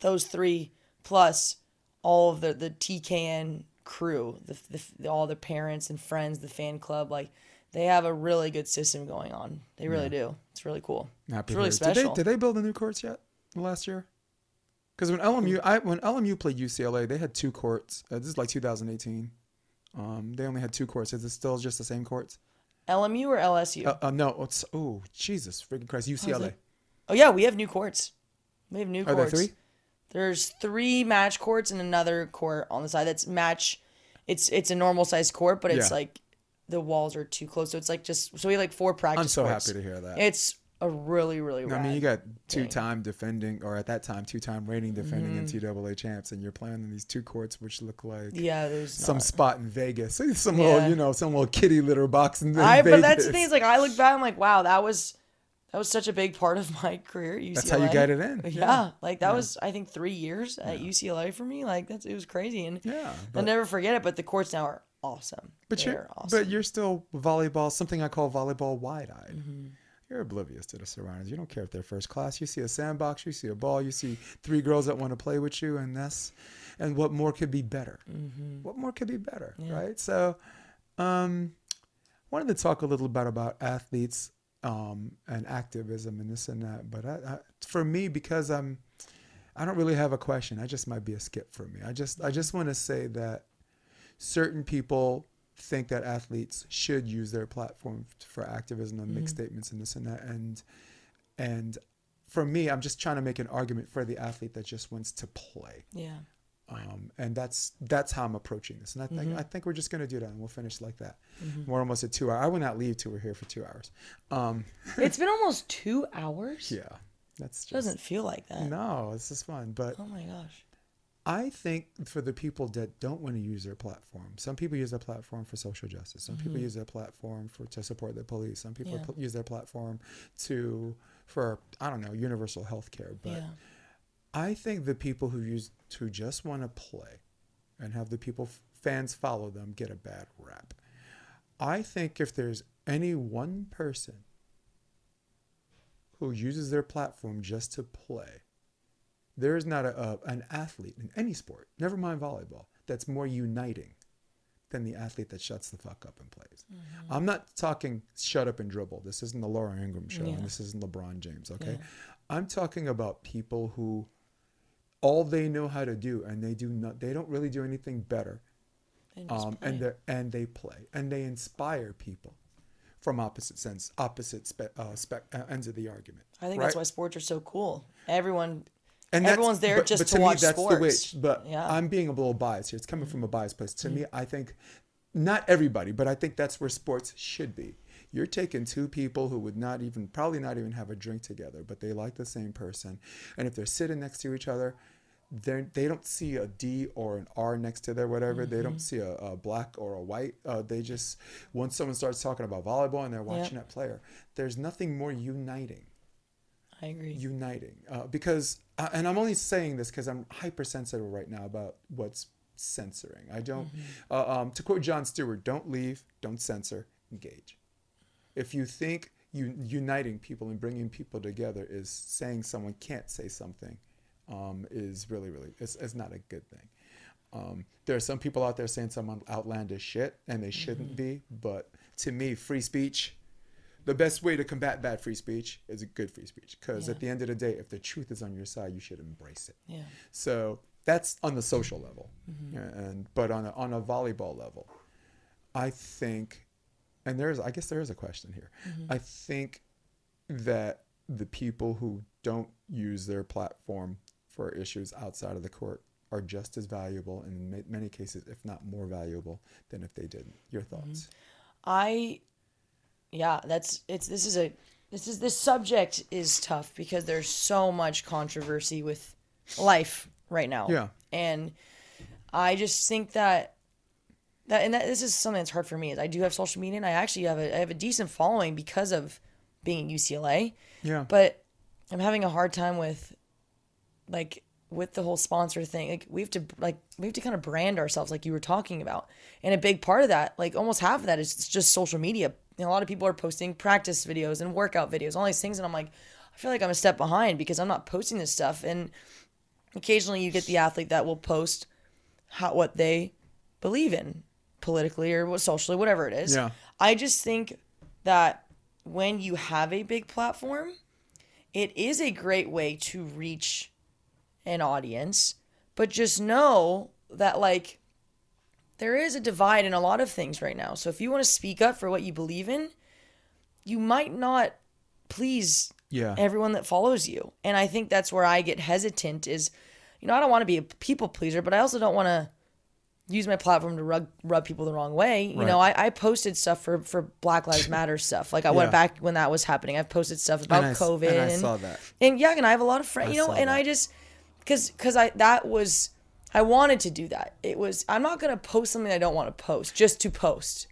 those three plus all of the the TKN crew, the, the all the parents and friends, the fan club, like they have a really good system going on. They really do. It's really cool. Happy it's really hear. special. Did they, did they build the new courts yet last year? Because when LMU, I, when LMU played UCLA, they had two courts. Uh, this is like 2018. Um, they only had two courts. Is it still just the same courts? LMU or LSU? Uh, uh, no, it's oh Jesus freaking Christ, UCLA. it? Oh yeah, we have new courts. We have new Are there courts. three? There's three match courts and another court on the side that's match. It's it's a normal sized court, but it's Yeah. like the walls are too close. So it's like just so we have like four practice. I'm so courts. happy to hear that. It's a really really. I mean, you got two-time defending, or at that time, two-time reigning defending Mm-hmm. NCAA champs, and you're playing in these two courts, which look like yeah. There's some not. spot in Vegas, *laughs* some Yeah. little, you know, some little kitty litter box in, in I Vegas. but that's the thing is like I look back I'm like wow that was that was such a big part of my career at UCLA. That's how you got it in. Yeah, like that was I think three years at UCLA for me. Like that's it was crazy and Yeah, I'll never forget it. But the courts now are awesome. But They're you're awesome. but you're still volleyball, something I call volleyball wide-eyed. Mm-hmm. You're oblivious to the surroundings. You don't care if they're first class. You see a sandbox, you see a ball, you see three girls that want to play with you, and that's and what more could be better? Mm-hmm. What more could be better, right? So, um, wanted to talk a little bit about athletes um, and activism and this and that. But I, I, for me, because I'm, I don't really have a question. I just might be a skip for me. I just I just want to say that certain people think that athletes should use their platform for activism and make statements and this and that and and for me i'm just trying to make an argument for the athlete that just wants to play yeah. Um, and that's that's how i'm approaching this and i think i think we're just going to do that and we'll finish like that we're almost at two hours i would not leave till we're here for two hours um, *laughs* It's been almost two hours. yeah that's just Doesn't feel like that. no this is fun but Oh my gosh. I think for the people that don't want to use their platform, some people use their platform for social justice. Some people use their platform for to support the police. Some people Yeah. use their platform to for I don't know universal health care. But yeah. I think the people who use who just want to play and have the people fans follow them get a bad rap. I think if there's any one person who uses their platform just to play, there is not a, an athlete in any sport, never mind volleyball, that's more uniting than the athlete that shuts the fuck up and plays. Mm-hmm. I'm not talking shut up and dribble. This isn't the Laura Ingraham show, Yeah. and this isn't LeBron James. Okay, Yeah. I'm talking about people who all they know how to do, and they do not. They don't really do anything better. And Um, and they and they play and they inspire people from opposite sense, opposite spe- uh, spec- uh, ends of the argument. I think right? that's why sports are so cool. Everyone and everyone's there but, just but to to, watch me, that's sports. the which. But Yeah. Mm-hmm. I'm being a little biased here. It's coming from a biased place. To me, I think not everybody, but I think that's where sports should be. You're taking two people who would not even, probably not even have a drink together, but they like the same person, and if they're sitting next to each other, they they don't see a D or an R next to their whatever. They Mm-hmm. don't see a, a black or a white. Uh, they just once someone starts talking about volleyball and they're watching that player, there's nothing more uniting I agree. uniting uh, because uh, and i'm only saying this because i'm hypersensitive right now about what's censoring i don't uh, um, to quote jon stewart don't leave don't censor engage if you think you uniting people and bringing people together is saying someone can't say something um, is really really it's, it's not a good thing. Um, there are some people out there saying some outlandish shit and they shouldn't be but to me free speech the best way to combat bad free speech is a good free speech because at the end of the day if the truth is on your side you should embrace it. Yeah. so that's on the social level. Mm-hmm. And but on a, on a volleyball level i think and there's i guess there is a question here Mm-hmm. i think that the people who don't use their platform for issues outside of the court are just as valuable and in ma- many cases if not more valuable than if they didn't your thoughts I yeah, that's it's this is a this is this subject is tough because there's so much controversy with life right now. Yeah. And I just think that that and that this is something that's hard for me is I do have social media and I actually have a I have a decent following because of being at UCLA. yeah But I'm having a hard time with like with the whole sponsor thing. Like we have to like we have to kind of brand ourselves like you were talking about. And a big part of that, like almost half of that is just social media. A lot of people are posting practice videos and workout videos, all these things and I'm like I feel like I'm a step behind because I'm not posting this stuff and occasionally you get the athlete that will post how what they believe in politically or what socially whatever it is. Yeah. I just think that when you have a big platform, it is a great way to reach an audience, but just know that like there is a divide in a lot of things right now. So if you want to speak up for what you believe in, you might not please yeah everyone that follows you. And I think that's where I get hesitant is, you know, I don't want to be a people pleaser, but I also don't want to use my platform to rub, rub people the wrong way. You know, I, I posted stuff for, for Black Lives *laughs* Matter stuff. Like I Yeah. went back when that was happening. I've posted stuff about And I COVID. and I and, saw that. and yeah, and I have a lot of friends, you know, and I just, cause, cause I, that was, I wanted to do that. It was, I'm not going to post something I don't want to post just to post.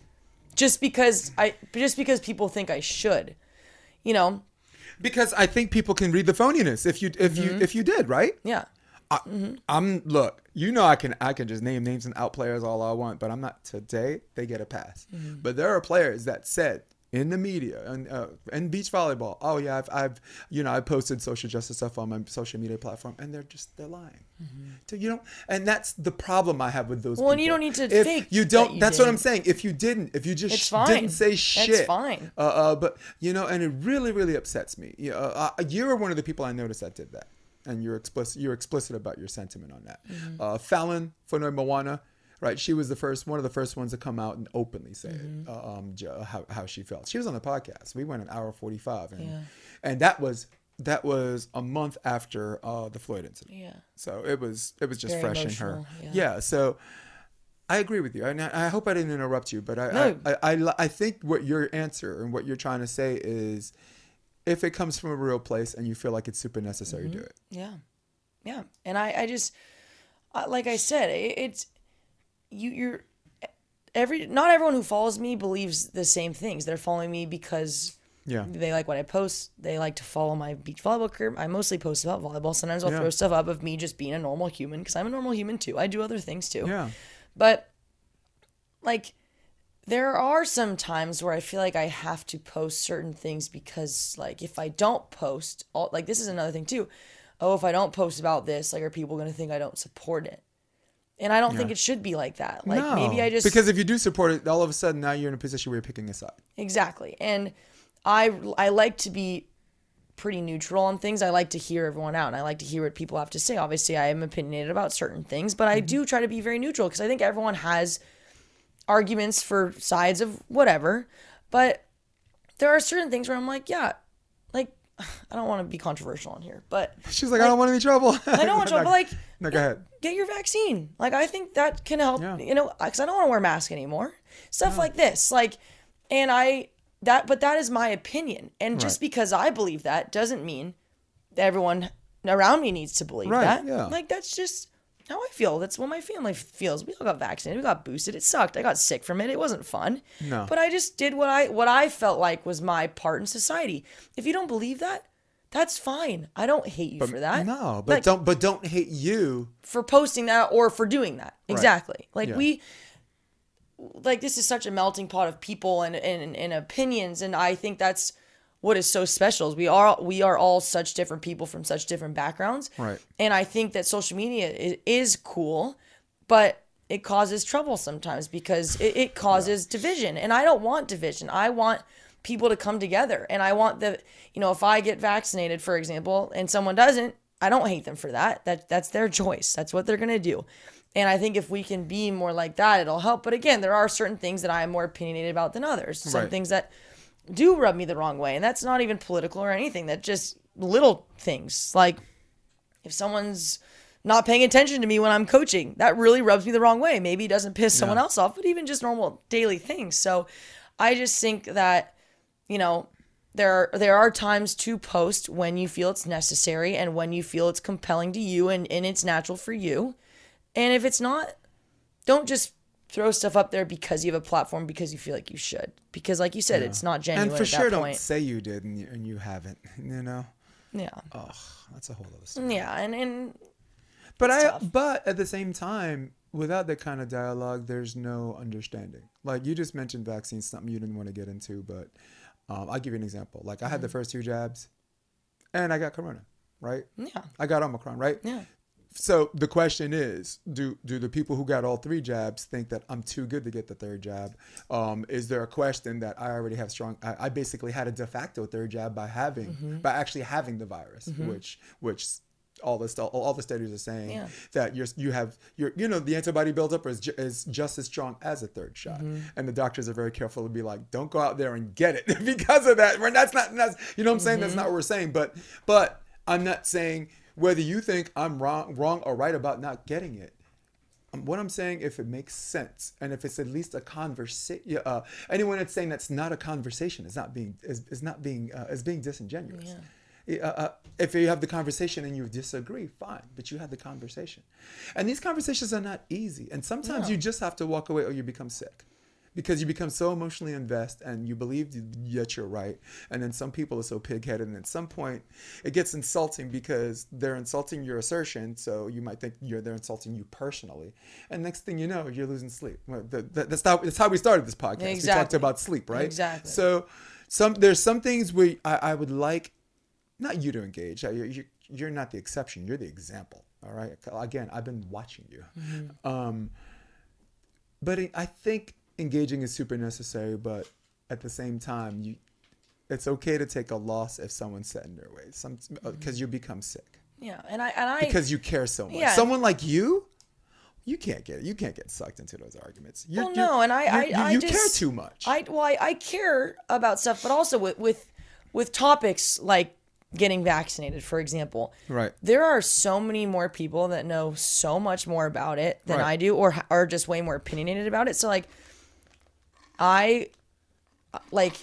Just because I, just because people think I should, you know? because i think people can read the phoniness if you if Mm-hmm. you if you did right Yeah. I, I'm look. You know, I can I can just name names and out players all I want, but I'm not today. They get a pass. Mm-hmm. But there are players that said in the media and uh, in beach volleyball, oh yeah, I've, I've you know I posted social justice stuff on my social media platform, and they're just they're lying. So you know, and that's the problem I have with those. Mm-hmm. Well, and you don't need to If fake You don't. you that's what I'm saying. If you didn't, if you just It's fine. didn't say shit, fine. Uh, uh, but you know, and it really, really upsets me. Uh, uh, you were one of the people I noticed that did that, and you're explicit. You're explicit about your sentiment on that. Mm-hmm. Uh, Fallon Fonoy Moana, right? She was the first, one of the first ones to come out and openly say Mm-hmm. it, uh, um, how how she felt. She was on the podcast. We went an hour forty five, and Yeah. and that was that was a month after uh, the Floyd incident. Yeah. So it was it was just Very fresh in her. yeah. Yeah. So I agree with you, and I, I hope I didn't interrupt you, but I, No. I, I I I think what your answer and what you're trying to say is, if it comes from a real place and you feel like it's super necessary, Mm-hmm. do it. Yeah, yeah, and I, I just, like I said, it, it's you, you're every not everyone who follows me believes the same things. They're following me because Yeah. they like what I post. They like to follow my beach volleyball career. I mostly post about volleyball. Sometimes I'll Yeah. throw stuff up of me just being a normal human because I'm a normal human too. I do other things too. Yeah. But like there are some times where I feel like I have to post certain things because like if I don't post all like this is another thing too. Oh, if I don't post about this, like are people going to think I don't support it? And I don't think it should be like that. Like no, maybe I just because if you do support it, all of a sudden now you're in a position where you're picking a side. Exactly. And I I like to be pretty neutral on things. I like to hear everyone out and I like to hear what people have to say. Obviously, I am opinionated about certain things, but I mm-hmm. do try to be very neutral because I think everyone has arguments for sides of whatever. But there are certain things where I'm like, yeah, like *sighs* I don't want to be controversial on here, but *laughs* She's like, I don't want any trouble. *laughs* I don't want *laughs* trouble. but like no, go ahead. get your vaccine. Like I think that can help. Yeah. You know, because I don't want to wear a mask anymore. Stuff like this, like, and I that, but that is my opinion. And just Right. because I believe that doesn't mean that everyone around me needs to believe Right, that. yeah. Like that's just how I feel. That's what my family feels. We all got vaccinated. We got boosted. It sucked. I got sick from it. It wasn't fun. No. But I just did what I what I felt like was my part in society. If you don't believe that, that's fine. I don't hate you for that. No, but Like, don't but don't hate you. for posting that or for doing that. Exactly. Like Yeah. we like this is such a melting pot of people and, and and opinions and I think that's what is so special is we are we are all such different people from such different backgrounds. Right. And I think that social media is, is cool, but it causes trouble sometimes because it, it causes division and I don't want division. I want people to come together. And I want the, you know, if I get vaccinated, for example, and someone doesn't, I don't hate them for that. That that's their choice. That's what they're gonna do. And I think if we can be more like that, it'll help. But again, there are certain things that I am more opinionated about than others. Some Right. things that do rub me the wrong way. And that's not even political or anything. That just little things. Like if someone's not paying attention to me when I'm coaching, that really rubs me the wrong way. Maybe it doesn't piss someone Yeah. else off, but even just normal daily things. So I just think that, you know, there are, there are times to post when you feel it's necessary and when you feel it's compelling to you and, and it's natural for you. And if it's not, don't just throw stuff up there because you have a platform because you feel like you should. Because like you said, it's not genuine and for sure, don't say you did and you, and you haven't. *laughs* You know, Yeah. oh, that's a whole other story. Yeah, and and But I, tough. but at the same time, without that kind of dialogue, there's no understanding. Like you just mentioned vaccines, something you didn't want to get into, but um, I'll give you an example. Like I had Mm-hmm. the first two jabs, and I got corona, right? yeah, I got Omicron, right? yeah. So the question is, do do the people who got all three jabs think that I'm too good to get the third jab? Um, is there a question that I already have strong? I, I basically had a de facto third jab by having Mm-hmm. by actually having the virus, which which all the stu- all the studies are saying Yeah. that you're you have your you know the antibody buildup is ju- is just as strong as a third shot, Mm-hmm. and the doctors are very careful to be like, don't go out there and get it *laughs* because of that. That's not that's you know what I'm saying that's Mm-hmm. not what we're saying, but but I'm not saying whether you think I'm wrong, wrong or right about not getting it. Um, what I'm saying, if it makes sense, and if it's at least a conversation, uh, anyone that's saying that's not a conversation is not being is, is not being uh, is being disingenuous. Uh, uh, if you have the conversation and you disagree, fine, but you had the conversation, and these conversations are not easy, and sometimes No. you just have to walk away or you become sick. Because you become so emotionally invested and you believe that you're right. And then some people are so pig-headed, and at some point, it gets insulting because they're insulting your assertion. So you might think you're they're insulting you personally, and next thing you know, you're losing sleep. Well, that- that- That's how that's how we started this podcast. We talked about sleep, right? Exactly. So some there's some things where I, I would like not you to engage. You're, you're, not the exception. You're the example. All right. Again, I've been watching you. Um, but I think engaging is super necessary. But at the same time, you, it's okay to take a loss if someone's set in their ways. Some uh, mm-hmm. because you become sick Yeah, and I and I because you care so much. Yeah. Someone like you. You can't get you can't get sucked into those arguments. You're, well, no, and I you, I you just, care too much. I well, I, I care about stuff, but also with with with topics like getting vaccinated, for example. Right. There are so many more people that know so much more about it than Right. I do, or are just way more opinionated about it. So like, I like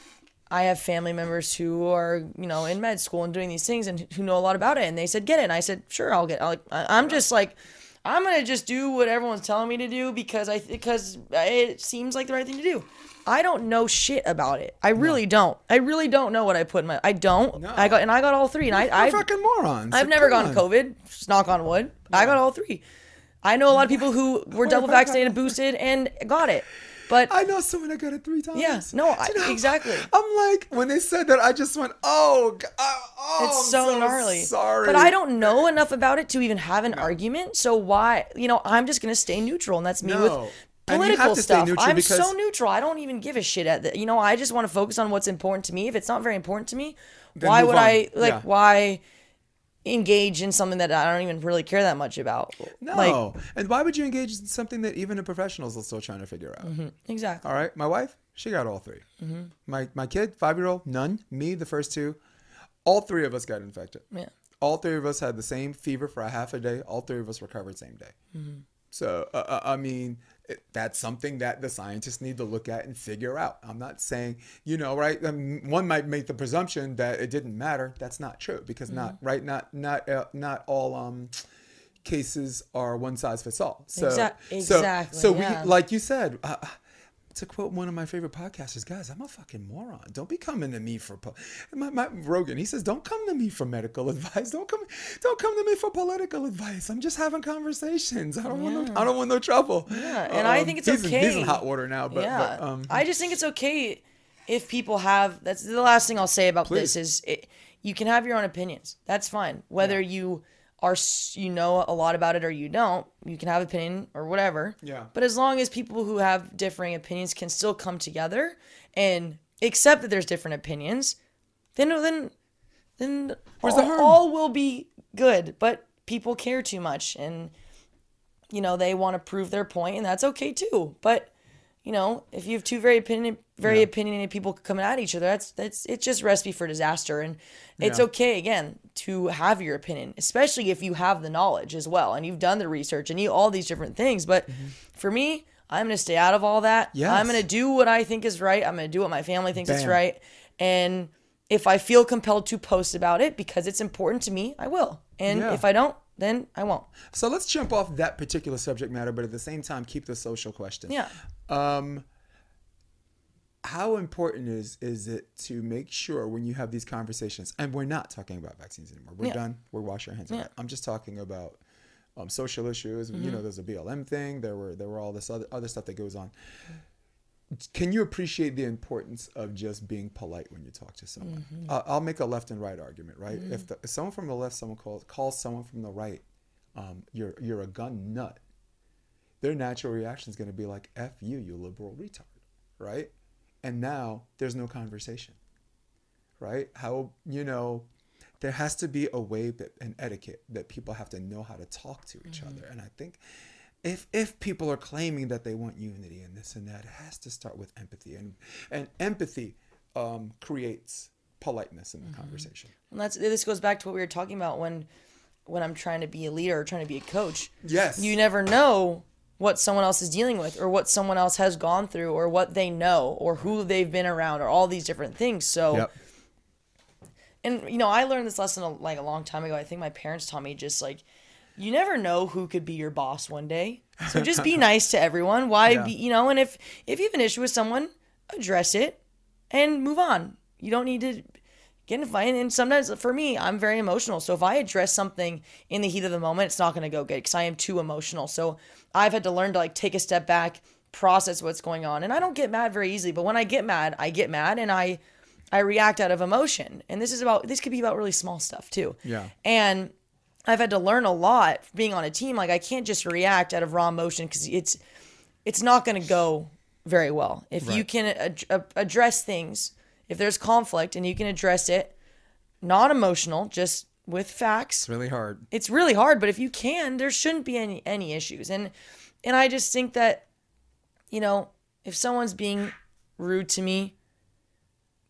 I have family members who are you know in med school and doing these things and who know a lot about it, and they said get it. And I said sure, I'll get. I'll, like I- I'm just like. I'm gonna just do what everyone's telling me to do because I because it seems like the right thing to do. I don't know shit about it. I really don't. I really don't know what I put in my. I don't. No. I got and I got all three. And I We're I fucking morons. I've never gotten on. COVID. Just knock on wood. I got all three. I know a lot of people who were *laughs* double vaccinated, boosted, and got it. But I know someone that got it three times. Yeah, no, *laughs* I- You know, exactly. I'm like, when they said that, I just went, oh, g- uh, oh, it's I'm so, gnarly. Sorry. But I don't know enough about it to even have an argument. So why, you know, I'm just gonna stay neutral, and that's me No. with And you have political stuff. I'm so neutral. I don't even give a shit at that. You know, I just want to focus on what's important to me. If it's not very important to me, why would on. I like? Yeah. Why engage in something that I don't even really care that much about? No. Like, and why would you engage in something that even the professionals are still trying to figure out? exactly. All right. My wife, she got all 3 Mm-hmm. My my kid, five year old, none. Me, the first two. All three of us got infected. Yeah. All three of us had the same fever for a half a day. All three of us recovered same day. Mm-hmm. So uh, uh, I mean, it, that's something that the scientists need to look at and figure out. I'm not saying, you know, right? Um, one might make the presumption that it didn't matter. That's not true because not Mm-hmm. right. Not not uh, not all um cases are one size fits all. So Exact- so exactly, so yeah. we like you said. Uh, to quote one of my favorite podcasters, guys, I'm a fucking moron. Don't be coming to me for po- my, my Rogan. He says, "Don't come to me for medical *laughs* advice. Don't come, don't come to me for political advice. I'm just having conversations. I don't want, no, I don't want no trouble." Yeah, and I think it's he's In, he's in hot water now, but, yeah, but um, I just think it's okay if people have. That's the last thing I'll say about Please. this is it, you can have your own opinions. That's fine. Whether you are you know a lot about it or you don't, you can have opinion or whatever. Yeah. But as long as people who have differing opinions can still come together and accept that there's different opinions, then then then Where's all, the harm? all will be good. But people care too much, and you know they want to prove their point, and that's okay too. But you know, if you have two very opinion, very Yeah. opinionated people coming at each other, that's that's it's just recipe for disaster. And it's Yeah. okay again to have your opinion, especially if you have the knowledge as well, and you've done the research and you all these different things. But for me, I'm gonna stay out of all that. Mm-hmm. Yes. I'm gonna do what I think is right. I'm gonna do what my family thinks is right, and if I feel compelled to post about it because it's important to me, I will. And Yeah. if I don't, then I won't. So let's jump off that particular subject matter, but at the same time keep the social question. Yeah. Um, how important is is it to make sure when you have these conversations, and we're not talking about vaccines anymore. We're Yeah. done. We're washing our hands Yeah. that. I'm just talking about um, social issues. You know, there's a BLM thing. There were there were all this other other stuff that goes on. Can you appreciate the importance of just being polite when you talk to someone? Uh, I'll make a left and right argument, right? If, the, if someone from the left, someone calls calls someone from the right, um, you're you're a gun nut. Their natural reaction is going to be like "f you, you liberal retard," right? And now there's no conversation, right? How you know there has to be a way that an etiquette that people have to know how to talk to each other, and I think if if people are claiming that they want unity and this and that, it has to start with empathy, and and empathy um, creates politeness in the conversation. And that's this goes back to what we were talking about when when I'm trying to be a leader or trying to be a coach. Yes. You never know what someone else is dealing with or what someone else has gone through or what they know or who they've been around or all these different things. So Yep. and you know, I learned this lesson a- like a long time ago. I think my parents taught me just like you never know who could be your boss one day. So just be *laughs* nice to everyone. Why Yeah. be, you know, and if if you have an issue with someone, address it and move on. You don't need to get in a fight. And sometimes for me, I'm very emotional. So if I address something in the heat of the moment, it's not going to go good because I am too emotional. So I've had to learn to like take a step back, process what's going on. And I don't get mad very easily, but when I get mad, I get mad and I I react out of emotion. And this is about this could be about really small stuff too. Yeah. And I've had to learn a lot being on a team. Like I can't just react out of raw emotion because it's it's not going to go very well. If you can ad- address things, if there's conflict and you can address it, not emotional, just with facts, It's really hard. it's really hard. But if you can, there shouldn't be any any issues. And and I just think that, you know, if someone's being rude to me,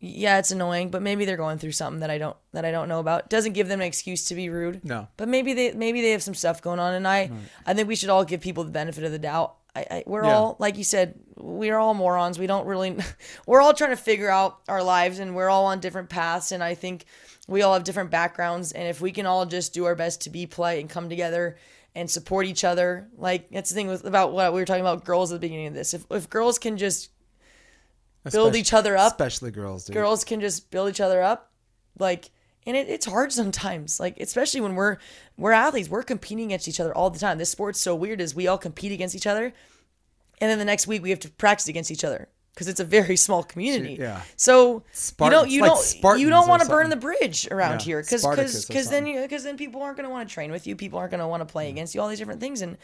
yeah, it's annoying. But maybe they're going through something that I don't that I don't know about. Doesn't give them an excuse to be rude. No. But maybe they maybe they have some stuff going on, and I I think we should all give people the benefit of the doubt. I, I we're Yeah. all like you said, we're all morons. We don't really, *laughs* we're all trying to figure out our lives, and we're all on different paths. And I think we all have different backgrounds, and if we can all just do our best to be polite and come together and support each other, like that's the thing with about what we were talking about girls at the beginning of this. If if girls can just Build Espec- each other up. especially girls. Dude. girls can just build each other up like and it, it's hard sometimes like especially when we're we're athletes we're competing against each other all the time. This sport's so weird is we all compete against each other and then the next week we have to practice against each other because it's a very *laughs* small community. Yeah. so Spartans, you don't you don't Spartans you don't want to burn the bridge around Yeah, here because because then you because then people aren't going to want to train with you people aren't going to want to play against you all these different things. And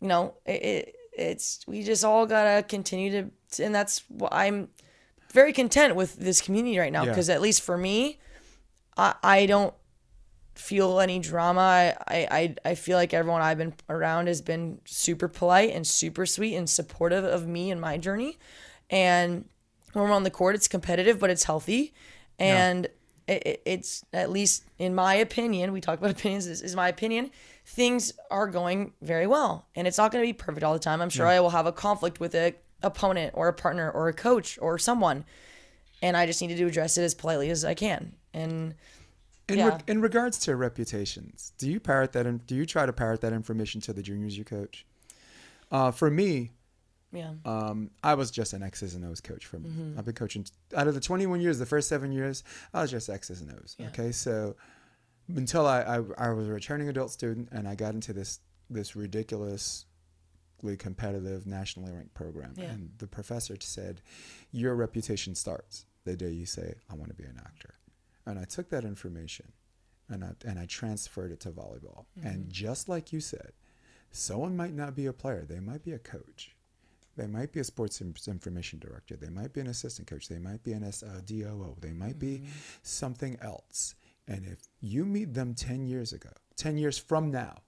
you know it, it it's we just all gotta continue to and that's what i'm very content with this community right now Yeah. because at least for me I, I don't feel any drama. I, I I feel like everyone i've been around has been super polite and super sweet and supportive of me and my journey. And when we're on the court it's competitive but it's healthy. And it, it, it's at least in my opinion we talk about *laughs* opinions this is my opinion things are going very well. And it's not going to be perfect all the time. I'm sure i will have a conflict with a opponent or a partner or a coach or someone. And i just need to address it as politely as i can and In, Yeah. reg- in regards to reputations, do you parrot that? In, do you try to parrot that information to the juniors you coach? Uh, for me, yeah um, I was just an X's and O's coach. From Mm-hmm. I've been coaching out of the 21 years, the first seven years, I was just X's and O's. Okay, so until I, I I was a returning adult student and I got into this this ridiculously competitive nationally ranked program, Yeah. and the professor said, "Your reputation starts the day you say I want to be an actor," and I took that information and I and I transferred it to volleyball, and just like you said, someone might not be a player; they might be a coach They might be a sports information director. They might be an assistant coach. They might be an S- uh, DOO. They might be something else. And if you meet them 10 years ago, 10 years from now,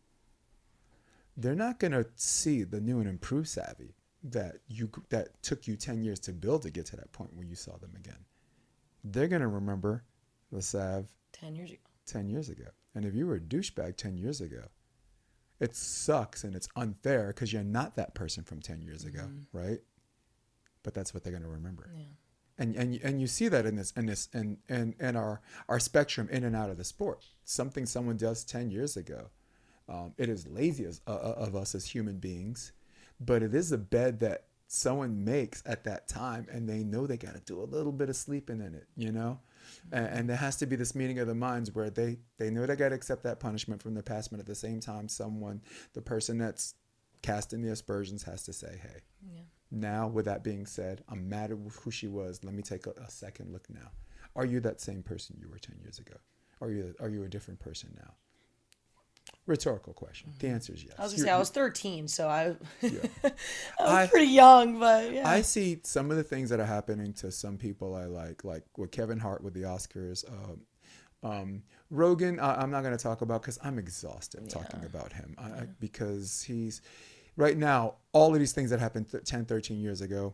they're not going to see the new and improved savvy that you that took you 10 years to build to get to that point where you saw them again. They're going to remember the Sav 10 years ago. 10 years ago. And if you were a douchebag 10 years ago, it sucks and it's unfair because you're not that person from 10 years ago, right? But that's what they're going to remember. Yeah. And, and, and you see that in this in this in, in, in our, our spectrum in and out of the sport. Something someone does 10 years ago. Um, it is lazy as, uh, uh, of us as human beings, but it is a bed that someone makes at that time and they know they got to do a little bit of sleeping in it, you know? And, and there has to be this meeting of the minds where they, they know they got to accept that punishment from the past, but at the same time, someone, the person that's casting the aspersions has to say, hey, Yeah. now with that being said, I'm mad at who she was. Let me take a, a second look now. Are you that same person you were 10 years ago? Are you, are you a different person now? Rhetorical question. The answer is yes. I was gonna say I was 13, so I, *laughs* I was I- pretty young, but yeah. I see some of the things that are happening to some people I like, like with Kevin Hart with the Oscars. Um, um, Rogan, I, I'm not going to talk about because I'm exhausted talking about him I, I, because he's right now, all of these things that happened th- 10, 13 years ago,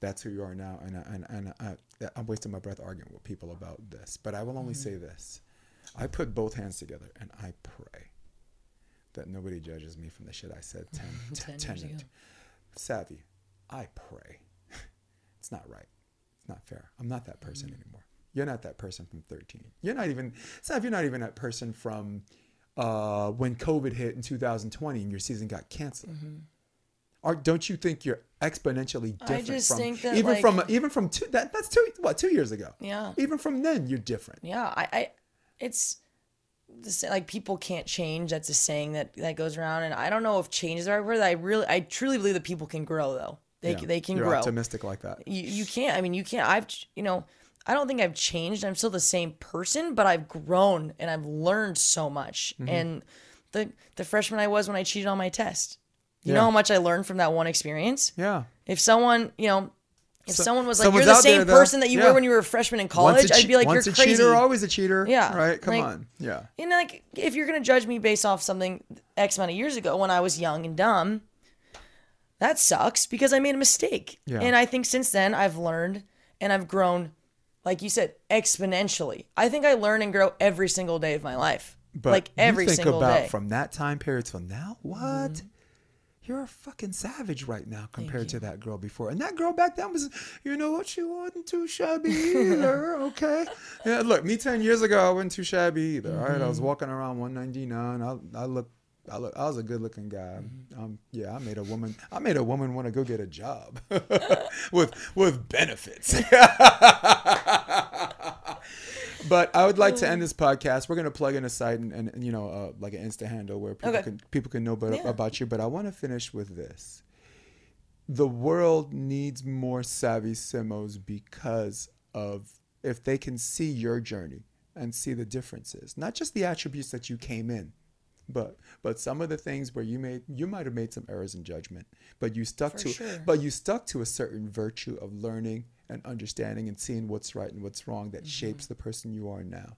that's who you are now. And, I, and, and I, I'm wasting my breath arguing with people about this. But I will only say this I put both hands together and I pray that nobody judges me from the shit I said 10, *laughs* 10, 10 10 years ago. Savvy, I pray. *laughs* it's not right. It's not fair. I'm not that person anymore. You're not that person from 13. You're not even, Sav, you're not even that person from uh, when COVID hit in 2020 and your season got canceled. Are, don't you think you're exponentially different from even like- from even from two that that's two what two years ago Yeah. even from then you're different Yeah, I, I it's the like people can't change. That's a saying that that goes around, and I don't know if change is the right word. I really, I truly believe that people can grow though. They Yeah, they can you're grow. optimistic like that You you can't. I mean, you can't. I've you know. I don't think I've changed. I'm still the same person, but I've grown and I've learned so much. Mm-hmm. And the the freshman I was when I cheated on my test. You Yeah. know how much I learned from that one experience? yeah If someone, you know, if So- someone was like, "You're the out there, same person that you Yeah. were when you were a freshman in college," I'd be like, "You're a crazy." cheater always a cheater Yeah, right come like- on yeah You know, like if you're gonna judge me based off something X amount of years ago when I was young and dumb, that sucks because I made a mistake. Yeah. And I think since then I've learned and I've grown, like you said, exponentially. I think I learn and grow every single day of my life. But like every you think single about day. Mm-hmm. from that time period till now, what? You're a fucking savage right now compared to that girl before. And that girl back then was, you know what, she wasn't too shabby either. *laughs* okay. Yeah, look, me 10 years ago, I wasn't too shabby either. All right. I was Mm-hmm. walking around 199. I, I look. I, look, I was a good looking guy. Mm-hmm. Um, yeah, I made a woman. I made a woman want to go get a job *laughs* with with benefits. *laughs* But I would like to end this podcast. We're gonna plug in a site and, and, and, you know uh, like an Insta handle where people Okay. can people can know better Yeah. about you. But I want to finish with this: the world needs more savvy simos because of if they can see your journey and see the differences, not just the attributes that you came in, but but some of the things where you made you might have made some errors in judgment, but you stuck For to sure. but you stuck to a certain virtue of learning and understanding and seeing what's right and what's wrong that shapes the person you are now.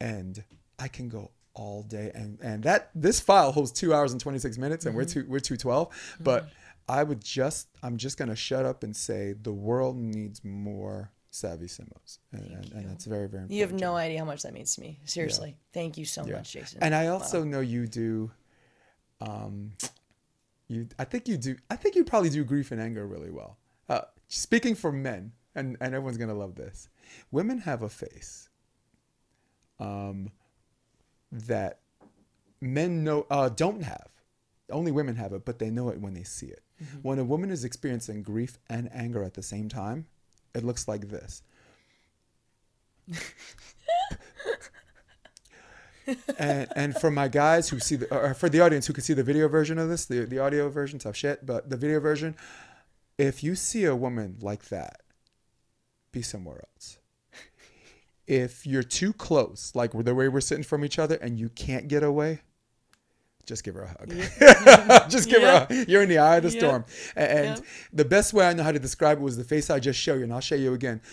And I can go all day and and that this file holds two hours and 26 minutes and we're two we're 212 but i would just i'm just going to shut up and say the world needs more savvy simos and, and, and that's very very important You have no idea how much that means to me. Seriously. Thank you so Yeah. much, Jason. And I also know you do. Um, you, I think you do. I think you probably do grief and anger really well. Uh, speaking for men, and and everyone's gonna love this. Women have a face. Um, that men know uh, don't have. Only women have it, but they know it when they see it. When a woman is experiencing grief and anger at the same time, it looks like this. and and for my guys who see the or for the audience who can see the video version of this, the the audio version tough shit, but the video version, if you see a woman like that, be somewhere else. *laughs* If you're too close, like the way we're sitting from each other, and you can't get away, just give her a hug. *laughs* just give Yep. her a You're in the eye of the Yep. storm. And the best way I know how to describe it was the face I just showed you, and I'll show you again. *laughs*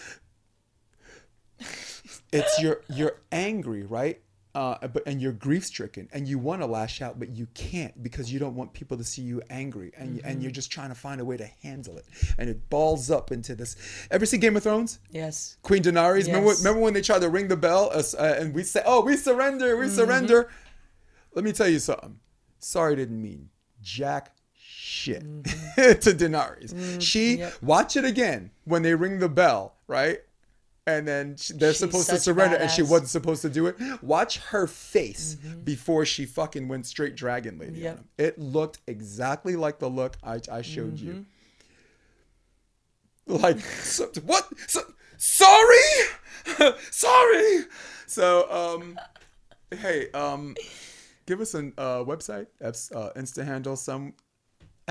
It's you're you're angry, right? Uh, but and you're grief stricken, and you want to lash out, but you can't because you don't want people to see you angry, and and you're just trying to find a way to handle it, and it balls up into this. Ever see Game of Thrones? Yes. Queen Daenerys. Remember, Yes. remember when they tried to ring the bell uh, and we say, "Oh, we surrender, Mm-hmm. we surrender." Let me tell you something. Sorry, didn't mean jack shit *laughs* to Daenerys. she Mm-hmm. yep. watch it again when they ring the bell, right? And then she, they're She's supposed to surrender, and she wasn't supposed to do it. Watch her face before she fucking went straight dragon lady. Mm-hmm. Yep. It looked exactly like the look I, I showed you Mm-hmm. like so, what so, sorry *laughs* sorry so um hey um give us a uh, website uh, insta handle some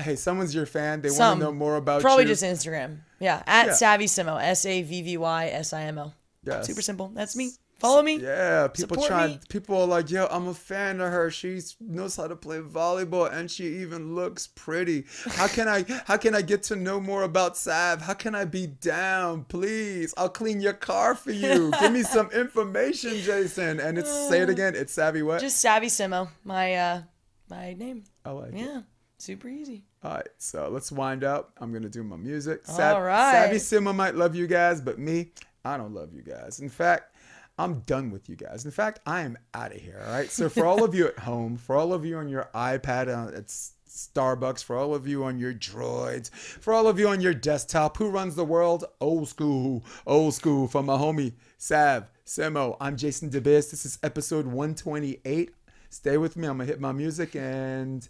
hey someone's your fan they want to know more about Probably you just Instagram. Yeah. At Yeah. Savvy Simo. S A V V Y S I M O. Yes. Super simple. That's me. Follow me. yeah people Support try me. people are like yo i'm a fan of her she knows how to play volleyball and she even looks pretty how can i how can i get to know more about sav how can i be down please i'll clean your car for you give me some *laughs* information jason and it's say it again it's savvy what Just Savvy Simo. My uh my name. i like it Yeah. Super easy. all right so let's wind up i'm gonna do my music All right. savvy simo might love you guys but me i don't love you guys in fact I'm done with you guys. In fact, I am out of here. All right. So for all of you at *laughs* home, for all of you on your iPad uh, at Starbucks, for all of you on your droids, for all of you on your desktop, who runs the world? Old school, old school. From my homie Sav Simo. I'm Jason DeBiz. This is episode 128. Stay with me. I'm gonna hit my music and